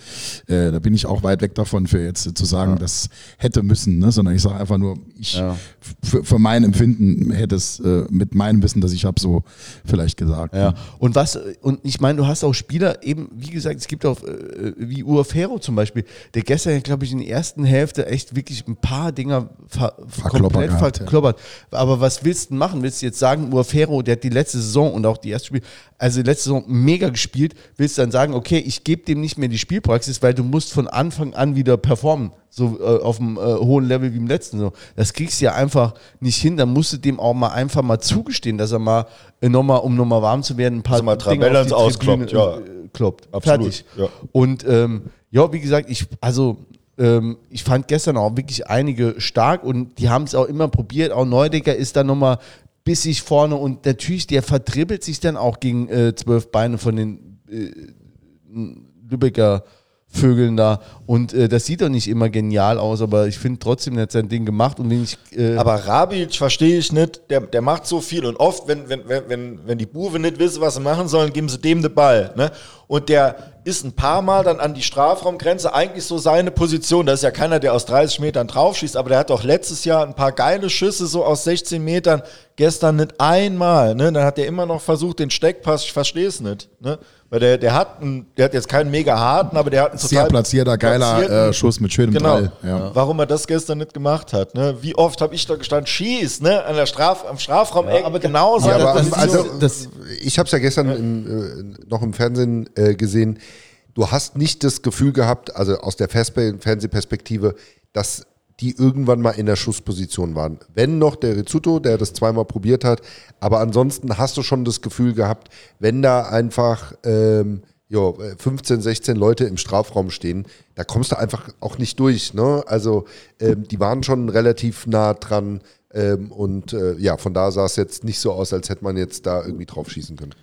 äh, da bin ich auch weit weg davon, für jetzt zu sagen, das hätte müssen, ne? sondern ich sage einfach nur, ich Ja. für, für mein Empfinden hätte es äh, mit meinem Wissen, das ich habe, so vielleicht gesagt. Ja, und was, und ich meine, du hast auch Spieler, eben, wie gesagt, es gibt auch, äh, wie Urfero zum Beispiel, der gestern, glaube ich, in der ersten Hälfte echt wirklich ein paar Dinger ver, Verkloppert komplett gehabt, ja. verkloppert. Aber was willst du machen? Willst du jetzt sagen, Urfero, der hat die letzte Saison und auch die erste Spiel, also die letzte Saison mega gespielt, willst du dann sagen, okay, ich gebe dem nicht mehr die Spielpraxis, weil du musst von Anfang an wieder performen, so äh, auf einem äh, hohen Level wie im letzten. So. Das kriegst du ja einfach nicht hin, dann musst du dem auch mal einfach mal zugestehen, dass er mal äh, nochmal, um nochmal warm zu werden, ein paar er mal Dinge auf auskloppt, ja. äh, kloppt. Absolut, Fertig. ja. Und ähm, ja, wie gesagt, ich, also ähm, ich fand gestern auch wirklich einige stark und die haben es auch immer probiert. Auch Neudecker ist dann nochmal bissig vorne und natürlich, der verdribbelt sich dann auch gegen äh, zwölf Beine von den äh, Lübecker Vögeln da. Und äh, das sieht doch nicht immer genial aus, aber ich finde trotzdem, er hat sein Ding gemacht und wenn ich. Äh, Aber Rabic verstehe ich nicht, der, der macht so viel und oft, wenn, wenn, wenn, wenn, die Buwe nicht wissen, was sie machen sollen, geben sie dem den Ball. Ne? Und der ist ein paar Mal dann an die Strafraumgrenze, eigentlich so seine Position. Da ist ja keiner, der aus 30 Metern draufschießt, aber der hat doch letztes Jahr ein paar geile Schüsse so aus 16 Metern, gestern nicht einmal. Ne? Dann hat er immer noch versucht, den Steckpass, ich verstehe es nicht. Ne? Weil der, der hat einen, der hat jetzt keinen mega harten, aber der hat einen Sehr platzierter, geiler äh, Schuss mit schönem Genau. Ball. Ja. Warum er das gestern nicht gemacht hat. Ne? Wie oft habe ich da gestanden, schieß, ne? An der Straf, am Strafraum Ja, aber genau seine Ja, aber das ist also, so- das- ich habe es ja gestern im, äh, noch im Fernsehen äh, gesehen. Du hast nicht das Gefühl gehabt, also aus der Fernsehperspektive, dass die irgendwann mal in der Schussposition waren. Wenn noch der Rizzuto, der das zweimal probiert hat, aber ansonsten hast du schon das Gefühl gehabt, wenn da einfach ähm, jo, 15, 16 Leute im Strafraum stehen, da kommst du einfach auch nicht durch. Ne? Also ähm, die waren schon relativ nah dran ähm, und äh, ja, von da sah es jetzt nicht so aus, als hätte man jetzt da irgendwie drauf schießen können.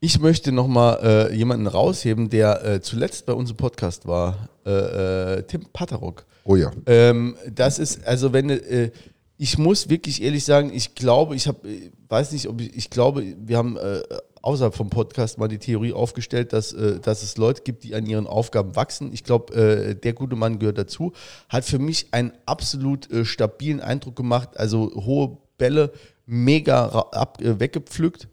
Ich möchte nochmal äh, jemanden rausheben, der äh, zuletzt bei uns im Podcast war, äh, äh, Tim Patterock. Oh ja. Ähm, das ist, also wenn, äh, ich muss wirklich ehrlich sagen, ich glaube, ich habe, weiß nicht, ob ich, ich glaube, wir haben äh, außerhalb vom Podcast mal die Theorie aufgestellt, dass, äh, dass es Leute gibt, die an ihren Aufgaben wachsen. Ich glaube, äh, der gute Mann gehört dazu. Hat für mich einen absolut äh, stabilen Eindruck gemacht. Also hohe Bälle, mega ab, äh, weggepflückt,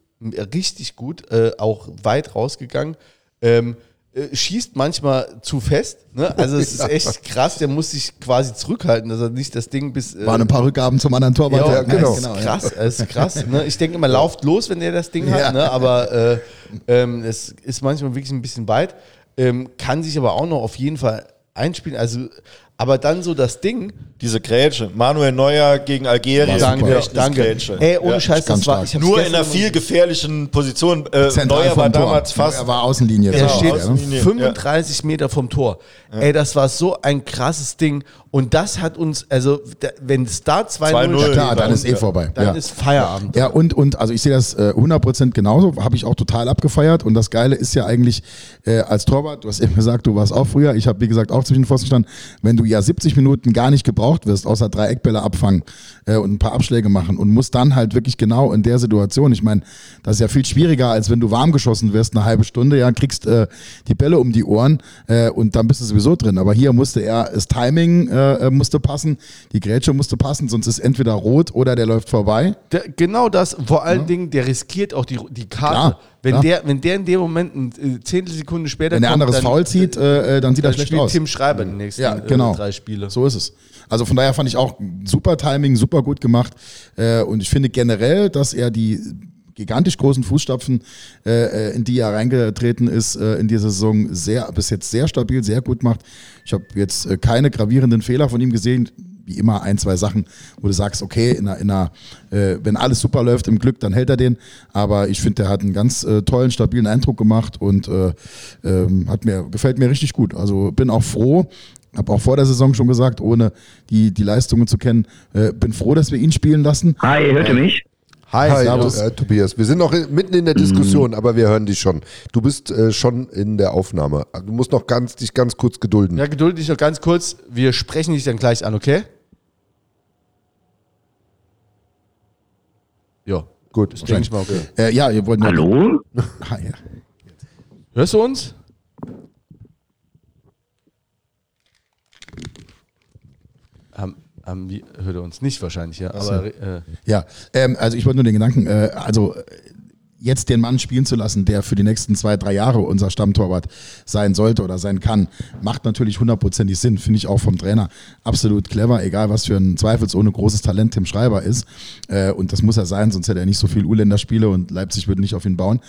richtig gut, auch weit rausgegangen. Ähm, äh, schießt manchmal zu fest. Ne? Also es ist *laughs* echt krass, der muss sich quasi zurückhalten, dass er nicht das Ding bis. Äh Waren ein paar Rückgaben zum anderen Torwart. Ja, ja genau. Ist krass, ja. ist krass. Ne? Ich denke immer, lauft los, wenn der das Ding hat, ne? aber äh, ähm, es ist manchmal wirklich ein bisschen weit. Ähm, kann sich aber auch noch auf jeden Fall einspielen. Also aber dann so das Ding. Diese Grätsche. Manuel Neuer gegen Algerien. Danke, danke. Grätsche. Ey, ohne ja, Scheiß, das war. Ich Nur in einer viel gefährlichen Position. Äh, Neuer war damals fast. Er war Außenlinie. Er steht Außenlinie. 35 Meter vom Tor. Ja. Ey, das war so ein krasses Ding. Und das hat uns, also wenn es da 2-0 klar, dann ist eh vorbei. Dann ja. ist Feierabend. Ja, und, und also ich sehe das äh, 100% genauso, habe ich auch total abgefeiert. Und das Geile ist ja eigentlich äh, als Torwart, du hast eben gesagt, du warst auch früher, ich habe wie gesagt auch zwischen den Pfosten gestanden, wenn du ja 70 Minuten gar nicht gebraucht wirst, außer drei Eckbälle abfangen äh, und ein paar Abschläge machen und musst dann halt wirklich genau in der Situation, ich meine, das ist ja viel schwieriger, als wenn du warm geschossen wirst, eine halbe Stunde, ja, kriegst äh, die Bälle um die Ohren äh, und dann bist du sowieso drin. Aber hier musste er das Timing äh, äh, musste passen, die Grätsche musste passen, sonst ist entweder rot oder der läuft vorbei. Der, genau das, vor allen ja. Dingen, der riskiert auch die, die Karte. Klar. Wenn, ja. der, wenn der in dem Moment ein äh, Zehntelsekunde später Wenn der anderes dann, Foul zieht, äh, dann sieht dann er schlecht aus. Tim Schreiber die nächsten ja, genau. drei Spiele. So ist es. Also von daher fand ich auch super Timing, super gut gemacht. Äh, und ich finde generell, dass er die gigantisch großen Fußstapfen, äh, in die er reingetreten ist äh, in dieser Saison, sehr, bis jetzt sehr stabil, sehr gut macht. Ich habe jetzt äh, keine gravierenden Fehler von ihm gesehen wie immer ein, zwei Sachen, wo du sagst, okay, in einer, in einer, äh, wenn alles super läuft im Glück, dann hält er den. Aber ich finde, der hat einen ganz äh, tollen, stabilen Eindruck gemacht und äh, ähm, hat mir, gefällt mir richtig gut. Also bin auch froh, habe auch vor der Saison schon gesagt, ohne die, die Leistungen zu kennen, äh, bin froh, dass wir ihn spielen lassen. Hi, hört ihr mich? Hi, Hi äh, Tobias. Wir sind noch mitten in der Diskussion, mm. aber wir hören dich schon. Du bist äh, schon in der Aufnahme. Du musst noch ganz, dich ganz kurz gedulden. Ja, gedulde dich noch ganz kurz. Wir sprechen dich dann gleich an, okay? Ja, gut, das denke ich mal okay. Äh, ja, ihr wollt Hallo? *laughs* ah, ja. Hörst du uns? Haben, haben die, hört er uns nicht wahrscheinlich, ja. Aber, äh, ja, ähm, also ich wollte nur den Gedanken, äh, also jetzt den Mann spielen zu lassen, der für die nächsten zwei, drei Jahre unser Stammtorwart sein sollte oder sein kann, macht natürlich hundertprozentig Sinn. Finde ich auch vom Trainer absolut clever, egal was für ein zweifelsohne großes Talent Tim Schreiber ist. Äh, und das muss er sein, sonst hätte er nicht so viel U-Länderspiele und Leipzig würde nicht auf ihn bauen.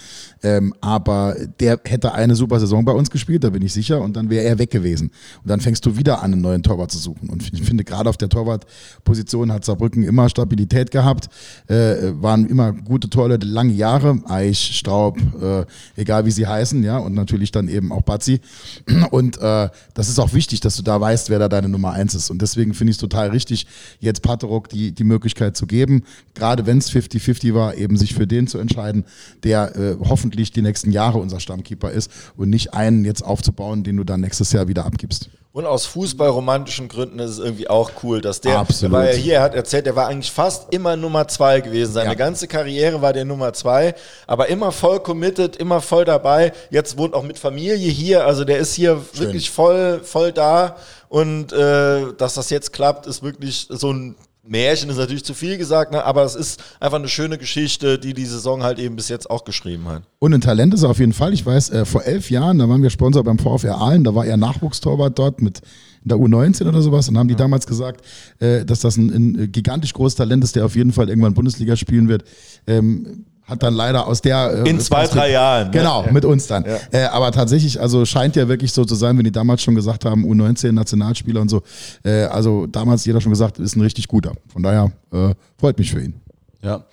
Ähm, aber der hätte eine super Saison bei uns gespielt, da bin ich sicher, und dann wäre er weg gewesen. Und dann fängst du wieder an, einen neuen Torwart zu suchen. Und ich finde, gerade auf der Torwartposition hat Saarbrücken immer Stabilität gehabt, äh, waren immer gute Torleute, lange Jahre Eich, Staub, äh, egal wie sie heißen, ja, und natürlich dann eben auch Bazzi. *clears throat* Und äh, das ist auch wichtig, dass du da weißt, wer da deine Nummer eins ist. Und deswegen finde ich es total richtig, jetzt Paterok die, die Möglichkeit zu geben, gerade wenn es 50-50 war, eben sich für den zu entscheiden, der äh, hoffentlich die nächsten Jahre unser Stammkeeper ist und nicht einen jetzt aufzubauen, den du dann nächstes Jahr wieder abgibst. Und aus fußballromantischen Gründen ist es irgendwie auch cool, dass der, Absolut. war ja hier, er hat erzählt, der war eigentlich fast immer Nummer zwei gewesen. Seine ja. ganze Karriere war der Nummer zwei, aber immer voll committed, immer voll dabei. Jetzt wohnt auch mit Familie hier, also der ist hier Schön. wirklich voll, voll da. Und äh, dass das jetzt klappt, ist wirklich so ein Märchen ist natürlich zu viel gesagt, ne? aber es ist einfach eine schöne Geschichte, die die Saison halt eben bis jetzt auch geschrieben hat. Und ein Talent ist er auf jeden Fall. Ich weiß, äh, vor elf Jahren, da waren wir Sponsor beim VfR Aalen, da war er Nachwuchstorwart dort mit der U19 oder sowas und haben die ja. damals gesagt, äh, dass das ein, ein, gigantisch großes Talent ist, der auf jeden Fall irgendwann Bundesliga spielen wird. Ähm, hat dann leider aus der. Äh, In zwei, drei Jahren. Ne? Genau, ja. mit uns dann. Ja. Äh, aber tatsächlich, also scheint ja wirklich so zu sein, wenn die damals schon gesagt haben, U19 Nationalspieler und so. Äh, also damals jeder schon gesagt, ist ein richtig guter. Von daher äh, freut mich für ihn. Ja.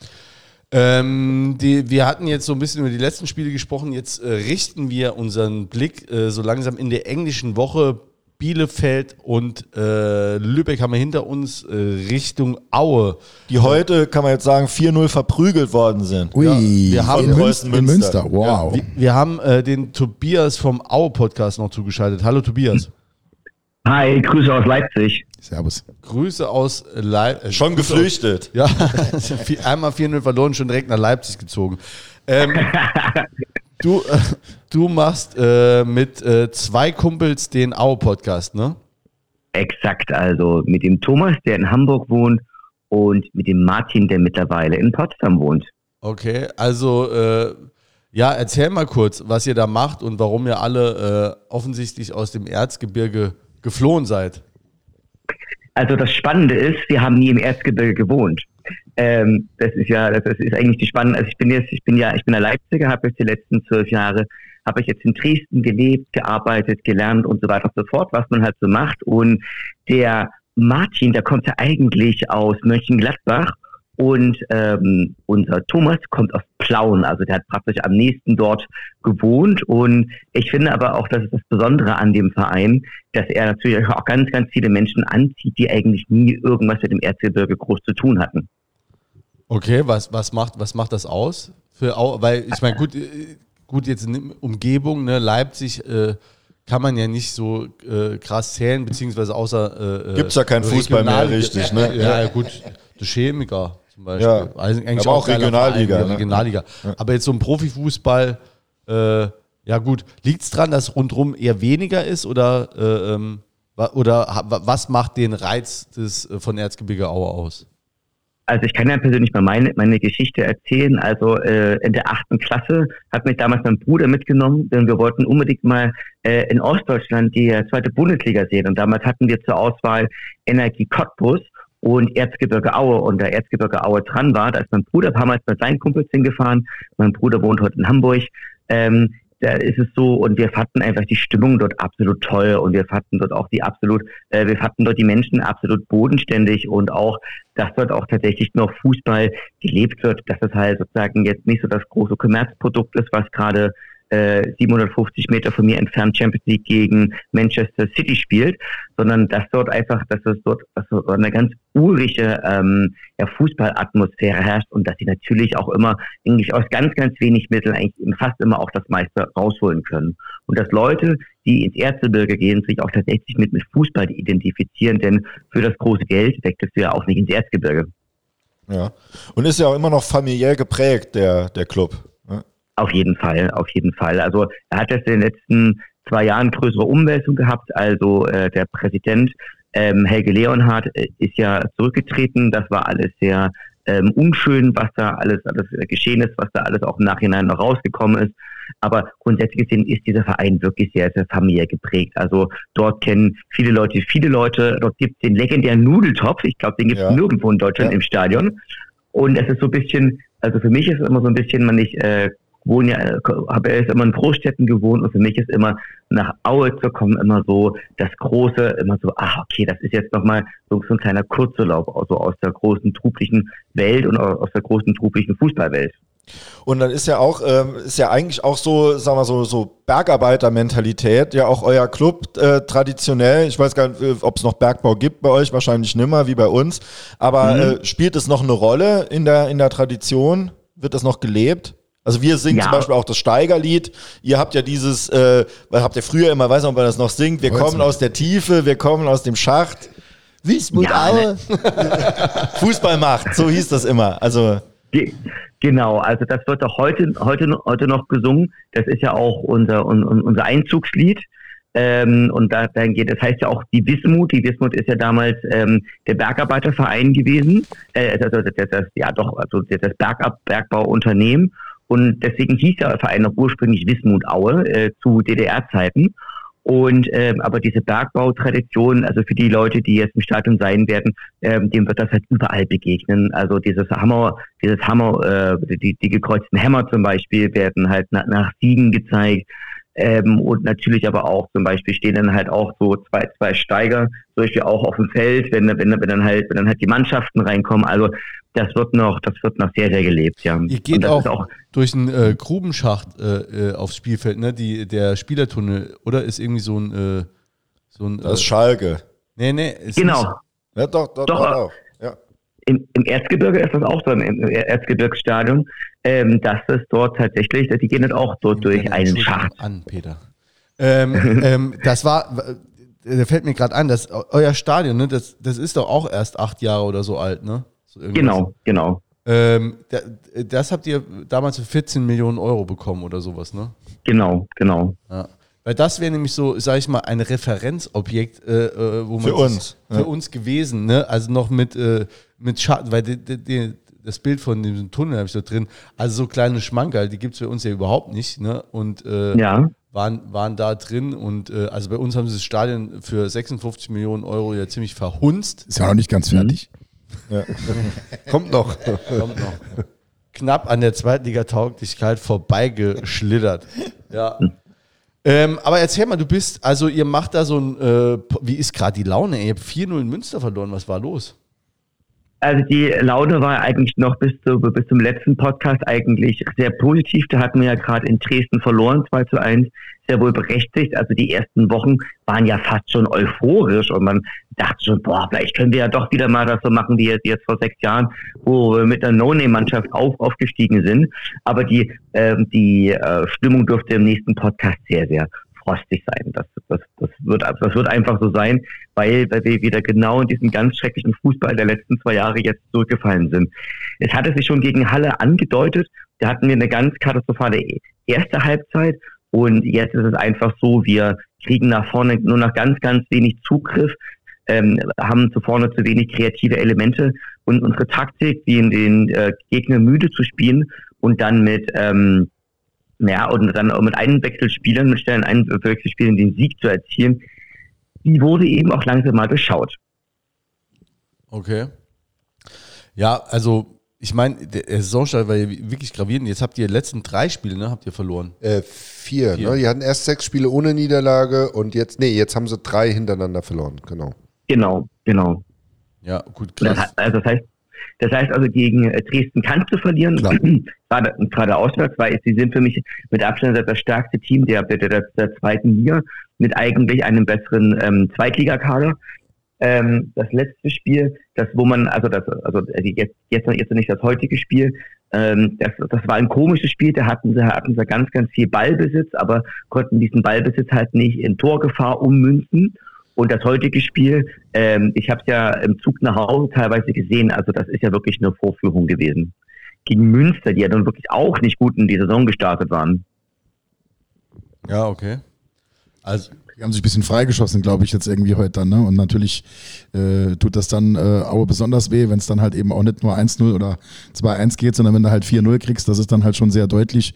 Ähm, die, wir hatten jetzt so ein bisschen über die letzten Spiele gesprochen. Jetzt äh, richten wir unseren Blick äh, so langsam in der englischen Woche Bielefeld und äh, Lübeck haben wir hinter uns äh, Richtung Aue. Die heute, kann man jetzt sagen, 4-0 verprügelt worden sind. Ui, ja, wir haben in, Münster, in Münster. Wow. Ja, wir, wir, haben äh, den Tobias vom Aue-Podcast noch zugeschaltet. Hallo Tobias. Hi, Grüße aus Leipzig. Servus. Grüße aus Leipzig. Schon geflüchtet. Ja, *laughs* einmal 4-0 verloren, schon direkt nach Leipzig gezogen. Ähm, *laughs* du, äh, *laughs* du machst äh, mit äh, zwei Kumpels den Au-Podcast, ne? Exakt, also mit dem Thomas, der in Hamburg wohnt, und mit dem Martin, der mittlerweile in Potsdam wohnt. Okay, also äh, ja, erzähl mal kurz, was ihr da macht und warum ihr alle äh, offensichtlich aus dem Erzgebirge geflohen seid. Also das Spannende ist, wir haben nie im Erzgebirge gewohnt. Ähm, das ist ja, das ist eigentlich die spannende. Also ich bin jetzt, ich bin ja, ich bin ein Leipziger, habe jetzt die letzten zwölf Jahre, habe ich jetzt in Dresden gelebt, gearbeitet, gelernt und so weiter und so fort, was man halt so macht. Und der Martin, der kommt ja eigentlich aus Mönchengladbach und ähm, unser Thomas kommt aus Plauen, also der hat praktisch am nächsten dort gewohnt. Und ich finde aber auch, das ist das Besondere an dem Verein, dass er natürlich auch ganz, ganz viele Menschen anzieht, die eigentlich nie irgendwas mit dem Erzgebirge groß zu tun hatten. Okay, was, was, macht, was macht das aus? Für, weil ich meine, gut, äh, gut, jetzt in Umgebung, ne, Leipzig, äh, kann man ja nicht so äh, krass zählen, beziehungsweise außer. Äh, Gibt es ja keinen Fußball mehr richtig, ne? Ja, ja, gut, der Chemiker zum Beispiel. Ja, also eigentlich aber auch, Regionalliga. Verein, ne? Regionalliga. Ja. Aber jetzt so ein Profifußball, äh, ja gut, liegt es daran, dass rundherum eher weniger ist oder, äh, ähm, oder was macht den Reiz des, äh, von Erzgebirge Aue aus? Also ich kann ja persönlich mal meine, meine Geschichte erzählen. Also äh, in der achten Klasse hat mich damals mein Bruder mitgenommen, denn wir wollten unbedingt mal äh, in Ostdeutschland die zweite Bundesliga sehen. Und damals hatten wir zur Auswahl Energie Cottbus und Erzgebirge Aue. Und da Erzgebirge Aue dran war, da ist mein Bruder ein paar Mal mit seinen Kumpels hingefahren. Mein Bruder wohnt heute in Hamburg. Ähm, da ist es so und wir fanden einfach die Stimmung dort absolut toll und wir fanden dort auch die absolut, äh, wir fanden dort die Menschen absolut bodenständig und auch, dass dort auch tatsächlich noch Fußball gelebt wird, dass es halt sozusagen jetzt nicht so das große Kommerzprodukt ist, was gerade 750 äh, Meter von mir entfernt Champions League gegen Manchester City spielt, sondern dass dort einfach, dass es dort, dass dort eine ganz urige ähm, ja, Fußballatmosphäre herrscht und dass sie natürlich auch immer eigentlich aus ganz, ganz wenig Mitteln eigentlich fast immer auch das meiste rausholen können. Und dass Leute, die ins Erzgebirge gehen, sich auch tatsächlich mit, mit Fußball identifizieren, denn für das große Geld wechselst du ja auch nicht ins Erzgebirge. Ja. Und ist ja auch immer noch familiär geprägt, der, der Club. Auf jeden Fall, auf jeden Fall. Also er hat jetzt in den letzten zwei Jahren größere Umwälzung gehabt. Also äh, der Präsident ähm, Helge Leonhardt äh, ist ja zurückgetreten. Das war alles sehr ähm, unschön, was da alles, alles geschehen ist, was da alles auch im Nachhinein noch rausgekommen ist. Aber grundsätzlich gesehen ist dieser Verein wirklich sehr, sehr familiär geprägt. Also dort kennen viele Leute viele Leute. Dort gibt es den legendären Nudeltopf. Ich glaube, den gibt es ja. nirgendwo in Deutschland ja. im Stadion. Und es ist so ein bisschen, also für mich ist es immer so ein bisschen, man nicht äh, wohne ja, habe erst immer in Großstädten gewohnt und für mich ist immer nach Aue zu kommen immer so das große, immer so, ah, okay, das ist jetzt nochmal so, so ein kleiner Kurzurlaub, also aus der großen trublichen Welt und aus der großen trublichen Fußballwelt. Und dann ist ja auch, ähm, ist ja eigentlich auch so, sagen wir so, so Bergarbeiter-Mentalität, ja auch euer Club äh, traditionell. Ich weiß gar nicht, ob es noch Bergbau gibt bei euch, wahrscheinlich nimmer wie bei uns. Aber mhm. äh, spielt es noch eine Rolle in der, in der Tradition? Wird das noch gelebt? Also wir singen ja. zum Beispiel auch das Steigerlied. Ihr habt ja dieses, äh, habt ihr früher immer, weiß nicht, ob man das noch singt, wir kommen aus der Tiefe, wir kommen aus dem Schacht. Wismut ja. Ne? *laughs* Fußballmacht, so hieß das immer. Also Genau, also das wird auch heute, heute, heute noch gesungen. Das ist ja auch unser, unser Einzugslied. Ähm, und da, dann geht, das heißt ja auch die Wismut. Die Wismut ist ja damals ähm, der Bergarbeiterverein gewesen. Äh, also das, das, ja doch, also das Bergab, Bergbauunternehmen. Und deswegen hieß der Verein noch ursprünglich Wismut Aue äh, zu DDR-Zeiten. Und ähm, aber diese Bergbautradition, also für die Leute, die jetzt im Stadion sein werden, ähm, dem wird das halt überall begegnen. Also dieses Hammer, dieses Hammer, äh, die, die gekreuzten Hämmer zum Beispiel werden halt nach, nach Siegen gezeigt. Ähm, und natürlich aber auch zum Beispiel stehen dann halt auch so zwei, zwei Steiger, zum Beispiel auch auf dem Feld, wenn, wenn, wenn dann halt, wenn dann halt die Mannschaften reinkommen. Also das wird noch, das wird noch sehr, sehr gelebt, ja. Ihr geht auch, auch, durch einen äh, Grubenschacht äh, äh, aufs Spielfeld, ne? Die, der Spielertunnel, oder ist irgendwie so ein, äh, so ein Das ist äh, Schalke. Nee, nee. genau. Nicht, ja, doch, doch, doch, doch. Ja. Im, Im Erzgebirge ist das auch so, im Erzgebirgsstadion, ähm, dass es dort tatsächlich, die gehen dann auch dort durch einen Schacht. An, Peter. Ähm, *laughs* ähm, das war, da fällt mir gerade ein, dass euer Stadion, ne, das, das ist doch auch erst acht Jahre oder so alt, ne? So genau, genau. Ähm, das habt ihr damals für 14 Millionen Euro bekommen oder sowas, ne? Genau, genau. Ja. Weil das wäre nämlich so, sag ich mal, ein Referenzobjekt, äh, äh wo man für uns, für ja. uns gewesen, ne? Also noch mit, äh, mit Schatten, weil die, die, die, das Bild von diesem Tunnel habe ich da drin. Also so kleine Schmankerl, die gibt es für uns ja überhaupt nicht, ne? Und äh, ja. waren, waren da drin und äh, also bei uns haben sie das Stadion für 56 Millionen Euro ja ziemlich verhunzt. Ist ja noch nicht ganz fertig. Ja. Kommt noch. Kommt noch. Knapp an der Zweitliga-Tauglichkeit vorbeigeschlittert. Ja. Ähm, aber erzähl mal, du bist, also ihr macht da so ein, äh, wie ist gerade die Laune? Ihr habt 4-0 in Münster verloren, was war los? Also die Laune war eigentlich noch bis, zu, bis zum letzten Podcast eigentlich sehr positiv. Da hatten wir ja gerade in Dresden verloren, 2 zu 1, sehr wohl berechtigt. Also die ersten Wochen waren ja fast schon euphorisch und man dachte schon, boah, vielleicht können wir ja doch wieder mal das so machen wie jetzt, jetzt vor sechs Jahren, wo wir mit der No-Name-Mannschaft auf, aufgestiegen sind. Aber die, äh, die äh, Stimmung dürfte im nächsten Podcast sehr, sehr frostig sein. Das, das, das, wird, das wird einfach so sein, weil, weil wir wieder genau in diesem ganz schrecklichen Fußball der letzten zwei Jahre jetzt zurückgefallen sind. Es hatte sich schon gegen Halle angedeutet. Da hatten wir eine ganz katastrophale erste Halbzeit und jetzt ist es einfach so, wir kriegen nach vorne nur noch ganz, ganz wenig Zugriff, ähm, haben zu vorne zu wenig kreative Elemente und unsere Taktik, die in den äh, Gegner müde zu spielen und dann mit ähm, ja, und dann mit einem Wechselspielern, mit Stellen einen Wechselspielern den Sieg zu erzielen, die wurde eben auch langsam mal beschaut. Okay. Ja, also ich meine, der Saisonstart war ja wirklich gravierend. Jetzt habt ihr die letzten drei Spiele, ne, habt ihr verloren? Äh, vier, vier. Ne? Die hatten erst sechs Spiele ohne Niederlage und jetzt, nee, jetzt haben sie drei hintereinander verloren, genau. Genau, genau. Ja, gut. Das, also das heißt, das heißt also, gegen äh, Dresden kannst du verlieren, *clears throat* gerade, gerade auswärts, weil sie sind für mich mit Abstand das stärkste Team der, der, der, der zweiten Liga, mit eigentlich einem besseren ähm, Zweitligakader. Ähm, das letzte Spiel, das wo man, also das, also jetzt, jetzt, jetzt nicht das heutige Spiel, ähm, das, das war ein komisches Spiel, da hatten sie, hatten sie ganz, ganz viel Ballbesitz, aber konnten diesen Ballbesitz halt nicht in Torgefahr ummünzen. Und das heutige Spiel, ähm, ich habe es ja im Zug nach Hause teilweise gesehen, also das ist ja wirklich eine Vorführung gewesen. Gegen Münster, die ja dann wirklich auch nicht gut in die Saison gestartet waren. Ja, okay. Also die haben sich ein bisschen freigeschossen, glaube ich, jetzt irgendwie heute dann. Ne? Und natürlich äh, tut das dann äh, auch besonders weh, wenn es dann halt eben auch nicht nur 1-0 oder 2-1 geht, sondern wenn du halt 4-0 kriegst, das ist dann halt schon sehr deutlich.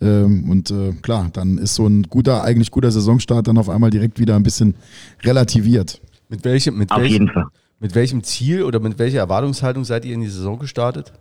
Ähm, und äh, klar, dann ist so ein guter, eigentlich guter Saisonstart dann auf einmal direkt wieder ein bisschen relativiert. Mit welchem, mit auf welchem, jeden Fall. Mit welchem Ziel oder mit welcher Erwartungshaltung seid ihr in die Saison gestartet?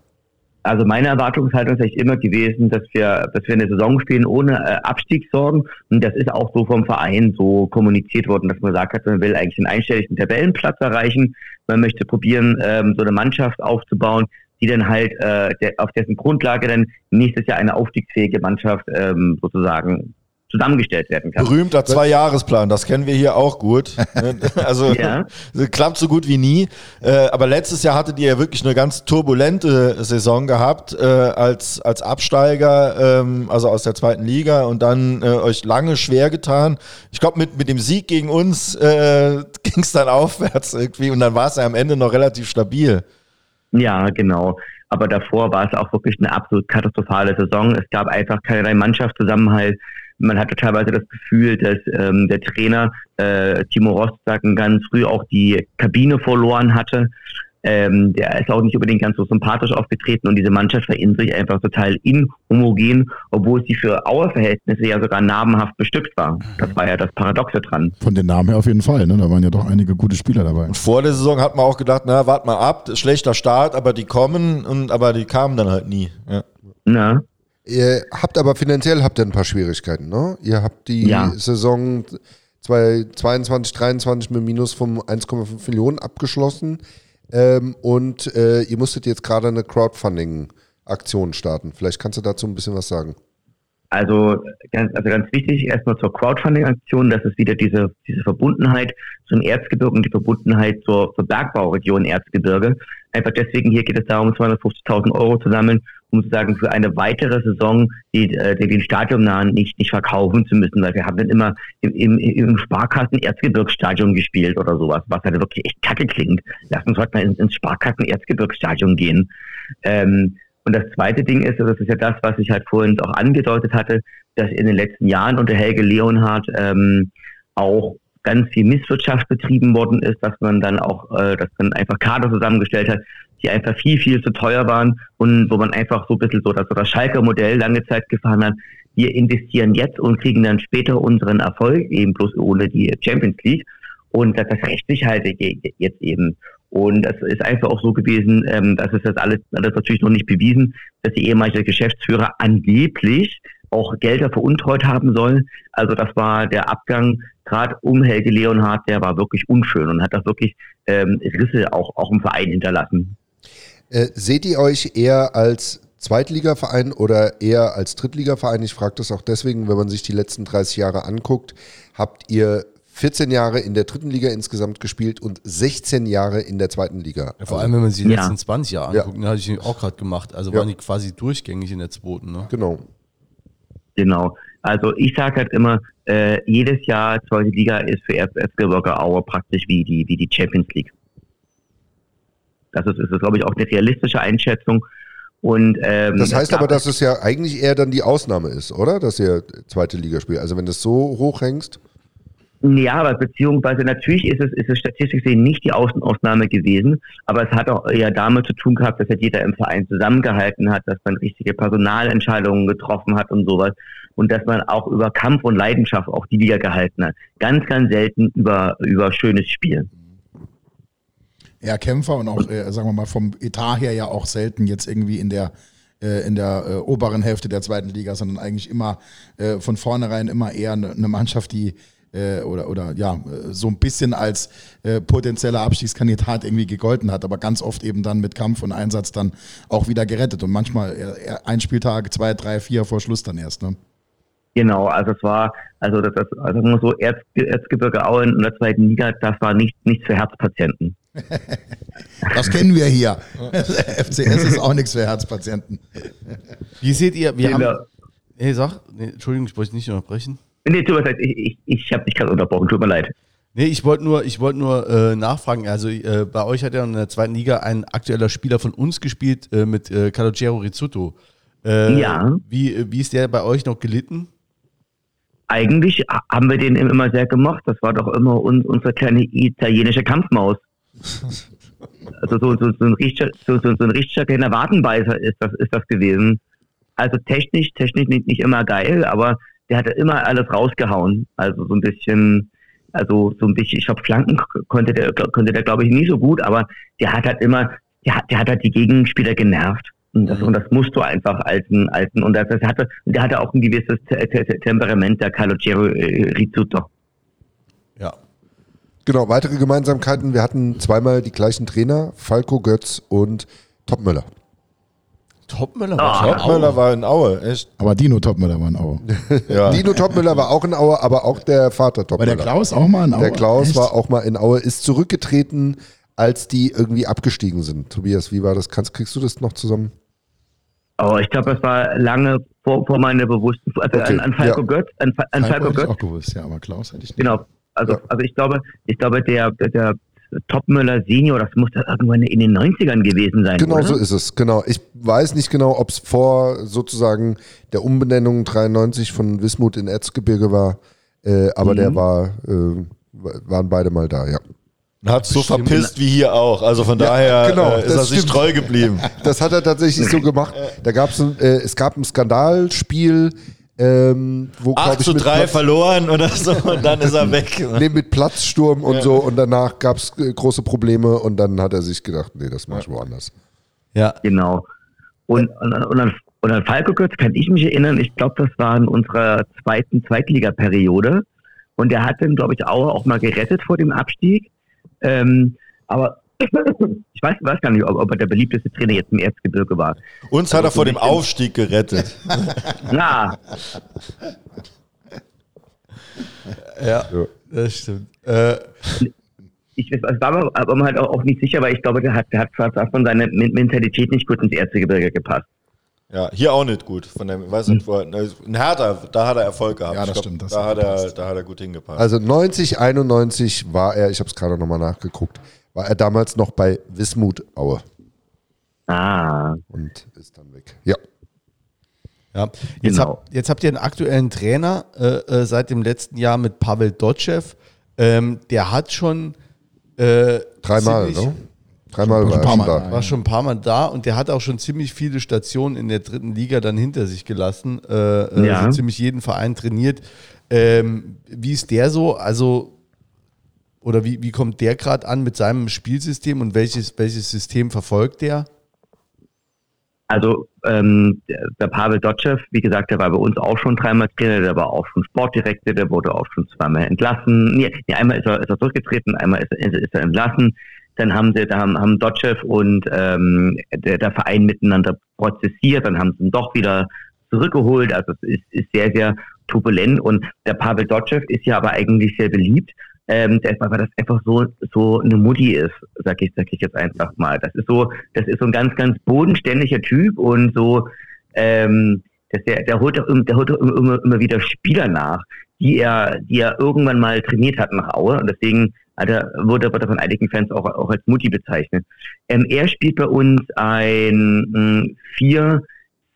Also meine Erwartungshaltung ist eigentlich immer gewesen, dass wir, dass wir eine Saison spielen ohne äh, Abstiegssorgen. Und das ist auch so vom Verein so kommuniziert worden, dass man sagt hat, man will eigentlich einen einstelligen Tabellenplatz erreichen. Man möchte probieren, ähm, so eine Mannschaft aufzubauen, die dann halt äh, auf dessen Grundlage dann nächstes Jahr eine aufstiegsfähige Mannschaft ähm, sozusagen zusammengestellt werden kann. Berühmter Zwei-Jahresplan, das kennen wir hier auch gut. *laughs* Ne? also ja. *laughs* klappt so gut wie nie. Äh, aber letztes Jahr hattet ihr ja wirklich eine ganz turbulente Saison gehabt äh, als, als Absteiger, ähm, also aus der zweiten Liga und dann äh, euch lange schwer getan. Ich glaube, mit, mit dem Sieg gegen uns äh, *laughs* ging es dann aufwärts irgendwie und dann war es ja am Ende noch relativ stabil. Ja, genau. Aber davor war es auch wirklich eine absolut katastrophale Saison. Es gab einfach keinerlei Mannschaftszusammenhalt. Man hatte teilweise das Gefühl, dass ähm, der Trainer äh, Timo Rostacken ganz früh auch die Kabine verloren hatte. Ähm, der ist auch nicht unbedingt ganz so sympathisch aufgetreten und diese Mannschaft war in sich einfach total inhomogen, obwohl sie für Auerverhältnisse ja sogar namenhaft bestückt war. Das war ja das Paradoxe dran. Von den Namen her auf jeden Fall, ne? da waren ja doch einige gute Spieler dabei. Und vor der Saison hat man auch gedacht, na, wart mal ab, schlechter Start, aber die kommen, und, aber die kamen dann halt nie. Ja. Na. Ihr habt aber finanziell habt ihr ein paar Schwierigkeiten, ne? Ihr habt die ja. Saison 2022, 2023 mit Minus von 1,5 Millionen abgeschlossen ähm, und äh, ihr musstet jetzt gerade eine Crowdfunding-Aktion starten. Vielleicht kannst du dazu ein bisschen was sagen. Also ganz, also ganz wichtig, erstmal zur Crowdfunding-Aktion, das ist wieder diese, diese Verbundenheit zum Erzgebirge und die Verbundenheit zur, zur Bergbauregion Erzgebirge. Einfach deswegen, hier geht es darum, 250.000 Euro zu sammeln, um zu sagen, für eine weitere Saison die, äh, den Stadion nahen nicht, nicht verkaufen zu müssen, weil wir haben dann immer im, im, im Sparkassen Erzgebirgsstadion gespielt oder sowas, was halt wirklich echt kacke klingt. Lass uns heute mal ins, ins Sparkassen Erzgebirgsstadion gehen. Ähm, und das zweite Ding ist, das ist ja das, was ich halt vorhin auch angedeutet hatte, dass in den letzten Jahren unter Helge Leonhardt ähm, auch ganz viel Misswirtschaft betrieben worden ist, dass man dann auch, äh, dass man einfach Kader zusammengestellt hat, die einfach viel, viel zu teuer waren und wo man einfach so ein bisschen so das, das Schalker Modell lange Zeit gefahren hat. Wir investieren jetzt und kriegen dann später unseren Erfolg, eben bloß ohne die Champions League. Und das, das rächt sich halt jetzt eben. Und das ist einfach auch so gewesen, ähm, das ist das alles, alles natürlich noch nicht bewiesen, dass die ehemalige Geschäftsführer angeblich auch Gelder veruntreut haben sollen. Also das war der Abgang gerade um Helge Leonhardt, der war wirklich unschön und hat das wirklich ähm, Risse auch, auch im Verein hinterlassen. Äh, seht ihr euch eher als Zweitligaverein oder eher als Drittligaverein? Ich frage das auch deswegen, wenn man sich die letzten 30 Jahre anguckt, habt ihr 14 Jahre in der dritten Liga insgesamt gespielt und 16 Jahre in der zweiten Liga. Ja, vor allem, wenn man sich die ja. letzten 20 Jahre anguckt, ja. ne, hatte ich auch gerade gemacht. Also waren die quasi durchgängig in der zweiten. Ne? Genau. Genau. Also ich sage halt immer, äh, jedes Jahr zweite Liga ist für Erzgebirge Aue praktisch wie die, wie die Champions League. Das ist, ist glaube ich, auch eine realistische Einschätzung. Und, ähm, das heißt aber, dass es ja eigentlich eher dann die Ausnahme ist, oder? Dass ihr zweite Liga spielt. Also wenn du es so hochhängst. Ja, aber beziehungsweise natürlich ist es, ist es statistisch gesehen nicht die Außenausnahme gewesen, aber es hat auch eher damit zu tun gehabt, dass ja jeder im Verein zusammengehalten hat, dass man richtige Personalentscheidungen getroffen hat und sowas und dass man auch über Kampf und Leidenschaft auch die Liga gehalten hat. Ganz, ganz selten über, über schönes Spiel. Ja, Kämpfer und auch, äh, sagen wir mal, vom Etat her ja auch selten jetzt irgendwie in der äh, in der äh, oberen Hälfte der zweiten Liga, sondern eigentlich immer äh, von vornherein immer eher eine, eine Mannschaft, die äh, oder, oder ja, so ein bisschen als äh, potenzieller Abstiegskandidat irgendwie gegolten hat, aber ganz oft eben dann mit Kampf und Einsatz dann auch wieder gerettet und manchmal ein Spieltag, zwei, drei, vier vor Schluss dann erst. Ne? Genau, also es war, also das, das also nur so Erz, Erzgebirge Auen in der zweiten Liga, das war nicht, nichts für Herzpatienten. *laughs* das kennen wir hier. *laughs* FCS ist auch nichts für Herzpatienten. Wie seht ihr, wir haben, hey, sag, nee, Entschuldigung, ich wollte nicht unterbrechen. Nee, tut mir leid, ich, ich, ich habe dich gerade unterbrochen, tut mir leid. Nee, ich wollte nur, ich wollt nur äh, nachfragen. Also äh, bei euch hat ja in der zweiten Liga ein aktueller Spieler von uns gespielt äh, mit äh, Calogero Rizzuto. Äh, ja. Wie, wie ist der bei euch noch gelitten? Eigentlich haben wir den immer sehr gemocht. Das war doch immer un, unsere kleine italienische Kampfmaus. *laughs* Also so, so, so ein richtiger, so, so, so ein richtiger kleiner Wadenbeißer ist das, ist das gewesen. Also technisch, technisch nicht, nicht immer geil, aber der hat immer alles rausgehauen. Also so ein bisschen, also so ein bisschen, ich glaube, Flanken konnte der, konnte der glaube ich nie so gut, aber der hat halt immer, der hat, der hat halt die Gegenspieler genervt. Und das, mhm. und das musst du einfach als ein, als ein, und das, das hatte, der hatte auch ein gewisses Temperament, der Calogero äh, Rizzuto. Ja. Genau, weitere Gemeinsamkeiten. Wir hatten zweimal die gleichen Trainer, Falco Götz und Topmöller. Topmüller war, oh, Topmüller war in Aue, echt. Aber Dino Topmüller war in Aue. *laughs* ja. Dino Topmüller war auch in Aue, aber auch der Vater Topmüller. War der Klaus auch mal in Aue? Der Klaus echt? war auch mal in Aue, ist zurückgetreten, als die irgendwie abgestiegen sind. Tobias, wie war das? Kannst, kriegst du das noch zusammen? Oh, ich glaube, das war lange vor, vor meiner bewussten, also okay. an, an Falco ja. Götz, an, an Falco, Falco Götz. Auch gewusst, ja, aber Klaus hätte ich nicht. Genau. Also, ja. also ich glaube, ich glaube, der, der Topmüller Senior, das muss irgendwann in den 90ern gewesen sein. Genau oder? so ist es, genau. Ich weiß nicht genau, ob es vor sozusagen der Umbenennung 93 von Wismut in Erzgebirge war, äh, aber mhm. der war, äh, waren beide mal da, ja. Hat so verpisst wie hier auch. Also von ja, daher genau, äh, ist er sich treu geblieben. *laughs* Das hat er tatsächlich so gemacht. Da gab's ein, äh, es gab ein Skandalspiel ähm, wo, 8 zu 3 Platz, verloren oder so und dann ist er *laughs* weg. nee, mit Platzsturm und ja. so und danach gab es äh, große Probleme und dann hat er sich gedacht, nee, das mach ich woanders. Ja. Genau. Und, und, und, an, und an Falco Götz kann ich mich erinnern, ich glaube, das war in unserer zweiten Zweitliga-Periode und der hat dann, glaube ich, Aue auch mal gerettet vor dem Abstieg. Ähm, aber Ich weiß, weiß gar nicht, ob, ob er der beliebteste Trainer jetzt im Erzgebirge war. Uns hat er vor dem Aufstieg gerettet. *laughs* Na, Ja, das stimmt. Äh, ich ich war mir aber halt auch, nicht sicher, weil ich glaube, der hat, der hat von seiner Men- Mentalität nicht gut ins Erzgebirge gepasst. Ja, hier auch nicht gut. Von dem, weiß nicht, wo er, in Hertha, da hat er Erfolg gehabt. Ja, das glaub, stimmt, das da, hat er, da hat er gut hingepasst. Also 90, 91 war er, ich habe es gerade nochmal nachgeguckt, war er damals noch bei Wismut Aue Ah, und ist dann weg. Ja. ja. Jetzt, Genau. habt, jetzt habt ihr einen aktuellen Trainer äh, äh, seit dem letzten Jahr mit Pavel Dotschew. Ähm, der hat schon äh, Dreimal, ne? Dreimal war er schon da. War schon ein paar Mal da und der hat auch schon ziemlich viele Stationen in der dritten Liga dann hinter sich gelassen. Äh, äh, Ja. so ziemlich jeden Verein trainiert. Ähm, wie ist der so? Also, oder wie, wie kommt der gerade an mit seinem Spielsystem und welches, welches System verfolgt der? also ähm, der, der Pavel Dotschew, wie gesagt, der war bei uns auch schon dreimal Trainer, der war auch schon Sportdirektor, der wurde auch schon zweimal entlassen. Nee, nee einmal ist er, ist er zurückgetreten, einmal ist, er- ist er entlassen. Dann haben sie, da haben, haben Dotschew und ähm, der, der Verein miteinander prozessiert, dann haben sie ihn doch wieder zurückgeholt. Also es ist, ist sehr, sehr turbulent und der Pavel Dotschew ist ja aber eigentlich sehr beliebt. Ähm, der, weil das einfach so so eine Mutti ist, sag ich, sag ich jetzt einfach mal. Das ist so, das ist so ein ganz, ganz bodenständiger Typ und so, ähm, dass der, der holt doch, der holt doch immer, immer, wieder Spieler nach, die er, die er irgendwann mal trainiert hat nach Aue und deswegen er, wurde, wird er von einigen Fans auch, auch als Mutti bezeichnet. Ähm, er spielt bei uns ein mh,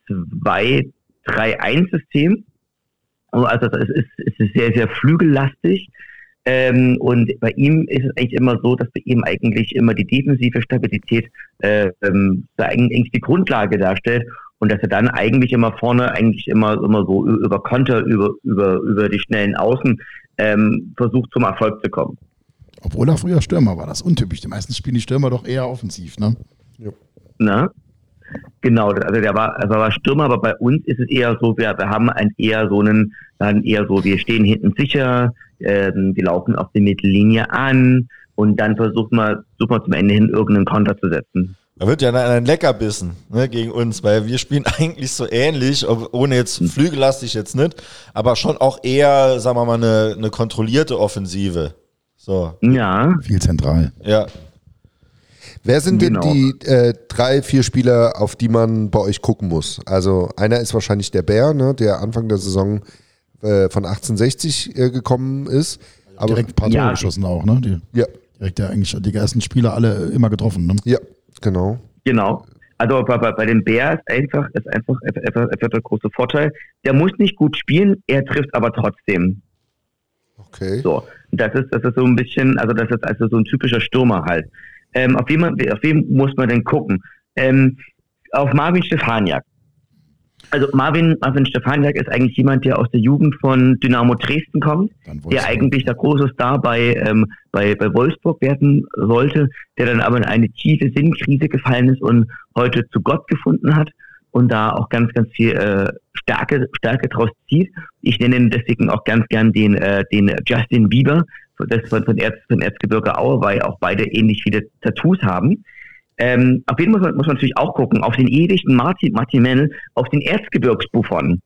4-2-3-1-System. Also es ist, es ist sehr, sehr flügellastig. Ähm, und bei ihm ist es eigentlich immer so, dass bei ihm eigentlich immer die defensive Stabilität äh, ähm, eigentlich die Grundlage darstellt und dass er dann eigentlich immer vorne eigentlich immer immer so über Konter, über über über die schnellen Außen ähm, versucht zum Erfolg zu kommen. Obwohl er früher Stürmer war, das ist untypisch. Die meisten spielen die Stürmer doch eher offensiv, ne? Ne? Genau, also der war, also er war Stürmer, aber bei uns ist es eher so, wir, wir haben ein eher so einen, dann eher so, wir stehen hinten sicher, ähm, wir laufen auf die Mittellinie an und dann versuchen wir, versuchen wir zum Ende hin irgendeinen Konter zu setzen. Da wird ja ein Leckerbissen ne, gegen uns, weil wir spielen *laughs* eigentlich so ähnlich, ob, ohne jetzt flügellastig jetzt nicht, aber schon auch eher, sagen wir mal, eine, eine kontrollierte Offensive. So, Ja, Viel zentral. ja. Wer sind Genau. denn die äh, drei, vier Spieler, auf die man bei euch gucken muss? Also einer ist wahrscheinlich der Bär, ne, der Anfang der Saison äh, von 1860 äh, gekommen ist. Aber Direkt ein paar Tore Ja. geschossen auch, ne? Die, ja, direkt ja eigentlich die ersten Spieler alle immer getroffen, ne? ja, genau. genau. Also bei, bei, bei dem Bär ist einfach, ist einfach, einfach, einfach der große Vorteil. Der muss nicht gut spielen, er trifft aber trotzdem. Okay. So, das ist, das ist so ein bisschen, also das ist also so ein typischer Stürmer halt. Ähm, auf, wen man, auf wen muss man denn gucken? Ähm, auf Marvin Stefaniak. Also Marvin, Marvin Stefaniak ist eigentlich jemand, der aus der Jugend von Dynamo Dresden kommt, der eigentlich der große Star bei, ähm, bei, bei Wolfsburg werden sollte, der dann aber in eine tiefe Sinnkrise gefallen ist und heute zu Gott gefunden hat und da auch ganz, ganz viel äh, Stärke, Stärke draus zieht. Ich nenne ihn deswegen auch ganz gern den, äh, den Justin Bieber, das von, von, Erz, von Erzgebirge Aue, weil auch beide ähnlich viele Tattoos haben. Ähm, auf den muss man, muss man natürlich auch gucken, auf den ewigen Martin, Martin Mennel, auf den Erzgebirgsbuffon,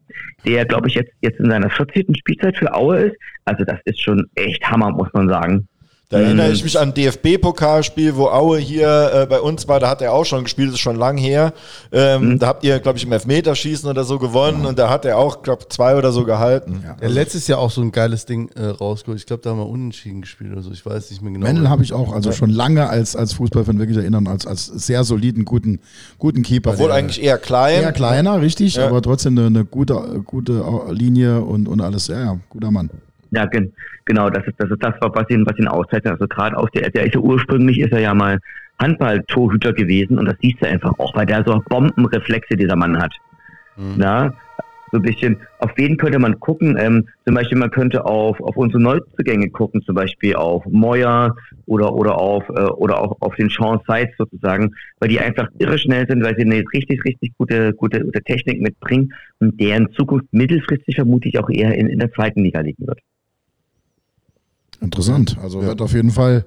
der, glaube ich, jetzt, jetzt in seiner 14. Spielzeit für Aue ist. Also das ist schon echt Hammer, muss man sagen. Da erinnere Mhm. ich mich an DFB-Pokalspiel, wo Aue hier äh, bei uns war, da hat er auch schon gespielt, das ist schon lang her. Ähm, Mhm. Da habt ihr, glaube ich, im Elfmeterschießen oder so gewonnen und da hat er auch, glaube zwei oder so gehalten. Ja, letztes Jahr auch so ein geiles Ding äh, rausgeholt. Ich glaube, da haben wir unentschieden gespielt oder so. Ich weiß nicht mehr genau. Mendel habe ich auch also schon lange als, als Fußballfan wirklich erinnern, als, als sehr soliden, guten, guten Keeper. Obwohl der- eigentlich eher klein. eher kleiner, richtig, Ja. aber trotzdem eine, eine gute, gute Linie und, und alles. Ja, ja, guter Mann. Ja, gen genau, das ist, das ist das, was ihn, was ihn auszeichnet. Also gerade aus der, der ist ja ursprünglich ist er ja mal Handball-Torhüter gewesen und das siehst du einfach auch, weil der so Bombenreflexe dieser Mann hat. Na, so ein bisschen, auf wen könnte man gucken? Ähm, zum Beispiel, man könnte auf, auf unsere Neuzugänge gucken, zum Beispiel auf Moyer oder, oder auf, äh, oder auch auf den Sean Seitz sozusagen, weil die einfach irre schnell sind, weil sie eine richtig, richtig gute, gute, gute Technik mitbringen und deren Zukunft mittelfristig vermutlich auch eher in, in der zweiten Liga liegen wird. Interessant. Also wird auf jeden Fall,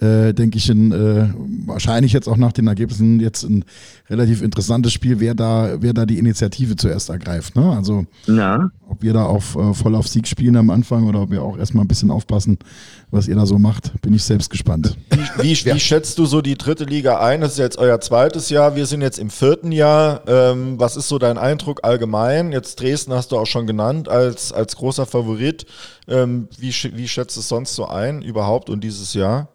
äh, denke ich, ein, äh, wahrscheinlich jetzt auch nach den Ergebnissen jetzt ein relativ interessantes Spiel, wer da, wer da die Initiative zuerst ergreift. Ne? Also Na, ob wir da auf, äh, voll auf Sieg spielen am Anfang oder ob wir auch erstmal ein bisschen aufpassen, was ihr da so macht, bin ich selbst gespannt. Wie, wie schätzt du so die dritte Liga ein? Das ist jetzt euer zweites Jahr. Wir sind jetzt im vierten Jahr. Ähm, was ist so dein Eindruck allgemein? Jetzt Dresden hast du auch schon genannt als, als großer Favorit. Ähm, wie, wie schätzt du es sonst so ein, überhaupt und dieses Jahr?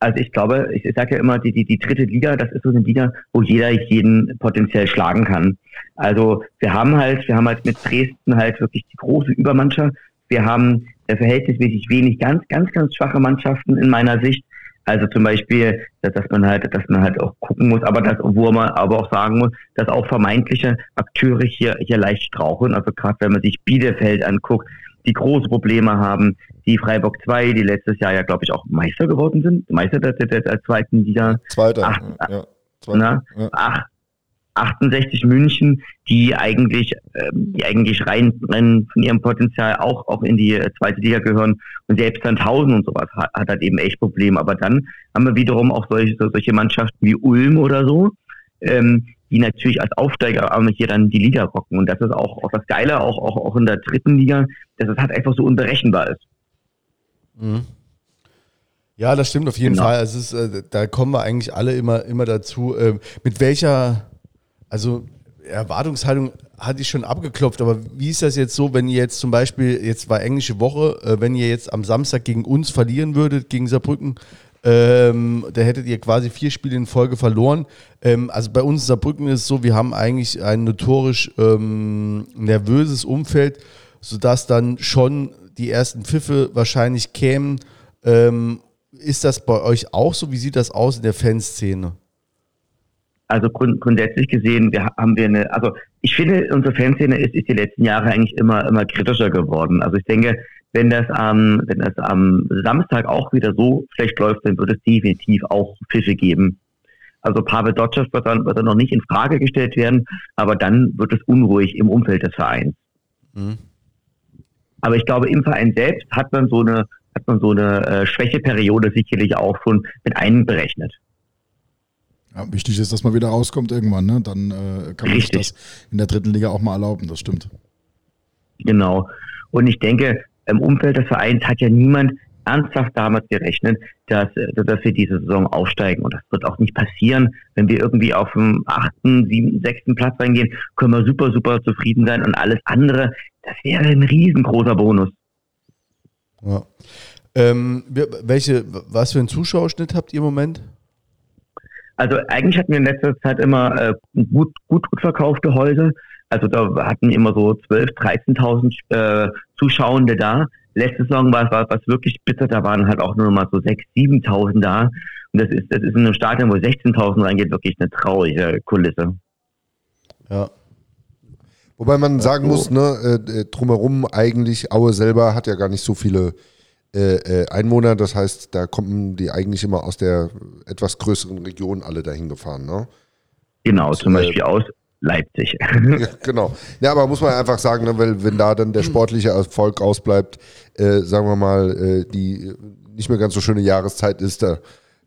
also ich glaube, ich, sage ja immer, die, die, die dritte Liga, das ist so eine Liga, wo jeder jeden potenziell schlagen kann. Also wir haben halt, wir haben halt mit Dresden halt wirklich die große Übermannschaft. Wir haben äh, verhältnismäßig wenig ganz, ganz, ganz schwache Mannschaften in meiner Sicht. Also zum Beispiel, dass, man halt, dass man halt auch gucken muss, aber das, wo man aber auch sagen muss, dass auch vermeintliche Akteure hier, hier leicht straucheln. Also gerade wenn man sich Bielefeld anguckt, die große Probleme haben, die Freiburg 2, die letztes Jahr ja, glaube ich, auch Meister geworden sind, Meister der, der, der zweiten Liga, Zweiter. Ach, ja, zweiter. na, Ja. ach, 68 München, die eigentlich, ähm, die eigentlich rein, rein von ihrem Potenzial auch, auch in die äh, zweite Liga gehören und selbst Sandhausen und sowas hat, hat halt eben echt Probleme. Aber dann haben wir wiederum auch solche, so- solche Mannschaften wie Ulm oder so, ähm, die natürlich als Aufsteiger hier dann die Liga rocken. Und das ist auch, auch das Geile, auch, auch, auch in der dritten Liga, dass es halt einfach so unberechenbar ist. Ja, das stimmt auf jeden Genau. Fall. Es ist, äh, da kommen wir eigentlich alle immer, immer dazu. ähm, mit welcher, also Erwartungshaltung hatte ich schon abgeklopft, aber wie ist das jetzt so, wenn ihr jetzt zum Beispiel, jetzt war englische Woche, äh, wenn ihr jetzt am Samstag gegen uns verlieren würdet, gegen Saarbrücken, ähm, da hättet ihr quasi vier Spiele in Folge verloren. Ähm, also bei uns in Saarbrücken ist es so, wir haben eigentlich ein notorisch ähm, nervöses Umfeld, sodass dann schon die ersten Pfiffe wahrscheinlich kämen. Ähm, ist das bei euch auch so? Wie sieht das aus in der Fanszene? Also grund grundsätzlich gesehen, wir ha- haben wir eine, also ich finde, unsere Fanszene ist, ist die letzten Jahre eigentlich immer, immer kritischer geworden. Also ich denke, wenn das am, wenn das am Samstag auch wieder so schlecht läuft, dann wird es definitiv auch Fische geben. Also Pavel Dotschew wird dann, wird dann noch nicht in Frage gestellt werden, aber dann wird es unruhig im Umfeld des Vereins. Aber ich glaube, im Verein selbst hat man so eine, hat man so eine äh, Schwächeperiode sicherlich auch schon mit einberechnet. Ja, wichtig ist, dass man wieder rauskommt irgendwann, ne? Dann äh, kann man sich Richtig. das in der dritten Liga auch mal erlauben, das stimmt. Genau. Und ich denke, im Umfeld des Vereins hat ja niemand ernsthaft damals gerechnet, dass, äh, dass wir diese Saison aufsteigen. Und das wird auch nicht passieren. Wenn wir irgendwie auf dem achten, siebten, sechsten Platz reingehen, können wir super, super zufrieden sein. Und alles andere, das wäre ein riesengroßer Bonus. Ja. Ähm, welche, was für einen Zuschauerschnitt habt ihr im Moment? Also eigentlich hatten wir in letzter Zeit immer äh, gut, gut, gut verkaufte Häuser. Also da hatten immer so 12.000, 13.000 äh, Zuschauende da. Letzte Saison war es war was wirklich bitter, da waren halt auch nur mal so 6.000, 7.000 da. Und das ist, das ist in einem Stadion, wo 16.000 reingeht, wirklich eine traurige Kulisse. Ja. Wobei man sagen muss, ne, äh, äh, drumherum eigentlich, Aue selber hat ja gar nicht so viele äh, äh, Einwohner. Das heißt, da kommen die eigentlich immer aus der etwas größeren Region alle dahin gefahren. Ne? Genau, zum äh, Beispiel aus Leipzig. *laughs* Ja, genau. Ja, aber muss man einfach sagen, ne, weil wenn da dann der sportliche Erfolg ausbleibt, äh, sagen wir mal, äh, die nicht mehr ganz so schöne Jahreszeit ist, da,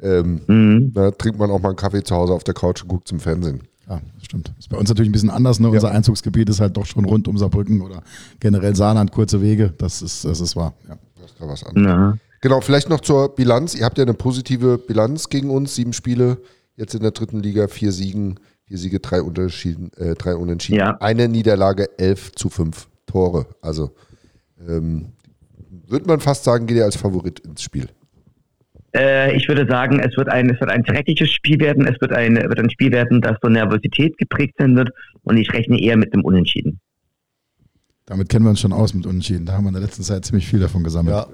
ähm, mhm. da trinkt man auch mal einen Kaffee zu Hause auf der Couch und guckt zum Fernsehen. Ja, das stimmt. Ist bei uns natürlich ein bisschen anders. Ne? Unser Einzugsgebiet ist halt doch schon rund um Saarbrücken oder generell Saarland, kurze Wege. Das ist, das ist wahr. Ja. Das ist da was an. Na, Genau, vielleicht noch zur Bilanz. Ihr habt ja eine positive Bilanz gegen uns, sieben Spiele, jetzt in der dritten Liga, vier Siegen, vier Siege, drei, Unterschieden, äh, drei Unentschieden. Ja. Eine Niederlage, elf zu fünf Tore. Also ähm, würde man fast sagen, geht ihr als Favorit ins Spiel. Äh, ich würde sagen, es wird ein, es wird ein dreckiges Spiel werden. Es wird ein, wird ein Spiel werden, das von Nervosität geprägt sein wird. Und ich rechne eher mit dem Unentschieden. Damit kennen wir uns schon aus mit Unentschieden. Da haben wir in der letzten Zeit ziemlich viel davon gesammelt. ja.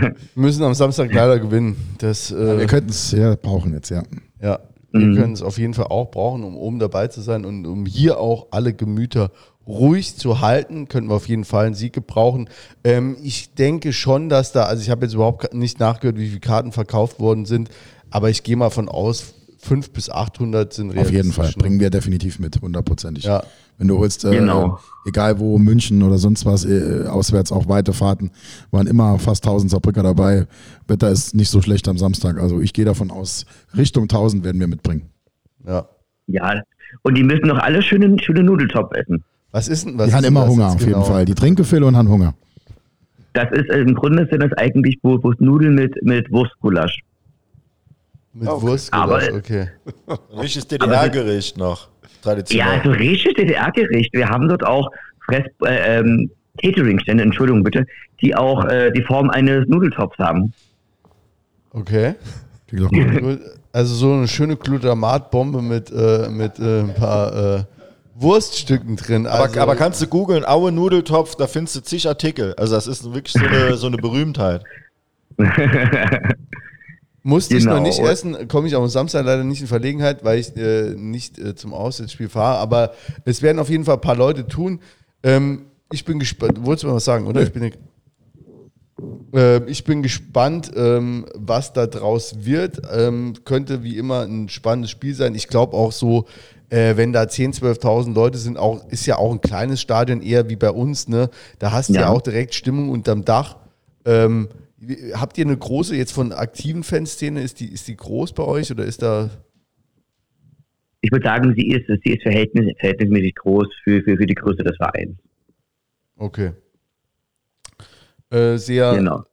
Wir müssen am Samstag leider gewinnen. Das, äh, Wir könnten es ja brauchen jetzt, ja. Ja, wir Mhm. können es auf jeden Fall auch brauchen, um oben dabei zu sein und um hier auch alle Gemüter ruhig zu halten, könnten wir auf jeden Fall einen Sieg gebrauchen. Ähm, ich denke schon, dass da, also ich habe jetzt überhaupt nicht nachgehört, wie viele Karten verkauft worden sind, aber ich gehe mal von aus, 500 bis 800 sind Auf jeden Fall. realistisch, ne? Bringen wir definitiv mit, hundertprozentig. Ja. Wenn du holst, äh, Genau. egal wo, München oder sonst was, äh, auswärts auch weite Fahrten, waren immer fast 1000 Saarbrücker dabei. Wetter ist nicht so schlecht am Samstag. Also ich gehe davon aus, Richtung 1000 werden wir mitbringen. Ja. Ja. Und die müssen doch alle schöne, schöne Nudeltopf essen. Was ist denn was? Die haben immer Hunger auf jeden genau? Fall. Die trinken viel und haben Hunger. Das ist im Grunde sind das eigentlich Wurstnudeln mit, mit Wurstgulasch. Mit Okay. Wurst, Aber- okay. Richtiges DDR-Gericht noch. Traditionell. Ja, also richtig DDR-Gericht. Wir haben dort auch Fress, äh, ähm, Catering-Stände, Entschuldigung bitte, die auch äh, die Form eines Nudeltopfs haben. Okay. Also so eine schöne Glutamatbombe mit, äh, mit äh, ein paar äh, Wurststücken drin. aber, Also, aber kannst du googeln, Aue Nudeltopf, da findest du zig Artikel. Also das ist wirklich so eine, so eine Berühmtheit. *laughs* Musste ich noch Genau. nicht essen, komme ich am Samstag leider nicht in Verlegenheit, weil ich äh, nicht äh, zum Auswärtsspiel fahre. Aber es werden auf jeden Fall ein paar Leute tun. Ähm, ich bin gespannt. Wolltest du mal was sagen, oder? Ich bin, äh, ich bin gespannt, ähm, was da draus wird. Ähm, könnte wie immer ein spannendes Spiel sein. Ich glaube auch so, äh, wenn da 10.000, 12.000 Leute sind, auch, ist ja auch ein kleines Stadion, eher wie bei uns. Ne? Da hast du ja. Ja. auch direkt Stimmung unterm Dach. Ähm, habt ihr eine große, jetzt von aktiven Fanszene, ist die, ist die groß bei euch oder ist da. Ich würde sagen, sie ist, sie ist verhältnis, verhältnismäßig groß für, für, für die Größe des Vereins. Okay. Äh, sehr, Genau.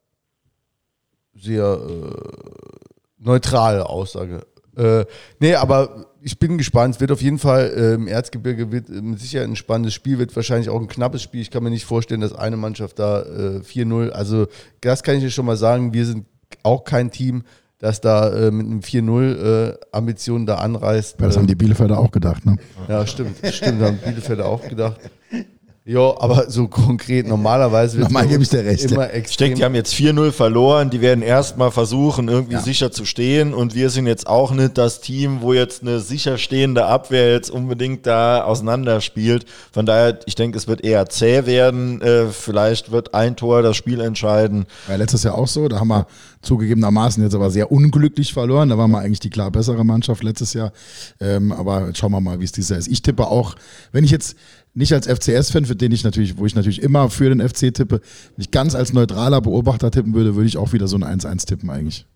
sehr äh, neutrale Aussage. Äh, nee, aber ich bin gespannt. Es wird auf jeden Fall äh, im Erzgebirge wird äh, mit Sicherheit ein spannendes Spiel, wird wahrscheinlich auch ein knappes Spiel. Ich kann mir nicht vorstellen, dass eine Mannschaft da äh, 4-0, also das kann ich dir schon mal sagen, wir sind auch kein Team, das da äh, mit einem 4-0 äh, Ambitionen da anreißt. Das Äh, haben die Bielefelder auch gedacht, ne? ja, stimmt, stimmt, haben Bielefelder auch gedacht. Ja, aber so konkret, normalerweise wird Normal gebe ich dir recht, immer ja. Ich extrem. denke, die haben jetzt 4-0 verloren. Die werden erstmal versuchen, irgendwie sicher zu stehen. Und wir sind jetzt auch nicht das Team, wo jetzt eine sicher stehende Abwehr jetzt unbedingt da auseinanderspielt. Von daher, ich denke, es wird eher zäh werden. Äh, vielleicht wird ein Tor das Spiel entscheiden. War letztes Jahr auch so. Da haben wir zugegebenermaßen jetzt aber sehr unglücklich verloren. Da waren wir eigentlich die klar bessere Mannschaft letztes Jahr. Ähm, aber jetzt schauen wir mal, wie es dieses Jahr ist. Ich tippe auch, wenn ich jetzt nicht als FCS-Fan, für den ich natürlich, wo ich natürlich immer für den FC tippe, wenn ich ganz als neutraler Beobachter tippen würde, würde ich auch wieder so ein 1-1 tippen eigentlich.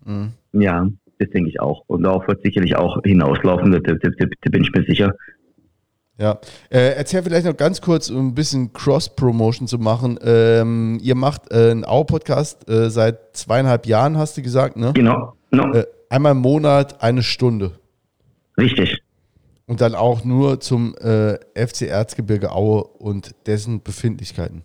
Ja, das denke ich auch. Und darauf wird sicherlich auch hinauslaufen, da, bin ich mir sicher. Ja. Äh, erzähl vielleicht noch ganz kurz, um ein bisschen Cross-Promotion zu machen. Ähm, ihr macht äh, einen Au-Podcast äh, seit zweieinhalb Jahren, hast du gesagt, ne? Genau, genau. Äh, einmal im Monat eine Stunde. richtig. Und dann auch nur zum äh, FC Erzgebirge Aue und dessen Befindlichkeiten.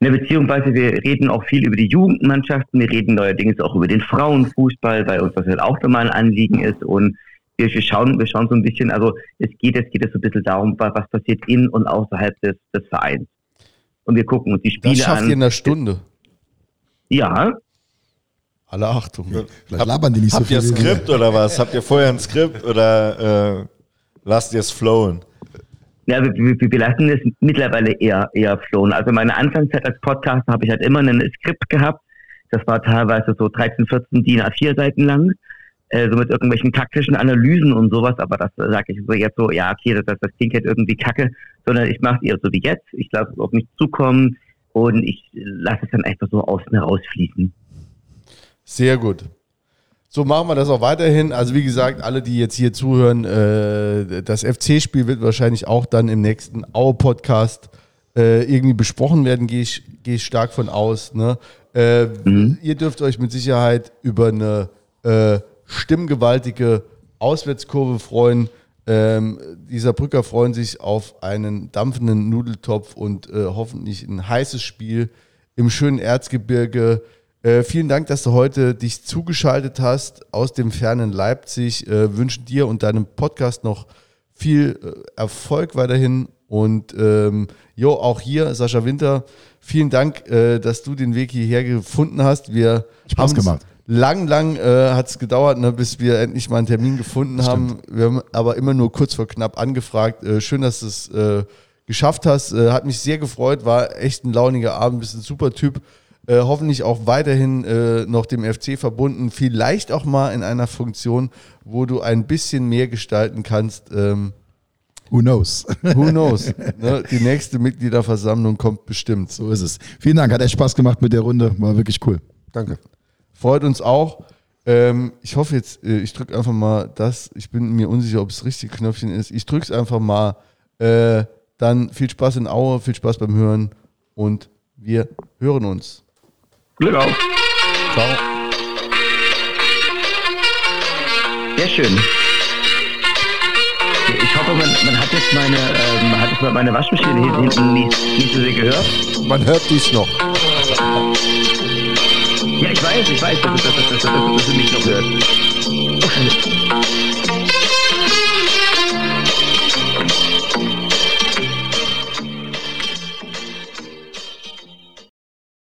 Ne, beziehungsweise wir reden auch viel über die Jugendmannschaften, wir reden neuerdings auch über den Frauenfußball, weil uns das halt auch nochmal ein Anliegen ist und wir, wir schauen, wir schauen so ein bisschen, also es geht, es geht es so ein bisschen darum, wa- was passiert in und außerhalb des, des Vereins. Und wir gucken uns die Das Spiele schafft ihr in an. einer Stunde. Ja, Alle Achtung. Vielleicht labern die nicht so Habt viel. ihr wie wir. Skript oder was? Habt ihr vorher ein Skript oder äh, lasst ihr es flowen? Ja, wir, wir, wir lassen es mittlerweile eher, eher flohen. Also meine Anfangszeit als Podcaster habe ich halt immer ein Skript gehabt. Das war teilweise so 13, 14 DIN A4 Seiten lang. Äh, so mit irgendwelchen taktischen Analysen und sowas. Aber das sage ich so jetzt so, ja, okay, das, das klingt jetzt irgendwie kacke. Sondern ich mache es eher so wie jetzt. Ich lasse es auf mich zukommen und ich lasse es dann einfach so aus mir rausfließen. Sehr gut. So machen wir das auch weiterhin. Also wie gesagt, alle, die jetzt hier zuhören, äh, das FC-Spiel wird wahrscheinlich auch dann im nächsten Aue-Podcast äh, irgendwie besprochen werden, gehe ich, gehe ich stark von aus. Ne? Äh, Ihr dürft euch mit Sicherheit über eine äh, stimmgewaltige Auswärtskurve freuen. Ähm, dieser Brücker freuen sich auf einen dampfenden Nudeltopf und äh, hoffentlich ein heißes Spiel im schönen Erzgebirge. Äh, vielen Dank, dass du heute dich zugeschaltet hast aus dem fernen Leipzig. Äh, wünschen dir und deinem Podcast noch viel äh, Erfolg weiterhin. Und ähm, jo, auch hier, Sascha Winter, vielen Dank, äh, dass du den Weg hierher gefunden hast. Wir Spaß gemacht. Lang, lang äh, hat es gedauert, ne, bis wir endlich mal einen Termin gefunden haben. Wir haben aber immer nur kurz vor knapp angefragt. Äh, schön, dass du es geschafft hast. Hat mich sehr gefreut. War echt ein launiger Abend. Bist ein super Typ. Äh, hoffentlich auch weiterhin äh, noch dem FC verbunden. Vielleicht auch mal in einer Funktion, wo du ein bisschen mehr gestalten kannst. Ähm, Who knows? *laughs* Who knows? ne? Die nächste Mitgliederversammlung kommt bestimmt. So ist es. Vielen Dank, hat echt Spaß gemacht mit der Runde. War wirklich cool. Danke. Freut uns auch. Ähm, ich hoffe jetzt, äh, ich drücke einfach mal das. Ich bin mir unsicher, ob es das richtige Knöpfchen ist. Ich drücke es einfach mal. Äh, dann viel Spaß in Aue, viel Spaß beim Hören und wir hören uns. Glück auf. Ciao. Sehr schön. Ich hoffe, man, man hat jetzt meine, ähm, hat jetzt meine Waschmaschine hier hinten nicht, nicht so sehr gehört. Man hört dies noch. Ja, ich weiß, ich weiß, dass, dass, dass, dass, dass, dass, dass du mich noch hört. Oh, Scheiße.